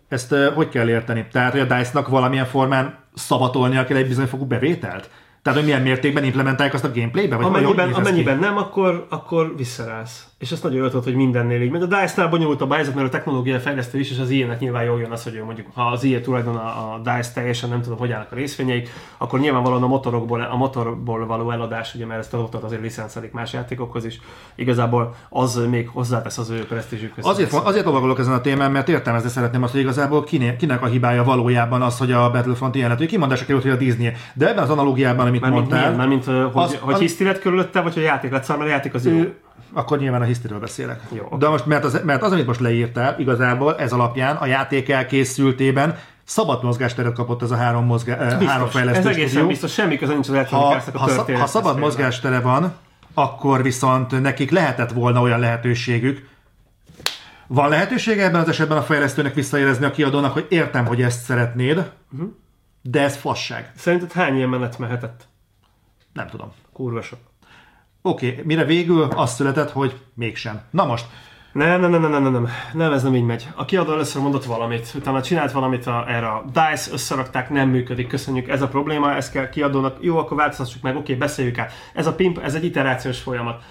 Ezt uh, hogy kell érteni? Tehát, hogy a DICE-nak valamilyen formán szavatolnia kell egy bizonyos fokú bevételt? Tehát, hogy milyen mértékben implementálják azt a gameplaybe? Vagy amennyiben, amennyiben nem, akkor, akkor visszarász. És ezt nagyon jól hogy mindennél így. Mert a DICE-nál bonyolult a helyzet, mert a technológia fejlesztő is, és az ilyenek nyilván jól jön az, hogy mondjuk, ha az ilyen tulajdon a, a DICE teljesen nem tudom, hogy állnak a részvényeik, akkor nyilvánvalóan a motorokból, a motorból való eladás, ugye, mert ezt a motor azért licenszelik más játékokhoz is, igazából az még hozzátesz az ő presztízsükhöz. Azért, azért lovagolok ezen a témán, mert értelmezni szeretném azt, hogy igazából kinek, kinek a hibája valójában az, hogy a Battlefront ilyen lett, kimondásra került, hogy a Disney. De ebben az analógiában, amit már mondtál, mint, mint, hogy, az, hogy az, hiszti lett körülötte, vagy hogy a játék lett szar, mert a játék az ő, jó akkor nyilván a hisztiről beszélek. Jó. De most, mert az, mert az, amit most leírtál, igazából ez alapján a játék elkészültében szabad mozgásteret kapott ez a három, mozgá, biztos. három fejlesztő Ez egészen biztos, semmi köze nincs az ha, a ha, ha szabad mozgástere van, akkor viszont nekik lehetett volna olyan lehetőségük, van lehetősége ebben az esetben a fejlesztőnek visszaérezni a kiadónak, hogy értem, hogy ezt szeretnéd, uh-huh. De ez fasság. Szerinted hány ilyen menet mehetett? Nem tudom. Kurva sok. Oké, okay, mire végül az született, hogy mégsem. Na most, nem, nem, nem, nem, nem, nem, nem, ez nem így megy. A kiadó először mondott valamit, utána csinált valamit a, erre a DICE, összerakták, nem működik, köszönjük, ez a probléma, ezt kell kiadónak, jó, akkor változtassuk meg, oké, beszéljük át. Ez a pimp, ez egy iterációs folyamat.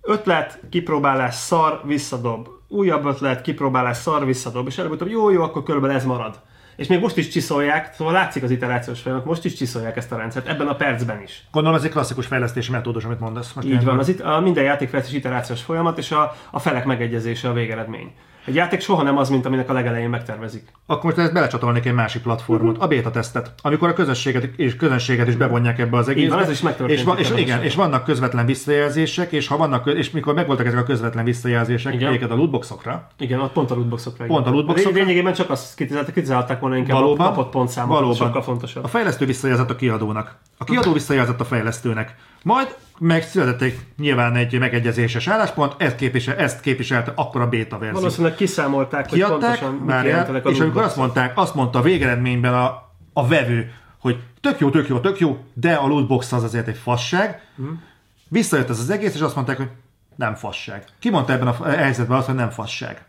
Ötlet, kipróbálás, szar, visszadob. Újabb ötlet, kipróbálás, szar, visszadob. És előbb jó, jó, akkor körülbelül ez marad és még most is csiszolják, szóval látszik az iterációs folyamat, most is csiszolják ezt a rendszert, ebben a percben is. Gondolom ez egy klasszikus fejlesztési metódus, amit mondasz. Most Így van, az itt, a minden játékfejlesztés iterációs folyamat, és a, a felek megegyezése a végeredmény. Egy játék soha nem az, mint aminek a legelején megtervezik. Akkor most ezt belecsatolnék egy másik platformot, uh-huh. a beta tesztet, amikor a közösséget és közönséget is bevonják ebbe az egészbe. ez is és, van, és, igen, és vannak közvetlen visszajelzések, és ha vannak, és mikor megvoltak ezek a közvetlen visszajelzések, igen. a lootboxokra. Igen, ott pont a lootboxokra. Pont a lootboxokra. Lényegében csak azt kritizálták volna inkább valóban, a kapott pontszámot, valóban. sokkal fontosabb. A fejlesztő visszajelzett a kiadónak. A kiadó visszajelzett a fejlesztőnek. Majd megszületett egy, nyilván egy megegyezéses álláspont, ezt, képvisel, ezt képviselte akkor a beta verzió. Valószínűleg kiszámolták, hogy Kiadták, pontosan már mit És amikor azt mondták, azt mondta a végeredményben a, a vevő, hogy tök jó, tök jó, tök jó, de a lootbox az azért egy fasság. Hmm. Visszajött ez az egész, és azt mondták, hogy nem fasság. Ki mondta ebben a helyzetben azt, hogy nem fasság?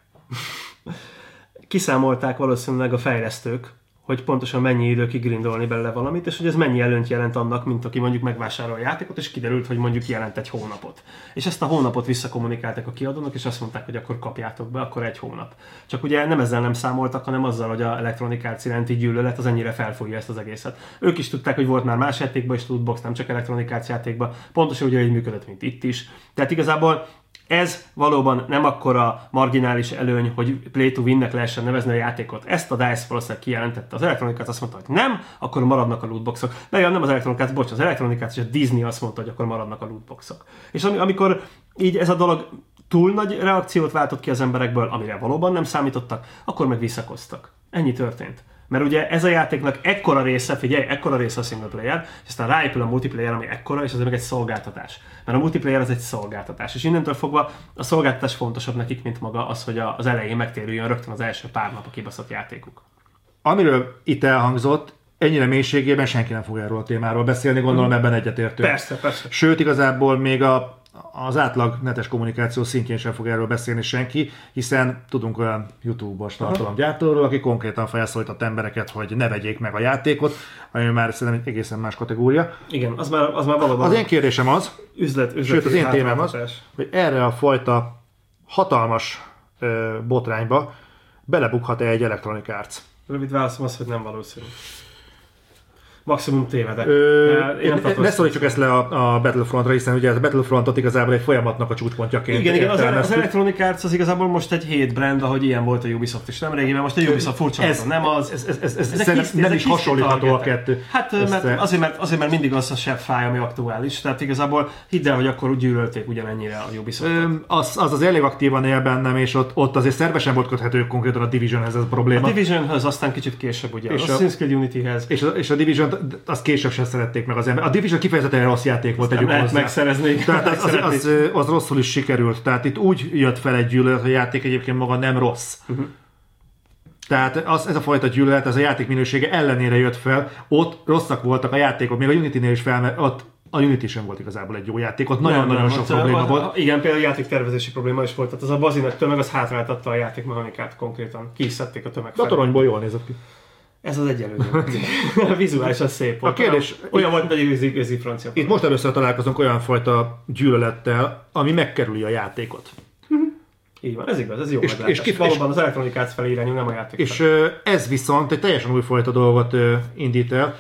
Kiszámolták valószínűleg a fejlesztők, hogy pontosan mennyi idő kigrindolni belőle valamit, és hogy ez mennyi előnyt jelent annak, mint aki mondjuk megvásárol a játékot, és kiderült, hogy mondjuk jelent egy hónapot. És ezt a hónapot visszakommunikáltak a kiadónak, és azt mondták, hogy akkor kapjátok be, akkor egy hónap. Csak ugye nem ezzel nem számoltak, hanem azzal, hogy a elektronikát iránti gyűlölet az ennyire felfújja ezt az egészet. Ők is tudták, hogy volt már más játékban is Lootbox, nem csak elektronikát játékban, pontosan ugye így működött, mint itt is. Tehát igazából ez valóban nem akkora marginális előny, hogy play to win-nek lehessen nevezni a játékot. Ezt a DICE valószínűleg kijelentette. Az elektronikát azt mondta, hogy nem, akkor maradnak a lootboxok. De nem az elektronikát, bocs, az elektronikát és a Disney azt mondta, hogy akkor maradnak a lootboxok. És amikor így ez a dolog túl nagy reakciót váltott ki az emberekből, amire valóban nem számítottak, akkor meg visszakoztak. Ennyi történt. Mert ugye ez a játéknak ekkora része, figyelj, ekkora része a single player, és aztán ráépül a multiplayer, ami ekkora, és az meg egy szolgáltatás. Mert a multiplayer az egy szolgáltatás. És innentől fogva a szolgáltatás fontosabb nekik, mint maga az, hogy az elején megtérüljön rögtön az első pár nap a kibaszott játékuk. amiről itt elhangzott, ennyire mélységében senki nem fog erről a témáról beszélni, gondolom ebben egyetértünk. Persze, persze. Sőt, igazából még a, az átlag netes kommunikáció szintjén sem fog erről beszélni senki, hiszen tudunk olyan YouTube-os tartalomgyártóról, aki konkrétan felszólított embereket, hogy ne vegyék meg a játékot, ami már szerintem egy egészen más kategória. Igen, az már, az már valóban Az én kérdésem az, üzlet, üzleti sőt az én témám az, hogy erre a fajta hatalmas ö, botrányba belebukhat-e egy Electronic Arts? Rövid válaszom az, hogy nem valószínű. Maximum tévedek. Ö, De én nem ne, ne ezt- szólítsuk ezt le a, a Battlefrontra, hiszen ugye a Battlefrontot igazából egy folyamatnak a csúcspontjaként Igen, igen, az, az. Electronic Arts az igazából most egy hét brand, ahogy ilyen volt a Ubisoft is nemrégiben, most a Ubisoft furcsa ez, nem az. Ez, ez, ez, ez szerintem hiszti- nem is hasonlítható a kettő. Hát mert azért, mert, azért, mert mindig az a sebb fáj, ami aktuális. Tehát igazából hidd el, hogy akkor úgy gyűlölték ugyanennyire a Ubisoft. Ö, az, az az elég aktívan él bennem, és ott, ott azért szervesen volt köthető konkrétan a Divisionhez ez a A probléma. Divisionhöz aztán kicsit később, ugye. És a- a Creed Unityhez. és, a, és a Division azt később sem szerették meg az ember. A Division kifejezetten rossz játék volt, tegyük hozzá. megszerezni. Tehát az, az, az, az, rosszul is sikerült. Tehát itt úgy jött fel egy gyűlölet, a játék egyébként maga nem rossz. Uh-huh. Tehát az, ez a fajta gyűlölet, ez a játék minősége ellenére jött fel. Ott rosszak voltak a játékok, még a Unity-nél is fel, mert ott a Unity sem volt igazából egy jó játék, ott nagyon-nagyon sok probléma ott, volt. Igen, például játéktervezési probléma is volt. Tehát az a bazinek tömeg, az hátráltatta a játékmechanikát konkrétan. Ki is szedték a tömeg De a toronyból jól nézett ki. Ez az egyelőre. Vizuálisan szép volt. A kérdés- Olyan, olyan volt, hogy őzi, őzi francia. Itt most először találkozunk olyan fajta gyűlölettel, ami megkerüli a játékot. Így van, ez igaz, ez jó És- és, meglátás. és kif- Valóban az Electronic Arts felé irányul, nem a játék És ö, ez viszont egy teljesen újfajta dolgot ö, indít el.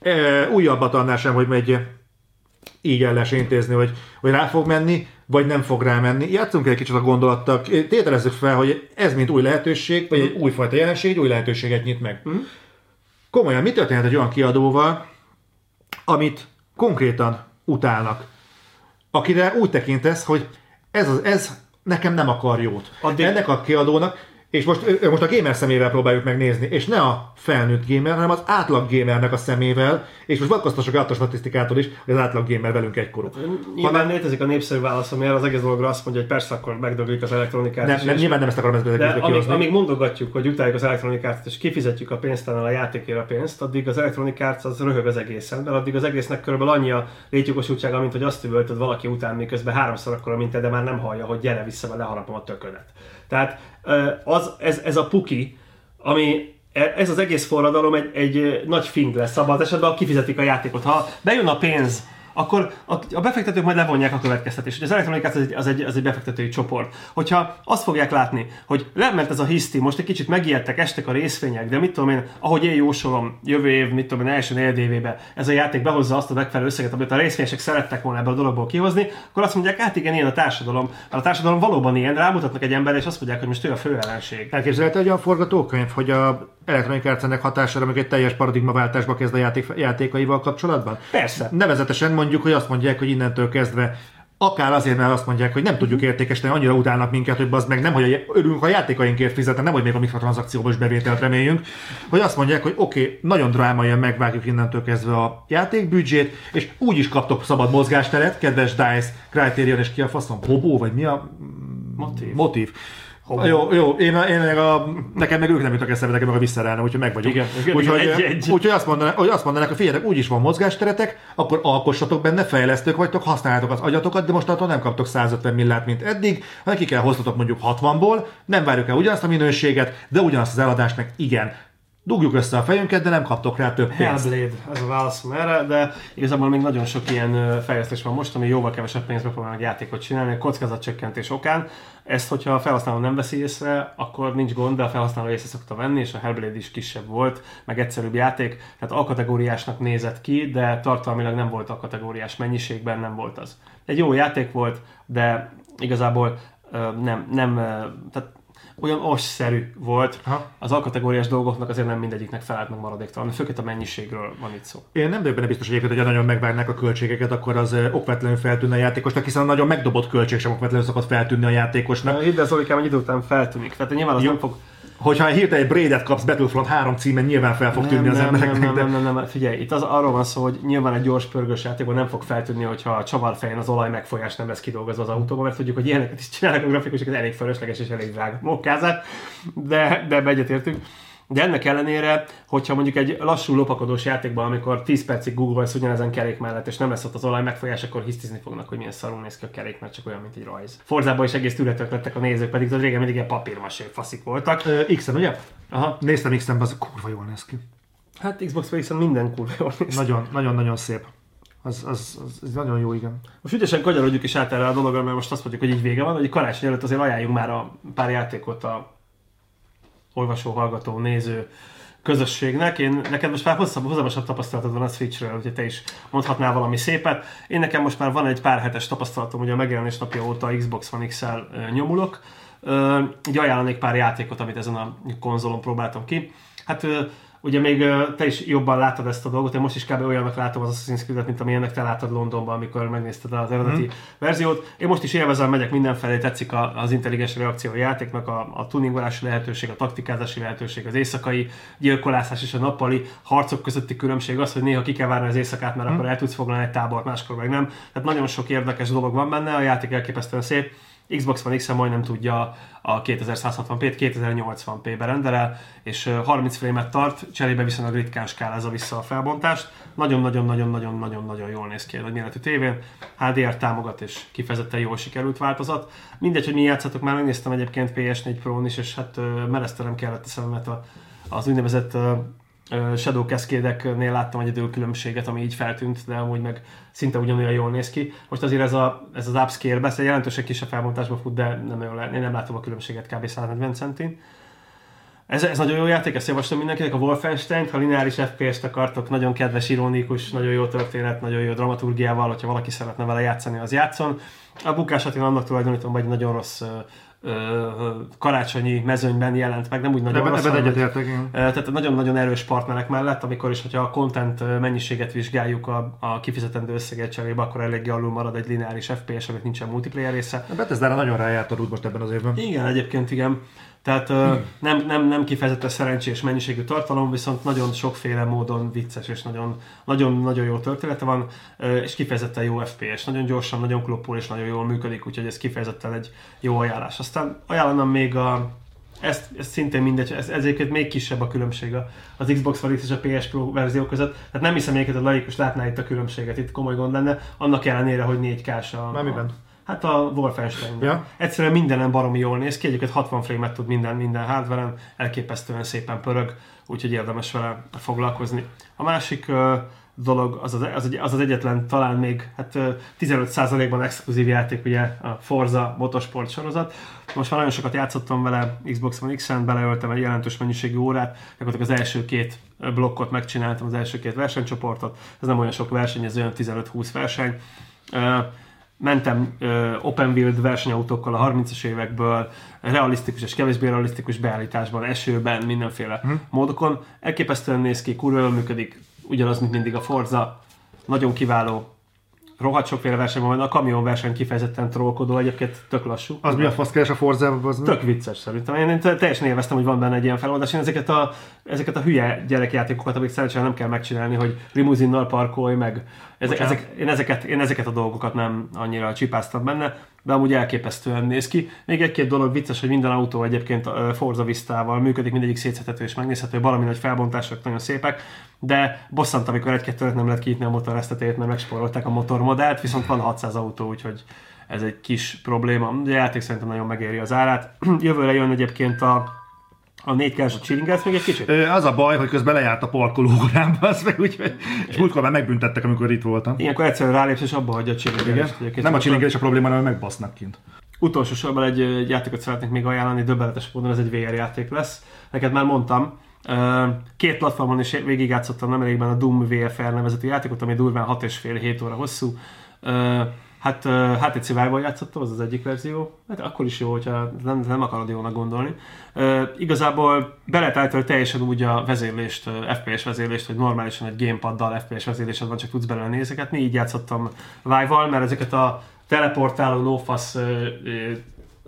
Ö, Újabbat annál sem, hogy megy így el lesz intézni, hogy, hogy rá fog menni, vagy nem fog rá menni. Játszunk egy kicsit a gondolattal, tételezzük fel, hogy ez mint új lehetőség, vagy egy újfajta jelenség, egy új lehetőséget nyit meg. Komolyan, mi történhet egy olyan kiadóval, amit konkrétan utálnak, akire úgy tekintesz, hogy ez, az, ez nekem nem akar jót. Addig- Ennek a kiadónak, és most, most a gamer szemével próbáljuk megnézni, és ne a felnőtt gamer, hanem az átlag gamernek a szemével, és most vadkoztassuk át a statisztikától is, hogy az átlag gamer velünk egykorú. Nyilván létezik a népszerű válasz, ami az egész dologra azt mondja, hogy persze akkor megdöglik az elektronikát. Nem, nem, nyilván nem ezt akarom ezzel de amíg, amíg mondogatjuk, hogy utáljuk az elektronikát, és kifizetjük a pénztelen a játékért a pénzt, addig az Electronic Arts az röhög az egészen, mert addig az egésznek körülbelül annyi a létjogosultsága, mint hogy azt üvöltöd valaki után, miközben háromszor akkora, mint te, de már nem hallja, hogy gyere vissza, mert leharapom a töködet. Tehát az, ez, ez a puki, ami e- ez az egész forradalom egy, egy nagy fing lesz abban az esetben, kifizetik a játékot. Ha bejön a pénz, akkor a, befektetők majd levonják a következtetést. Ugye Az Electronic Arts az egy, az, egy, az egy befektetői csoport. Hogyha azt fogják látni, hogy lement ez a hiszti, most egy kicsit megijedtek, estek a részfények, de mit tudom én, ahogy én jósolom, jövő év, mit tudom én, első negyedévébe ez a játék behozza azt a megfelelő összeget, amit a részvényesek szerettek volna ebből a dologból kihozni, akkor azt mondják, hát igen, ilyen a társadalom. Mert a társadalom valóban ilyen, rámutatnak egy emberre, és azt mondják, hogy most ő a fő ellenség. Elképzelhető egy olyan forgatókönyv, hogy a Electronic Arts hatására meg egy teljes paradigmaváltásba kezd a játék, játékaival kapcsolatban? Persze. Nevezetesen mondjuk, hogy azt mondják, hogy innentől kezdve Akár azért, mert azt mondják, hogy nem tudjuk értékesíteni, annyira utálnak minket, hogy az meg nem, hogy a- örülünk a játékainkért fizetni, nem, hogy még a mikrotranszakcióban is bevételt reméljünk, hogy azt mondják, hogy oké, okay, nagyon drámaian megvágjuk innentől kezdve a játékbüdzsét, és úgy is kaptok szabad mozgásteret, kedves DICE, Criterion, és ki a faszom, Hobó, vagy mi a Motív. motív. Jó, jó, én, én meg a, nekem meg ők nem jutnak eszembe, nekem meg a visszarálna, úgyhogy meg vagyok. Igen, úgyhogy, igen, egy-egy. úgyhogy azt mondanak, hogy azt mondanak, hogy figyeljetek, úgyis van mozgásteretek, akkor alkossatok benne, fejlesztők vagytok, használjátok az agyatokat, de most attól nem kaptok 150 millát, mint eddig, hanem ki kell hoztatok mondjuk 60-ból, nem várjuk el ugyanazt a minőséget, de ugyanazt az eladást meg igen. Dugjuk össze a fejünket, de nem kaptok rá több pénzt. Hellblade, ez a válaszom erre, de igazából még nagyon sok ilyen fejlesztés van most, ami jóval kevesebb pénzbe próbálnak játékot csinálni, a kockázatcsökkentés okán. Ezt, hogyha a felhasználó nem veszi észre, akkor nincs gond, de a felhasználó észre szokta venni, és a Hellblade is kisebb volt, meg egyszerűbb játék, tehát alkategóriásnak nézett ki, de tartalmilag nem volt alkategóriás mennyiségben, nem volt az. Egy jó játék volt, de igazából nem, nem, tehát olyan osszerű volt. Aha. Az alkategóriás dolgoknak azért nem mindegyiknek felelt meg maradéktalan, főként a mennyiségről van itt szó. Én nem vagyok benne biztos egyébként, hogy nagyon megvágnák a költségeket, akkor az okvetlenül feltűnne a játékosnak, hiszen a nagyon megdobott költség sem okvetlenül szokott feltűnni a játékosnak. Hidd el, Zolikám, egy idő után feltűnik. Tehát nyilván az Jó. nem fog... Hogyha hirtelen egy Braid-et kapsz Battlefront 3 címen, nyilván fel fog tűnni nem, az nem, nem, embereknek. nem, de... nem, nem, nem, figyelj, itt az arról van szó, hogy nyilván egy gyors pörgős játékban nem fog feltűnni, hogyha a csavarfején az olaj megfolyás nem lesz kidolgozva az autóban, mert tudjuk, hogy ilyeneket is csinálnak a grafikusok, ez elég fölösleges és elég drága mokkázás, de, de egyetértünk. De ennek ellenére, hogyha mondjuk egy lassú lopakodós játékban, amikor 10 percig google ugyanezen kerék mellett, és nem lesz ott az olaj megfolyás, akkor hisztizni fognak, hogy milyen szarul néz ki a kerék, mert csak olyan, mint egy rajz. Forzában is egész tületek lettek a nézők, pedig az régen mindig ilyen papírmasé faszik voltak. X-en, ugye? Aha. Néztem X-en, az kurva jól néz ki. Hát Xbox One minden kurva jól néz Nagyon, nagyon, nagyon szép. Az, az, az, az, nagyon jó, igen. Most ügyesen kagyarodjuk is át erre a dologra, mert most azt mondjuk, hogy így vége van, hogy karácsony előtt azért ajánljunk már a pár játékot a olvasó, hallgató, néző közösségnek. Én, neked most már hosszabb, hosszabb tapasztalatod van a Switchről, úgyhogy te is mondhatnál valami szépet. Én nekem most már van egy pár hetes tapasztalatom, hogy a megjelenés napja óta Xbox One X-el nyomulok. Így ajánlanék pár játékot, amit ezen a konzolon próbáltam ki. Hát Ugye még te is jobban láttad ezt a dolgot, én most is kb. olyannak látom az Assassin's Creed-et, mint amilyennek te láttad Londonban, amikor megnézted az eredeti mm. verziót. Én most is élvezem, megyek mindenfelé, tetszik az intelligens reakció a játéknak, a, a tuningolási lehetőség, a taktikázási lehetőség, az éjszakai gyilkolászás és a nappali harcok közötti különbség az, hogy néha ki kell várni az éjszakát, mert mm. akkor el tudsz foglalni egy tábort, máskor meg nem. Tehát nagyon sok érdekes dolog van benne, a játék elképesztően szép Xbox One X-en majdnem tudja a 2160p-t 2080p-be rendelel, és 30 frame-et tart, cserébe viszont a ritkán skálázza vissza a felbontást. Nagyon-nagyon-nagyon-nagyon-nagyon-nagyon jól néz ki egy méretű tévén. HDR támogat, és kifejezetten jól sikerült változat. Mindegy, hogy mi játszatok, már megnéztem egyébként PS4 Pro-n is, és hát meresztelem kellett a szememet az úgynevezett Shadow Cascade-eknél láttam egyedül különbséget, ami így feltűnt, de amúgy meg szinte ugyanolyan jól néz ki. Most azért ez, a, ez az upscale-be, ez jelentősen kisebb felbontásba fut, de nem jól, én nem látom a különbséget kb. 140 centin. Ez, ez nagyon jó játék, ezt javaslom mindenkinek, a Wolfenstein, ha lineáris FPS-t akartok, nagyon kedves, ironikus, nagyon jó történet, nagyon jó dramaturgiával, hogyha valaki szeretne vele játszani, az játszon. A bukását én annak tulajdonítom, vagy nagyon rossz karácsonyi mezőnyben jelent meg, nem úgy nagyon rossz, ebben egyetértek, Tehát nagyon-nagyon erős partnerek mellett, amikor is, hogyha a content mennyiséget vizsgáljuk a, a kifizetendő összeget cserébe, akkor eléggé alul marad egy lineáris FPS, amit nincsen multiplayer része. A Bethesda nagyon rájárt a most ebben az évben. Igen, egyébként igen. Tehát nem, nem, nem kifejezetten szerencsés mennyiségű tartalom, viszont nagyon sokféle módon vicces és nagyon, nagyon, nagyon jó története van, és kifejezetten jó FPS. Nagyon gyorsan, nagyon kloppul és nagyon jól működik, úgyhogy ez kifejezetten egy jó ajánlás. Aztán ajánlanám még a, ezt, ezt szintén mindegy, ez, ezért még kisebb a különbség az Xbox One X és a PS Pro verzió között. Tehát nem hiszem egyébként, a laikus látná itt a különbséget, itt komoly gond lenne, annak ellenére, hogy 4K-s a, Már miben? A, Hát a Wolfenstein. Ja. Egyszerűen mindenem baromi jól néz ki, egyébként 60 frame-et tud minden, minden hardware elképesztően szépen pörög, úgyhogy érdemes vele foglalkozni. A másik uh, dolog, az az, az, az az egyetlen, talán még hát, uh, 15%-ban exkluzív játék, ugye a Forza Motorsport sorozat. Most már nagyon sokat játszottam vele Xbox One X-en, beleöltem egy jelentős mennyiségű órát, gyakorlatilag az első két blokkot megcsináltam, az első két versenycsoportot. Ez nem olyan sok verseny, ez olyan 15-20 verseny. Mentem uh, open wheel versenyautókkal a 30-as évekből, realisztikus és kevésbé realisztikus beállításban, esőben, mindenféle hmm. módokon. Elképesztően néz ki, kurva működik, ugyanaz, mint mindig a Forza. Nagyon kiváló rohadt sokféle versenyben van, a kamion verseny kifejezetten trollkodó, egyébként tök lassú. Az mi a fasz keres a forza az Tök vicces szerintem. Én, én teljesen élveztem, hogy van benne egy ilyen feloldás. Én ezeket a, ezeket a hülye gyerekjátékokat, amik szerencsére nem kell megcsinálni, hogy limuzinnal parkolj meg. Ezek, ezek, én, ezeket, én ezeket a dolgokat nem annyira csipáztam benne de amúgy elképesztően néz ki. Még egy-két dolog vicces, hogy minden autó egyébként Forza Vistával működik, mindegyik szétszedhető és megnézhető, valami nagy felbontások nagyon szépek, de bosszant, amikor egy-kettőt nem lehet kiítni a motoresztetét, mert megspórolták a motormodellt, viszont van 600 autó, úgyhogy ez egy kis probléma. De a játék szerintem nagyon megéri az árát. Jövőre jön egyébként a a négy keres csilingelsz még egy kicsit? Az a baj, hogy közben lejárt a parkolóórámba, az meg úgy, és múltkor már megbüntettek, amikor itt voltam. Ilyenkor egyszerűen rálépsz, és abba hagyja a csilingelést. Nem a csilingelés a probléma, hanem megbasznak kint. Utolsó sorban egy, egy játékot szeretnék még ajánlani, döbbenetes módon ez egy VR játék lesz. Neked már mondtam, Két platformon is végigjátszottam nemrégben a Doom VFR nevezetű játékot, ami durván 6,5-7 óra hosszú. Hát HTC Vive-val játszottam, az az egyik verzió. Hát akkor is jó, hogyha nem, nem akarod jónak gondolni. Uh, igazából be lehet állítani teljesen úgy a vezérlést, FPS vezérlést, hogy normálisan egy gamepaddal FPS vezérlésed van, csak tudsz belőle nézeket. Mi így játszottam Vive-val, mert ezeket a teleportáló lófasz uh,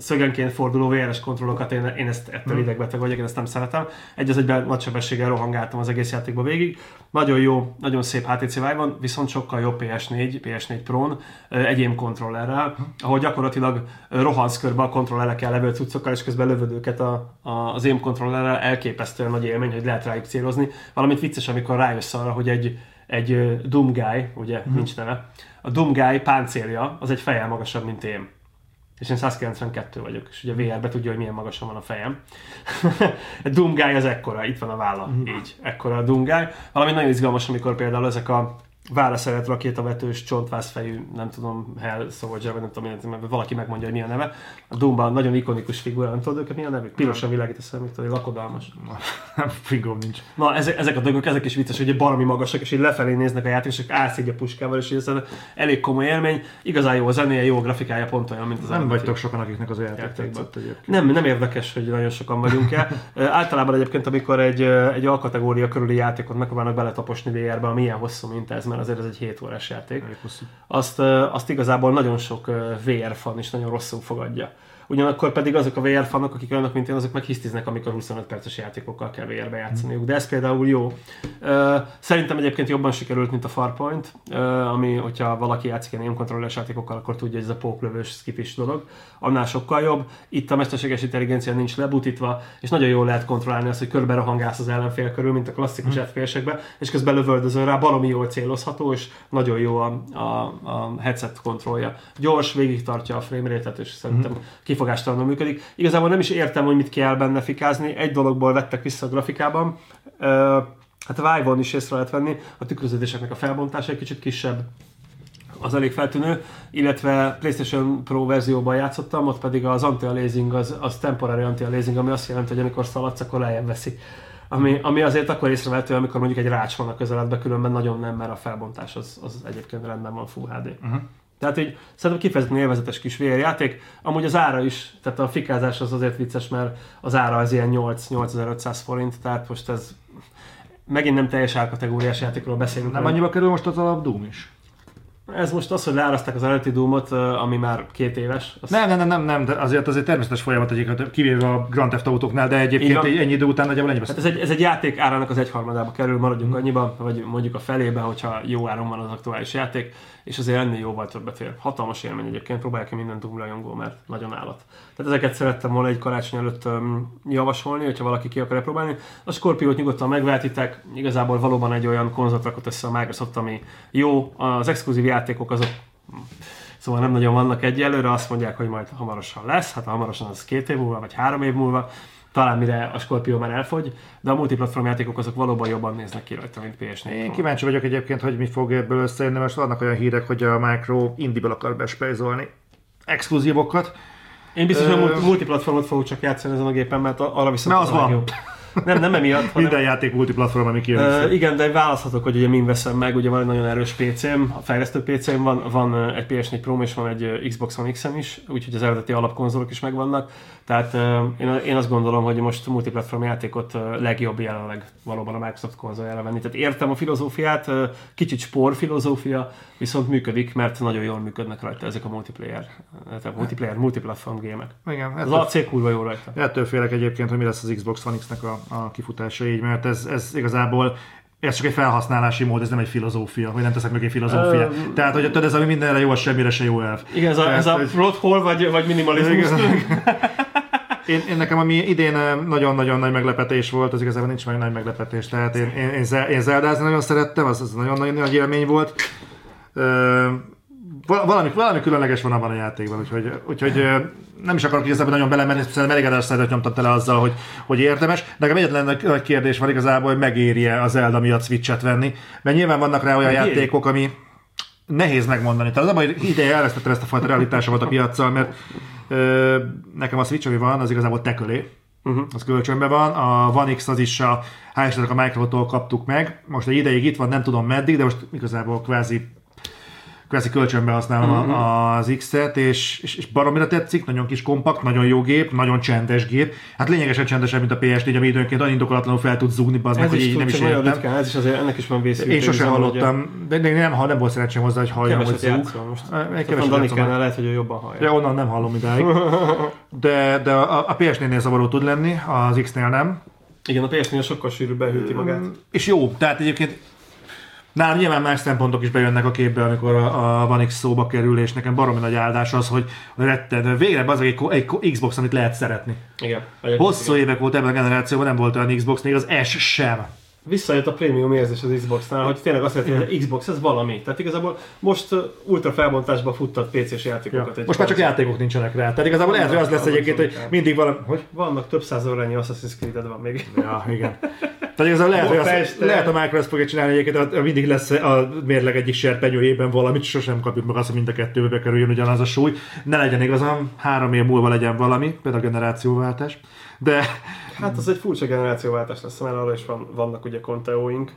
szögenként forduló VRS kontrollokat, én, én ezt ettől mm. idegbeteg vagyok, én ezt nem szeretem. Egy az egyben nagy sebességgel rohangáltam az egész játékba végig. Nagyon jó, nagyon szép HTC Vive van, viszont sokkal jobb PS4, PS4 Pro-n, egyém kontrollerrel, ahol gyakorlatilag rohansz körbe a kontrollerekkel levő cuccokkal, és közben lövöd őket a, a, az aim kontrollerrel, elképesztően nagy élmény, hogy lehet rájuk célozni. Valamint vicces, amikor rájössz arra, hogy egy, egy Doom Guy, ugye mm. nincs neve, a Doom Guy páncélja az egy fejjel magasabb, mint én és én 192 vagyok, és ugye VR-be tudja, hogy milyen magasan van a fejem. a Doom Guy az ekkora, itt van a válla, mm. így, ekkora a Doom Guy. Valami nagyon izgalmas, amikor például ezek a válaszeret rakétavetős, csontvászfejű, nem tudom, Hell Soldier, vagy nem tudom, mert valaki megmondja, hogy mi a neve. A Doomban nagyon ikonikus figura, nem tudod őket, mi a nevük? Pirosan világít a szemük, tudod, lakodalmas. Fingom nincs. Na, ezek, ezek a dolgok, ezek is vicces, hogy baromi magasak, és így lefelé néznek a játékosok, átszígy a puskával, és ez elég komoly élmény. Igazán jó a zenéje, jó a grafikája, pont olyan, mint az Nem vagytok sokan, akiknek az a játék Nem, nem érdekes, hogy nagyon sokan vagyunk el. Általában egyébként, amikor egy, egy alkategória körüli játékot megpróbálnak beletaposni VR-be, ami ilyen hosszú, mint ez, mert azért ez egy 7 órás játék. Azt, azt igazából nagyon sok VR fan is nagyon rosszul fogadja. Ugyanakkor pedig azok a VR fanok, akik olyanok, mint én, azok meg hisztiznek, amikor 25 perces játékokkal kell VR-be játszaniuk. De ez például jó. Szerintem egyébként jobban sikerült, mint a Farpoint, ami, hogyha valaki játszik ilyen kontrolleres játékokkal, akkor tudja, hogy ez a póklövős skipis dolog. Annál sokkal jobb. Itt a mesterséges intelligencia nincs lebutítva, és nagyon jól lehet kontrollálni azt, hogy körbe rohangálsz az ellenfél körül, mint a klasszikus hmm. fps és közben lövöldözöl rá, baromi jól célozható, és nagyon jó a, a, a headset kontrollja. Gyors, végig tartja a frame rate-et, és szerintem hmm kifogástalanul működik. Igazából nem is értem, hogy mit kell benne fikázni. Egy dologból vettek vissza a grafikában. Hát a Vive-on is észre lehet venni, a tükröződéseknek a felbontása egy kicsit kisebb, az elég feltűnő, illetve PlayStation Pro verzióban játszottam, ott pedig az anti-aliasing, az, az temporary anti-aliasing, ami azt jelenti, hogy amikor szaladsz, akkor lejjebb veszi. Ami, ami azért akkor észrevehető, amikor mondjuk egy rács van a közeledben, különben nagyon nem, mert a felbontás az, az egyébként rendben van Full HD. Uh-huh. Tehát így szerintem kifejezetten élvezetes kis VR játék. Amúgy az ára is, tehát a fikázás az azért vicces, mert az ára az ilyen 8-8500 forint, tehát most ez megint nem teljes árkategóriás játékról beszélünk. Nem annyiba kerül most az alap Doom is? Ez most az, hogy leáraszták az eredeti Doom-ot, ami már két éves. Azt... Nem, nem, nem, nem, nem, de azért az egy természetes folyamat egyébként, kivéve a Grand Theft Autóknál, de egyébként egy ennyi idő után nagyjából ennyi hát ez egy, ez egy játék árának az egyharmadába kerül, maradjunk hmm. annyiba, vagy mondjuk a felébe, hogyha jó áron van az aktuális játék és azért ennél jóval többet ér. Hatalmas élmény egyébként, próbálják ki minden Doom rajongó, mert nagyon állat. Tehát ezeket szerettem volna egy karácsony előtt um, javasolni, hogyha valaki ki akarja próbálni. A Scorpio-t nyugodtan megváltitek, igazából valóban egy olyan konzolt rakott össze a Microsoft, ami jó, az exkluzív játékok azok Szóval nem nagyon vannak egyelőre, azt mondják, hogy majd hamarosan lesz, hát hamarosan az két év múlva, vagy három év múlva, talán mire a Scorpio már elfogy, de a multiplatform játékok azok valóban jobban néznek ki rajta, mint PS4. Én kíváncsi vagyok egyébként, hogy mi fog ebből összejönni, most vannak olyan hírek, hogy a Micro indie akar bespejzolni exkluzívokat. Én biztos, hogy uh, multiplatformot fogok csak játszani ezen a gépen, mert arra viszont mert az, az van. Jó. Nem, nem emiatt. Hanem... Minden játék multiplatform, ami kijön. Uh, igen, de választhatok, hogy ugye min veszem meg. Ugye van egy nagyon erős PC-m, a fejlesztő PC-m van, van egy PS4 Pro és van egy Xbox One X-em is, úgyhogy az eredeti alapkonzolok is megvannak. Tehát uh, én, én azt gondolom, hogy most multiplatform játékot uh, legjobb jelenleg valóban a Microsoft konzoljára venni. Tehát értem a filozófiát, uh, kicsit spór filozófia, viszont működik, mert nagyon jól működnek rajta ezek a multiplayer, tehát multiplayer, multiplatform gémek. Igen, az AC kurva jó rajta. Ettől félek egyébként, hogy mi lesz az Xbox One X-nek a, a kifutása így, mert ez, ez igazából ez csak egy felhasználási mód, ez nem egy filozófia, hogy nem teszek meg egy filozófia. Uh, Tehát, hogy tudod, ez ami mindenre jó, az semmire se jó elv. Igen, ez a, ez a plot hole vagy, vagy minimalizmus. én, én, nekem ami idén nagyon-nagyon nagy meglepetés volt, az igazából nincs meg nagy meglepetés. Tehát én, én, én, én Zeldázni nagyon szerettem, az, az nagyon-nagyon nagy élmény volt. Valami, valami különleges van abban a játékban, úgyhogy, úgyhogy nem is akarok igazából nagyon belemenni, szerintem elég adás nyomtam tele azzal, hogy, hogy érdemes. De nekem egyetlen nagy kérdés van igazából, hogy megéri-e az Zelda miatt Switch-et venni, mert nyilván vannak rá olyan Megéri. játékok, ami nehéz megmondani. Tehát az hogy ideje elvesztettem ezt a fajta realitásomat a piaccal, mert ö, nekem a Switch, ami van, az igazából tekölé. Uh-huh. Az kölcsönben van. A One X az is a hál' a Microsoft-tól kaptuk meg. Most egy ideig itt van, nem tudom meddig, de most igazából kvázi kvázi kölcsönbe használom mm-hmm. az X-et, és, és, és baromira tetszik, nagyon kis kompakt, nagyon jó gép, nagyon csendes gép. Hát lényegesen csendesebb, mint a PS4, ami időnként annyi indokolatlanul fel tud zúgni, az meg, hogy így nem is értem. Ritkán, ez is azért, ennek is van vészű. Én sosem hallottam, de nem, ha nem volt szerencsém hozzá, hogy halljam, hogy zúg. most. Keveset Danikánál lehet, hogy ő jobban hallja. Ja, onnan nem hallom idáig. De, de a, a PS4-nél zavaró tud lenni, az X-nél nem. Igen, a PS4 sokkal sűrűbb behűti magát. És jó, tehát egyébként Nálam nyilván más szempontok is bejönnek a képbe, amikor a, a One X szóba kerül, és nekem baromi nagy áldás az, hogy retted, végre az egy, egy Xbox, amit lehet szeretni. Igen. Hosszú évek volt ebben a generációban, nem volt olyan Xbox, még az S sem visszajött a prémium érzés az Xbox-nál, hogy tényleg azt jelenti, hogy Xbox ez valami. Tehát igazából most ultra felbontásba futtat PC-s játékokat. Ja. Most már csak játékok nincsenek rá. Tehát igazából lehet, hogy az lesz egyébként, hogy mindig valami... Hogy? Vannak több száz órányi Assassin's Creed van még. Ja, igen. Tehát igazából lehet, hogy az, lehet a Microsoft fogja csinálni egyébként, mindig lesz a mérleg egyik serpenyőjében valamit, sosem kapjuk meg azt, hogy mind a kettőbe bekerüljön ugyanaz a súly. Ne legyen igazam, három év múlva legyen valami, például a generációváltás. De... Hát az egy furcsa generációváltás lesz, mert arra is van, vannak ugye konteóink,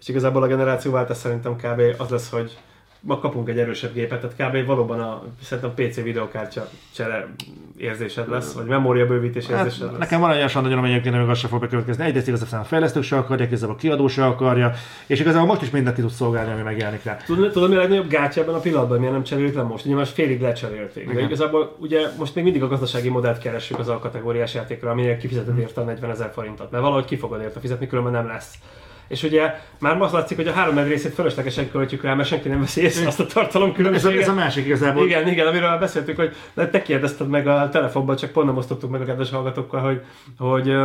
és igazából a generációváltás szerintem kb. az lesz, hogy ma kapunk egy erősebb gépet, tehát kb. valóban a szerintem PC videokártya csere érzésed lesz, vagy memória bővítés hát, érzésed lesz. Nekem olyan nagyon egyébként, hogy az se fog bekövetkezni. Egyrészt igazából a fejlesztők se akarják, igazából a kiadó se akarja, és igazából most is mindenki tud szolgálni, ami megjelenik rá. Tudod, tudod mi a legnagyobb gátja ebben a pillanatban, miért nem cserélik le most? Ugye most félig lecserélték. De igazából ugye most még mindig a gazdasági modellt keressük az alkategóriás játékra, aminek kifizeted érte a 40 ezer forintot. Mert valahogy ki fogod érte fizetni, különben nem lesz. És ugye már most látszik, hogy a három részét fölöslegesen költjük rá, mert senki nem veszi észre azt a tartalom különbséget. Ez, ez, a másik igazából. Igen, igen, amiről beszéltük, hogy te kérdezted meg a telefonban, csak pont nem osztottuk meg a kedves hallgatókkal, hogy, hogy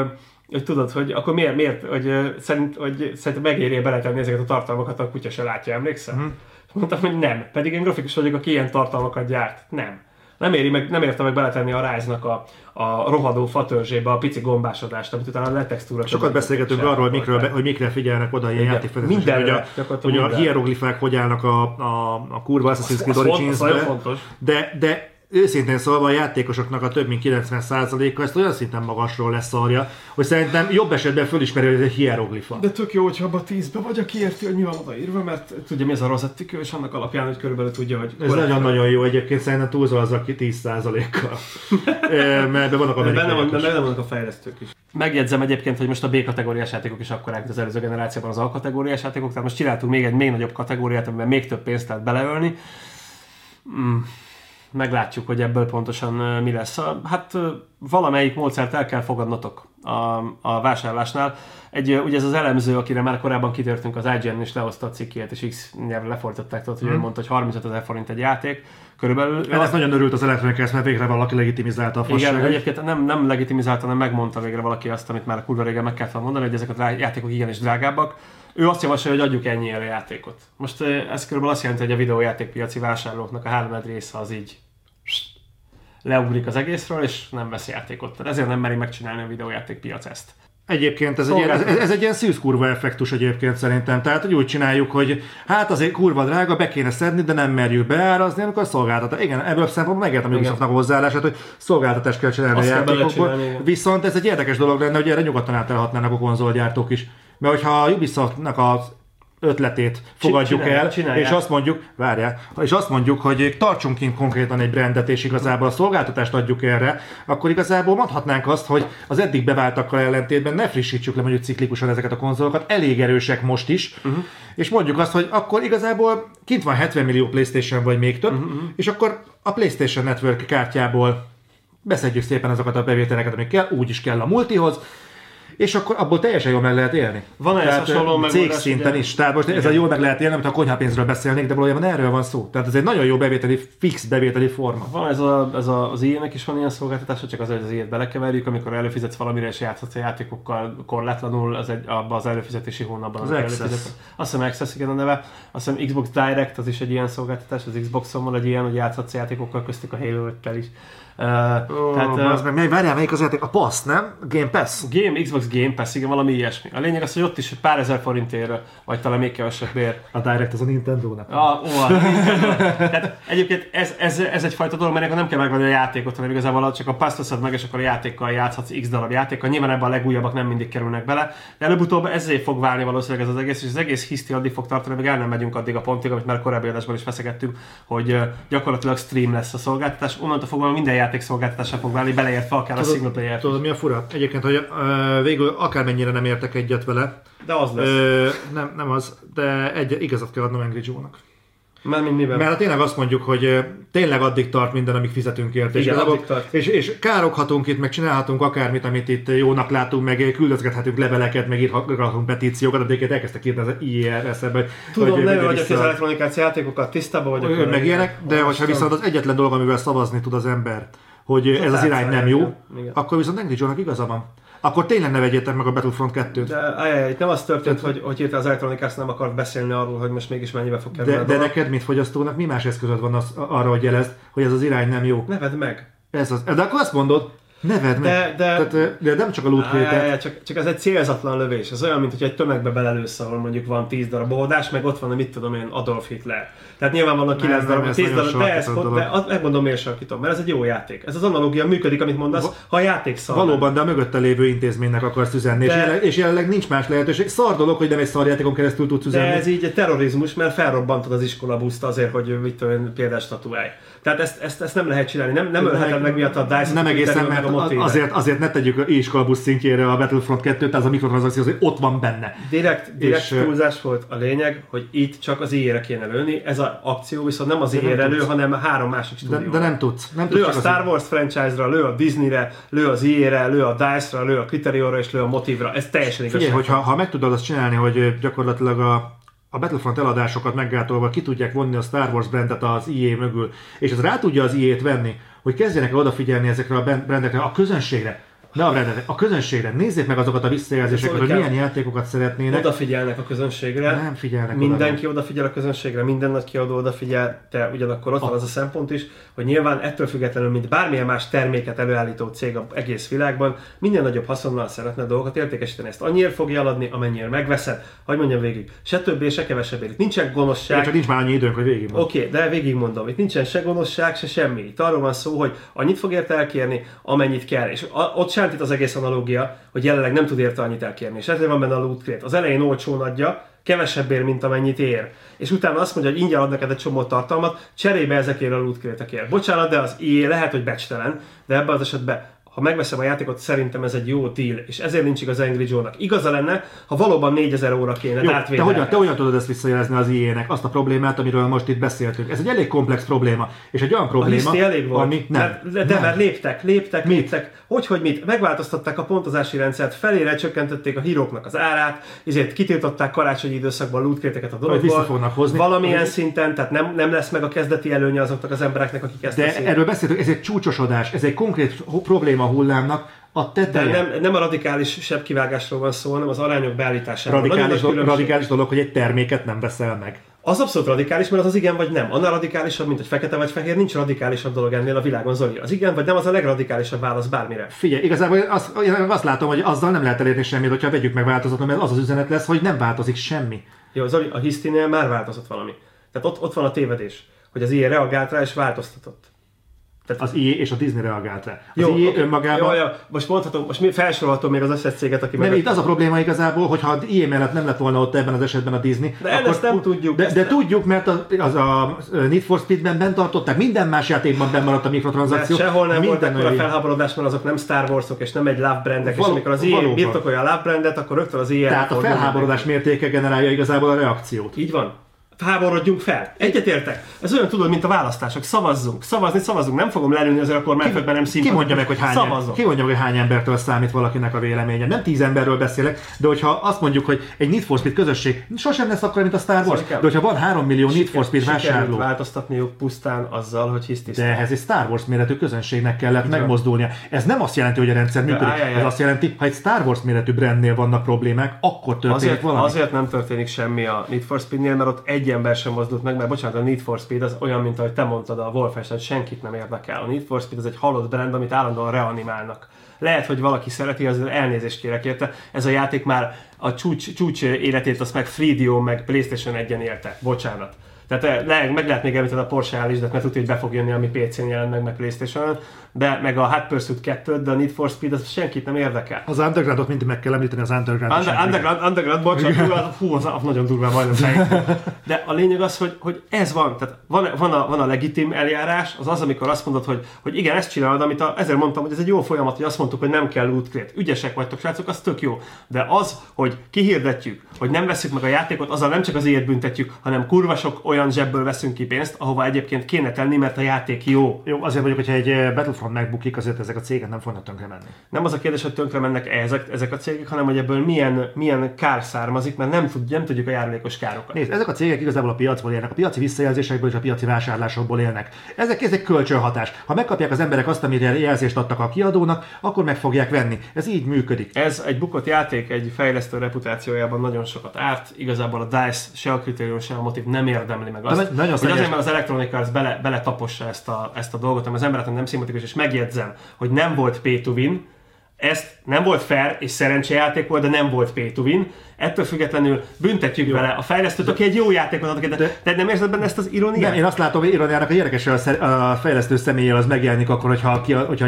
hogy tudod, hogy akkor miért, miért hogy, szerint, hogy szerintem megéri beletenni ezeket a tartalmakat, a kutya se látja, emlékszel? Mm. Mondtam, hogy nem. Pedig én grafikus vagyok, aki ilyen tartalmakat gyárt. Nem nem, éri meg, nem érte meg beletenni a rise a, a rohadó fatörzsébe a pici gombásodást, amit utána a letextúra. Sokat beszélgetünk arról, hogy mikről, hogy mikre figyelnek oda ilyen játékfejlesztések, hogy a, hogy a hieroglifák hogy állnak a, a, a kurva Assassin's Creed Origins-be. De, de őszintén szólva a játékosoknak a több mint 90%-a ezt olyan szinten magasról lesz szarja, hogy szerintem jobb esetben fölismeri, hogy ez egy hieroglifa. De tök jó, hogyha abban tízbe vagy, aki érti, hogy mi van odaírva, mert tudja mi ez a rozettükő, és annak alapján, hogy körülbelül tudja, hogy... Ez nagyon-nagyon jó egyébként, szerintem túlzol az, aki 10%-kal. mert vannak a benne, van, benne vannak a fejlesztők is. Megjegyzem egyébként, hogy most a B kategóriás játékok is akkor mint az előző generációban az A kategóriás játékok, tehát most csináltunk még egy még nagyobb kategóriát, amiben még több pénzt lehet beleölni. Mm meglátjuk, hogy ebből pontosan mi lesz. Hát valamelyik módszert el kell fogadnotok a, a vásárlásnál. Egy, ugye ez az elemző, akire már korábban kitörtünk, az IGN is lehozta a cikkét, és X nyelvre lefordították, tudod, hogy hmm. ő mondta, hogy 35 ezer forint egy játék. Körülbelül. Hát ezt nagyon örült az Electronic mert végre valaki legitimizálta a fasságot. Igen, egyébként nem, nem legitimizálta, hanem megmondta végre valaki azt, amit már kurva régen meg kellett mondani, hogy ezek a játékok igenis drágábbak ő azt javasolja, hogy adjuk ennyire a játékot. Most ez körülbelül azt jelenti, hogy a videójátékpiaci vásárlóknak a három része az így leugrik az egészről, és nem vesz játékot. Tehát ezért nem meri megcsinálni a videójátékpiac ezt. Egyébként ez, egy, ez, ez egy ilyen szűzkurva effektus egyébként szerintem. Tehát, hogy úgy csináljuk, hogy hát azért kurva drága, be kéne szedni, de nem merjük beárazni, amikor szolgáltatás. Igen, ebből szempontból megértem a Ubisoftnak hozzáállását, hogy szolgáltatást kell csinálni Azt a játékokból. Viszont ez egy érdekes dolog lenne, hogy erre nyugodtan átállhatnának a konzolgyártók is. Mert hogyha a Ubisoftnak az ötletét fogadjuk Csinálj, el, csinálják. és azt mondjuk, várjál, és azt mondjuk, hogy tartsunk ki konkrétan egy brandet, és igazából a szolgáltatást adjuk erre, akkor igazából mondhatnánk azt, hogy az eddig beváltakkal ellentétben ne frissítsük le mondjuk ciklikusan ezeket a konzolokat, elég erősek most is, uh-huh. és mondjuk azt, hogy akkor igazából kint van 70 millió PlayStation, vagy még több, uh-huh. és akkor a PlayStation Network kártyából beszedjük szépen azokat a bevételeket, amik kell, úgy is kell a multihoz, és akkor abból teljesen jól meg lehet élni. Van ez hasonló Cég szinten is. Tehát most ez a jól meg lehet élni, amit a konyhapénzről beszélnék, de valójában erről van szó. Tehát ez egy nagyon jó bevételi, fix bevételi forma. Van ez, a, ez a, az ilyenek is van ilyen szolgáltatás, csak az, hogy az ilyet belekeverjük, amikor előfizetsz valamire és játszhatsz a játékokkal korlátlanul az egy, abban az előfizetési hónapban. Az, az Access. Azt hiszem Access, igen a neve. Azt hiszem Xbox Direct, az is egy ilyen szolgáltatás, az Xbox-on van egy ilyen, hogy játszhatsz játékokkal köztük a Halo 5 is Uh, tehát, az meg, mely, várjál, melyik az játék? A Pass, nem? Game Pass? Game, Xbox Game Pass, igen, valami ilyesmi. A lényeg az, hogy ott is pár ezer forintért, vagy talán még kevesebb bér. A Direct az a Nintendo-nak. A, ó, a Nintendo. tehát egyébként ez, ez, ez, egyfajta dolog, mert nem kell megvenni a játékot, hanem igazából csak a pass veszed meg, és akkor a játékkal játszhatsz x darab játékkal. Nyilván ebben a legújabbak nem mindig kerülnek bele, de előbb-utóbb ezért fog válni valószínűleg ez az egész, és az egész hiszti addig fog tartani, még el nem megyünk addig a pontig, amit már korábbi adásban is feszegettünk, hogy gyakorlatilag stream lesz a szolgáltatás. Onnantól fogva minden játék szolgáltatása fog válni, beleértve akár tudod, a single player. Tudod, mi a fura? Egyébként, hogy uh, végül akármennyire nem értek egyet vele. De az lesz. Uh, nem, nem az, de egy, igazat kell adnom Angry Joe-nak. Mert, miben? Mert tényleg azt mondjuk, hogy tényleg addig tart minden, amíg fizetünk érte. Igen, és, addig tart. És, és károghatunk itt, meg csinálhatunk akármit, amit itt jónak látunk, meg küldözgethetünk leveleket, meg írhatunk petíciókat, de egyébként elkezdtek írni az IER eszembe. Tudom, hogy nem vagyok az elektronikáció játékokat, tisztában vagyok. Meg ilyenek, de hogyha viszont az egyetlen dolog, amivel szavazni tud az ember, hogy ez az irány nem jó, akkor viszont Angry Joe-nak igaza van akkor tényleg ne vegyétek meg a Battlefront 2-t. De ajaj, nem az történt, hogy, hogy itt az Electronic Arts nem akart beszélni arról, hogy most mégis mennyibe fog kerülni. De, de neked, mint fogyasztónak, mi más eszközöd van az, arra, hogy jelezd, hogy ez az irány nem jó? Neved meg. Ez az. De akkor azt mondod, De, meg. De, Tehát, de nem csak a loot crate csak, csak ez egy célzatlan lövés. Ez olyan, mint hogy egy tömegbe belelősz, ahol mondjuk van 10 darab oldás, meg ott van, mit tudom én, Adolf Hitler. Tehát nyilván vannak 9 darab, 10 darab, de ez, de megmondom miért sarkítom, mert ez egy jó játék. Ez az analógia működik, amit mondasz, ha a játék szar. Valóban, de a mögötte lévő intézménynek akarsz üzenni, de... és, jelenleg, és jelenleg nincs más lehetőség. Szar dolog, hogy nem egy szarjátékon keresztül tudsz üzenni. De ez így egy terrorizmus, mert felrobbantod az iskolabuszt azért, hogy mit tudom én, példás statuálj. Tehát ezt, ezt, ezt nem lehet csinálni, nem, nem ölheted meg miatt a DICE Nem egészen, mert a azért, azért ne tegyük iskolabusz szintjére a Battlefront 2-t, tehát az a mikrotranszakció azért ott van benne. Direkt, direkt és, túlzás volt a lényeg, hogy itt csak az IE-re kéne lőni, ez az akció viszont nem az IE-re lő, hanem három másik stúdió. De, de, nem tudsz. Nem lő tudsz a Star Wars franchise-ra, lő a Disney-re, lő az IE-re, lő a DICE-ra, lő a Criterion-ra és lő a Motive-ra. Ez teljesen igaz. Figyelj, hogyha ha meg tudod azt csinálni, hogy gyakorlatilag a, a Battlefront eladásokat meggátolva ki tudják vonni a Star Wars brandet az IE mögül, és ez rá tudja az IE-t venni, hogy kezdjenek odafigyelni ezekre a brandekre, a közönségre, ne a rendet, a közönségre. Nézzék meg azokat a visszajelzéseket, hogy milyen játékokat szeretnének. Odafigyelnek a közönségre. Nem figyelnek Mindenki oda. odafigyel a közönségre, minden nagy kiadó odafigyel, de ugyanakkor ott van az a szempont is, hogy nyilván ettől függetlenül, mint bármilyen más terméket előállító cég az egész világban, minden nagyobb haszonnal szeretne dolgokat értékesíteni. Ezt annyira fogja eladni, amennyire megveszed. Hogy mondjam végig, se többé, se kevesebb Itt nincsen gonoszság. csak nincs már annyi időnk, hogy végig Oké, okay, de végig mondom. Itt nincsen se gonoszság, se semmi. Itt arról van szó, hogy annyit fog érte elkérni, amennyit kell. És ott itt az egész analógia, hogy jelenleg nem tud érte annyit elkérni. És ezért van benne a loot crate. Az elején olcsón adja, kevesebb ér, mint amennyit ér. És utána azt mondja, hogy ingyen ad neked egy csomó tartalmat, cserébe ezekért a loot crate-ekért. Bocsánat, de az IE lehet, hogy becstelen, de ebben az esetben ha megveszem a játékot, szerintem ez egy jó deal, és ezért nincs igaz Angry Joe-nak. Igaza lenne, ha valóban 4000 óra kéne jó, te hogyan, te hogyan tudod ezt visszajelezni az IE-nek, azt a problémát, amiről most itt beszéltünk? Ez egy elég komplex probléma, és egy olyan probléma, a elég volt. ami nem. De, de, de nem. mert léptek, léptek, mit? léptek. Hogy, hogy mit? Megváltoztatták a pontozási rendszert, felére csökkentették a híróknak az árát, ezért kitiltották karácsonyi időszakban lootkéteket a dologból. fognak hozni. Valamilyen hogy... szinten, tehát nem, nem lesz meg a kezdeti előnye azoknak az embereknek, akik ezt De teszik. erről beszéltünk, ez egy csúcsosodás, ez egy konkrét probléma hullámnak, a teteje. De nem, nem a radikális sebb kivágásról van szó, hanem az arányok beállításáról. Radikális, do, radikális dolog, hogy egy terméket nem veszel meg. Az abszolút radikális, mert az az igen vagy nem. Annál radikálisabb, mint hogy fekete vagy fehér, nincs radikálisabb dolog ennél a világon, Zoli. Az igen vagy nem az a legradikálisabb válasz bármire. Figyelj, igazából azt, azt látom, hogy azzal nem lehet elérni semmit, hogyha vegyük meg változatlan, mert az az üzenet lesz, hogy nem változik semmi. Jó, Zoli, a hisztinél már változott valami. Tehát ott, ott van a tévedés, hogy az ilyen reagált rá és változtatott. Tehát az IE és a Disney reagált rá. Az jó, IE okay. önmagában... Jó, jó, most mondhatom, most felsorolhatom még az összes céget, aki Nem, itt az a probléma igazából, hogy ha az IE mellett nem lett volna ott ebben az esetben a Disney. De akkor, ezt nem tudjuk. De, de tudjuk, mert az, az a Need for Speed-ben bent tartották, minden más játékban bent maradt a mikrotranszakció. De sehol nem volt ekkora felháborodás, mert azok nem Star Wars-ok és nem egy love brandek, Val- és amikor az IE birtokolja a love brandet, akkor rögtön az IE... Tehát a felháborodás mértéke generálja igazából a reakciót. Így van háborodjunk fel. Egyetértek. Ez olyan tudod, mint a választások. Szavazzunk. Szavazni, szavazzunk. Nem fogom lelőni azért akkor, mert nem szimpatikus. Ki mondja meg, hogy hány, Szavazok. ki mondja meg, hogy hány embertől számít valakinek a véleménye. Nem tíz emberről beszélek, de hogyha azt mondjuk, hogy egy Need for Speed közösség sosem lesz akkor, mint a Star Wars, de hogyha van 3 millió Need for Speed vásárló. változtatniuk pusztán azzal, hogy hisz De ehhez egy Star Wars méretű közönségnek kellett Igen. megmozdulnia. Ez nem azt jelenti, hogy a rendszer működik. Ez azt jelenti, ha egy Star Wars méretű brandnél vannak problémák, akkor történik azért, valami. Azért nem történik semmi a Need for Speed-nél, mert ott egy egy ember sem mozdult meg, mert bocsánat, a Need for Speed az olyan, mint ahogy te mondtad a Wolfenstein, senkit nem érdekel. A Need for Speed az egy halott brand, amit állandóan reanimálnak. Lehet, hogy valaki szereti, az elnézést kérek érte. Ez a játék már a csúcs, csúcs életét azt meg Freedio, meg Playstation 1-en élte. Bocsánat. Tehát eh, le, meg lehet még említeni a Porsche állítsdat, mert tudja, hogy be fog jönni, ami PC-n jelent meg, meg Playstation-on, de meg a Hot Pursuit 2 de a Need for Speed, az senkit nem érdekel. Az Undergroundot mindig meg kell említeni, az Underground. Under, underground, underground, bocsánat, hú, az, az nagyon durván majdnem. De a lényeg az, hogy, hogy ez van. Tehát van, van, a, van a legitim eljárás, az az, amikor azt mondod, hogy, hogy igen, ezt csinálod, amit a, ezért mondtam, hogy ez egy jó folyamat, hogy azt mondtuk, hogy nem kell loot Ügyesek vagytok, srácok, az tök jó. De az, hogy kihirdetjük, hogy nem veszük meg a játékot, azzal nem csak az élet büntetjük, hanem kurva sok olyan zsebből veszünk ki pénzt, ahova egyébként kéne tenni, mert a játék jó. Jó, azért vagyok, hogyha egy eh, Battlefront megbukik, azért ezek a cégek nem fognak tönkre menni. Nem az a kérdés, hogy tönkre mennek ezek, ezek a cégek, hanem hogy ebből milyen, milyen kár származik, mert nem, tud, nem tudjuk a járulékos károkat. Nézd, ezek a cégek igazából a piacból élnek, a piaci visszajelzésekből és a piaci vásárlásokból élnek. Ezek, ezek kölcsönhatás. Ha megkapják az emberek azt, amire jelzést adtak a kiadónak, akkor meg fogják venni. Ez így működik. Ez egy bukott játék, egy fejlesztő reputációjában nagyon sokat árt. Igazából a DICE se a kritérium, se a motiv nem érdemli meg azt, nagyon hogy azért, mert az Electronic Arts bele, bele tapossa ezt a, ezt a dolgot, ami az embereknek nem szimpatikus, és megjegyzem, hogy nem volt pay ezt nem volt fair és szerencsejáték volt, de nem volt pay to win. Ettől függetlenül büntetjük jó. vele a fejlesztőt, aki egy jó játékot adott, de, de, de nem érzed benne ezt az iróniát? Nem, én azt látom, hogy ironiának a érdekes, hogy a fejlesztő személlyel az megjelenik akkor, hogyha, ki, hogyha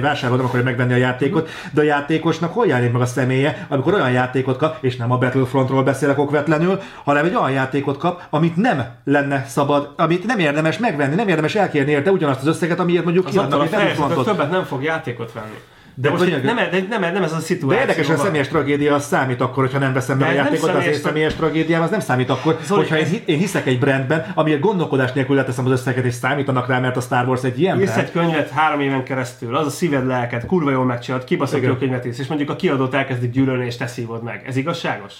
vásárolod, nem akarja megvenni a játékot, de a játékosnak hol jelenik meg a személye, amikor olyan játékot kap, és nem a Battlefrontról beszélek okvetlenül, hanem egy olyan játékot kap, amit nem lenne szabad, amit nem érdemes megvenni, nem érdemes elkérni érte ugyanazt az összeget, amiért mondjuk az kiadnak a Battlefrontot. Többet nem fog játékot venni. De, de most nem, nem, nem, nem, ez a szituáció. De érdekes, hogy a személyes tragédia az számít akkor, hogyha nem veszem be a játékot, az én személyes tragédiám az nem számít akkor, Zoli, hogyha ez... én, hiszek egy brandben, amiért gondolkodás nélkül leteszem az összeget, és számítanak rá, mert a Star Wars egy ilyen Írsz egy könyvet három éven keresztül, az a szíved lelket, kurva jól megcsinált, kibaszott jó könyvet és mondjuk a kiadót elkezdik gyűlölni, és te szívod meg. Ez igazságos?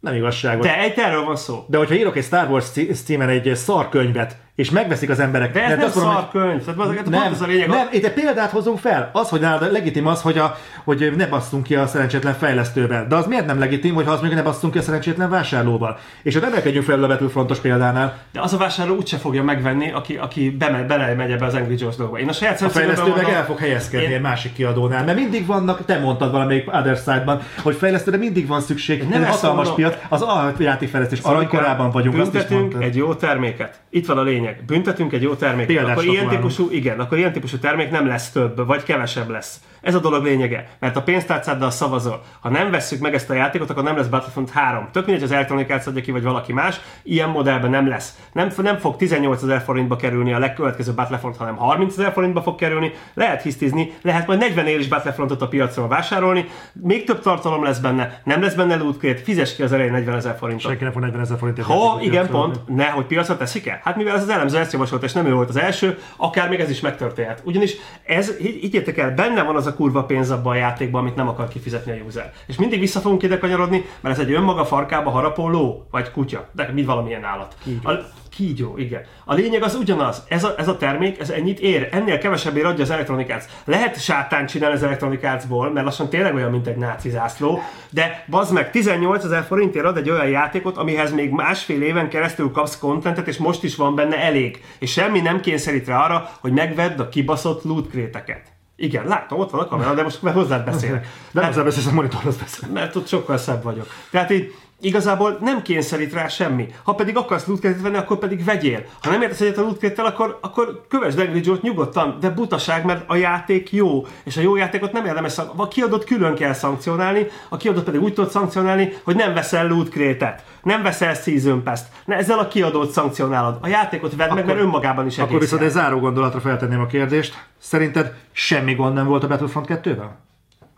Nem igazságos. De egy erről van szó. De hogyha írok egy Star Wars címen egy szarkönyvet, és megveszik az emberek. De ez nem, nem szar könyv, tehát az, nem, az a lényeg. Nem, itt egy példát hozunk fel. Az, hogy nálad legitim az, hogy, a, hogy ne basszunk ki a szerencsétlen fejlesztővel. De az miért nem legitim, hogy ha az még ne basszunk ki a szerencsétlen vásárlóval? És ha emelkedjünk fel a Battlefrontos példánál. De az a vásárló úgyse fogja megvenni, aki, aki bele, bele megy ebbe az Angry Jones dolgba. Én a saját a fejlesztő meg el fog helyezkedni én... egy másik kiadónál, mert mindig vannak, te mondtad valamelyik Other Side-ban, hogy fejlesztőre mindig van szükség. Nem hatalmas piac, az a játékfejlesztés aranykorában vagyunk. Büntetünk egy jó terméket. Itt van a lényeg. Büntetünk egy jó termék. Példás akkor ilyen típusú, igen, akkor ilyen típusú termék nem lesz több, vagy kevesebb lesz. Ez a dolog lényege. Mert a pénztárcáddal szavazol. Ha nem vesszük meg ezt a játékot, akkor nem lesz Battlefront 3. Tök mindegy, az Electronic Arts adja ki, vagy valaki más. Ilyen modellben nem lesz. Nem, nem fog 18 ezer forintba kerülni a legkövetkező Battlefront, hanem 30 ezer forintba fog kerülni. Lehet hisztizni, lehet majd 40 ér is Battlefrontot a piacról vásárolni. Még több tartalom lesz benne, nem lesz benne loot crate, fizes ki az elején 40 ezer forintot. Senki nem fog 40 ezer forintot. Ha, igen, pont, ne, hogy piacra teszik el. Hát mivel ez az elemző ezt javasolt, és nem ő volt az első, akár még ez is megtörténhet. Ugyanis ez, értek el, benne van az a kurva pénz abban a játékban, amit nem akar kifizetni a user. És mindig vissza fogunk ide kanyarodni, mert ez egy önmaga farkába harapó ló, vagy kutya, de mi valamilyen állat. A, kígyó, igen. A lényeg az ugyanaz. Ez a, ez a termék, ez ennyit ér. Ennél kevesebbé adja az Electronic Arts. Lehet sátán csinálni az Electronic Arts-ból, mert lassan tényleg olyan, mint egy náci zászló, de bazd meg, 18 ezer forintért ad egy olyan játékot, amihez még másfél éven keresztül kapsz kontentet, és most is van benne elég. És semmi nem kényszerít rá arra, hogy megvedd a kibaszott loot kréteket. Igen, látom, ott van a kamera, de most már hozzád beszélek. De nem hozzád beszélsz, a monitorhoz beszélek. Mert ott sokkal szebb vagyok. Tehát így igazából nem kényszerít rá semmi. Ha pedig akarsz loot venni, akkor pedig vegyél. Ha nem értesz egyet a loot akkor, akkor kövesd Angry Joe-t nyugodtan, de butaság, mert a játék jó, és a jó játékot nem érdemes szank- A kiadott külön kell szankcionálni, a kiadott pedig úgy tud szankcionálni, hogy nem veszel loot crate nem veszel season pass-t, ne, ezzel a kiadót szankcionálod. A játékot vedd meg, mert önmagában is Akkor viszont egy záró gondolatra feltenném a kérdést. Szerinted semmi gond nem volt a Battlefront 2-vel?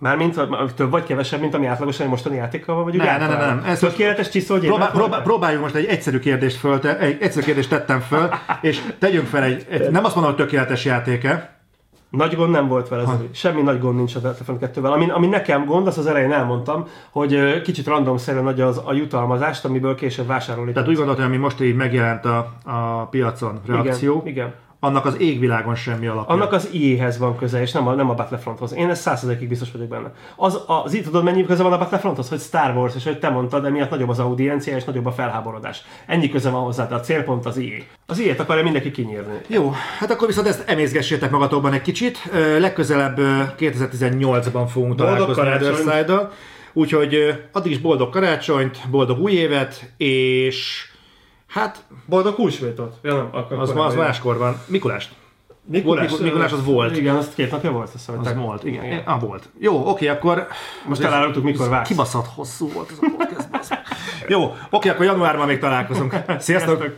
Mármint több vagy kevesebb, mint ami átlagosan egy mostani játékkal vagyunk nem, nem, nem, nem. Ez Tökéletes csiszol, próbál, próbál, próbáljunk most egy egyszerű kérdést föl, te, egy egyszerű kérdést tettem föl, és tegyünk fel egy, egy nem azt mondom, hogy tökéletes játéke, nagy gond nem volt vele, ha. semmi nagy gond nincs a Battlefront 2-vel. Ami, ami nekem gond, azt az elején elmondtam, hogy kicsit randomszerűen adja az, a jutalmazást, amiből később vásárolni. Tehát úgy gondoltam, ami most így megjelent a, a piacon reakció, igen, igen annak az égvilágon semmi alapja. Annak az IE-hez van köze, és nem a, nem a Battlefronthoz. Én ezt százszerzékig biztos vagyok benne. Az, az, itt tudod, mennyi köze van a Battlefronthoz? Hogy Star Wars, és hogy te mondtad, emiatt nagyobb az audiencia, és nagyobb a felháborodás. Ennyi köze van hozzá, de a célpont az IE. Az IE-t akarja mindenki kinyírni. Jó, hát akkor viszont ezt emészgessétek magatokban egy kicsit. Legközelebb ö, 2018-ban fogunk találkozni karácsonyt. Otherside'dal. Úgyhogy addig is boldog karácsonyt, boldog új évet, és hát Boldog húsvétot. Ja, nem, akkor az, az máskor van. Mikulást. Mikulás, Mikul- Mikulás az volt. Igen, azt két napja volt, azt Az volt, igen. igen. Ah, volt. Jó, oké, akkor... Most elárultuk, mikor vágsz. Kibaszott hosszú volt ez a podcast. Jó, oké, akkor januárban még találkozunk. Sziasztok! Sziasztok!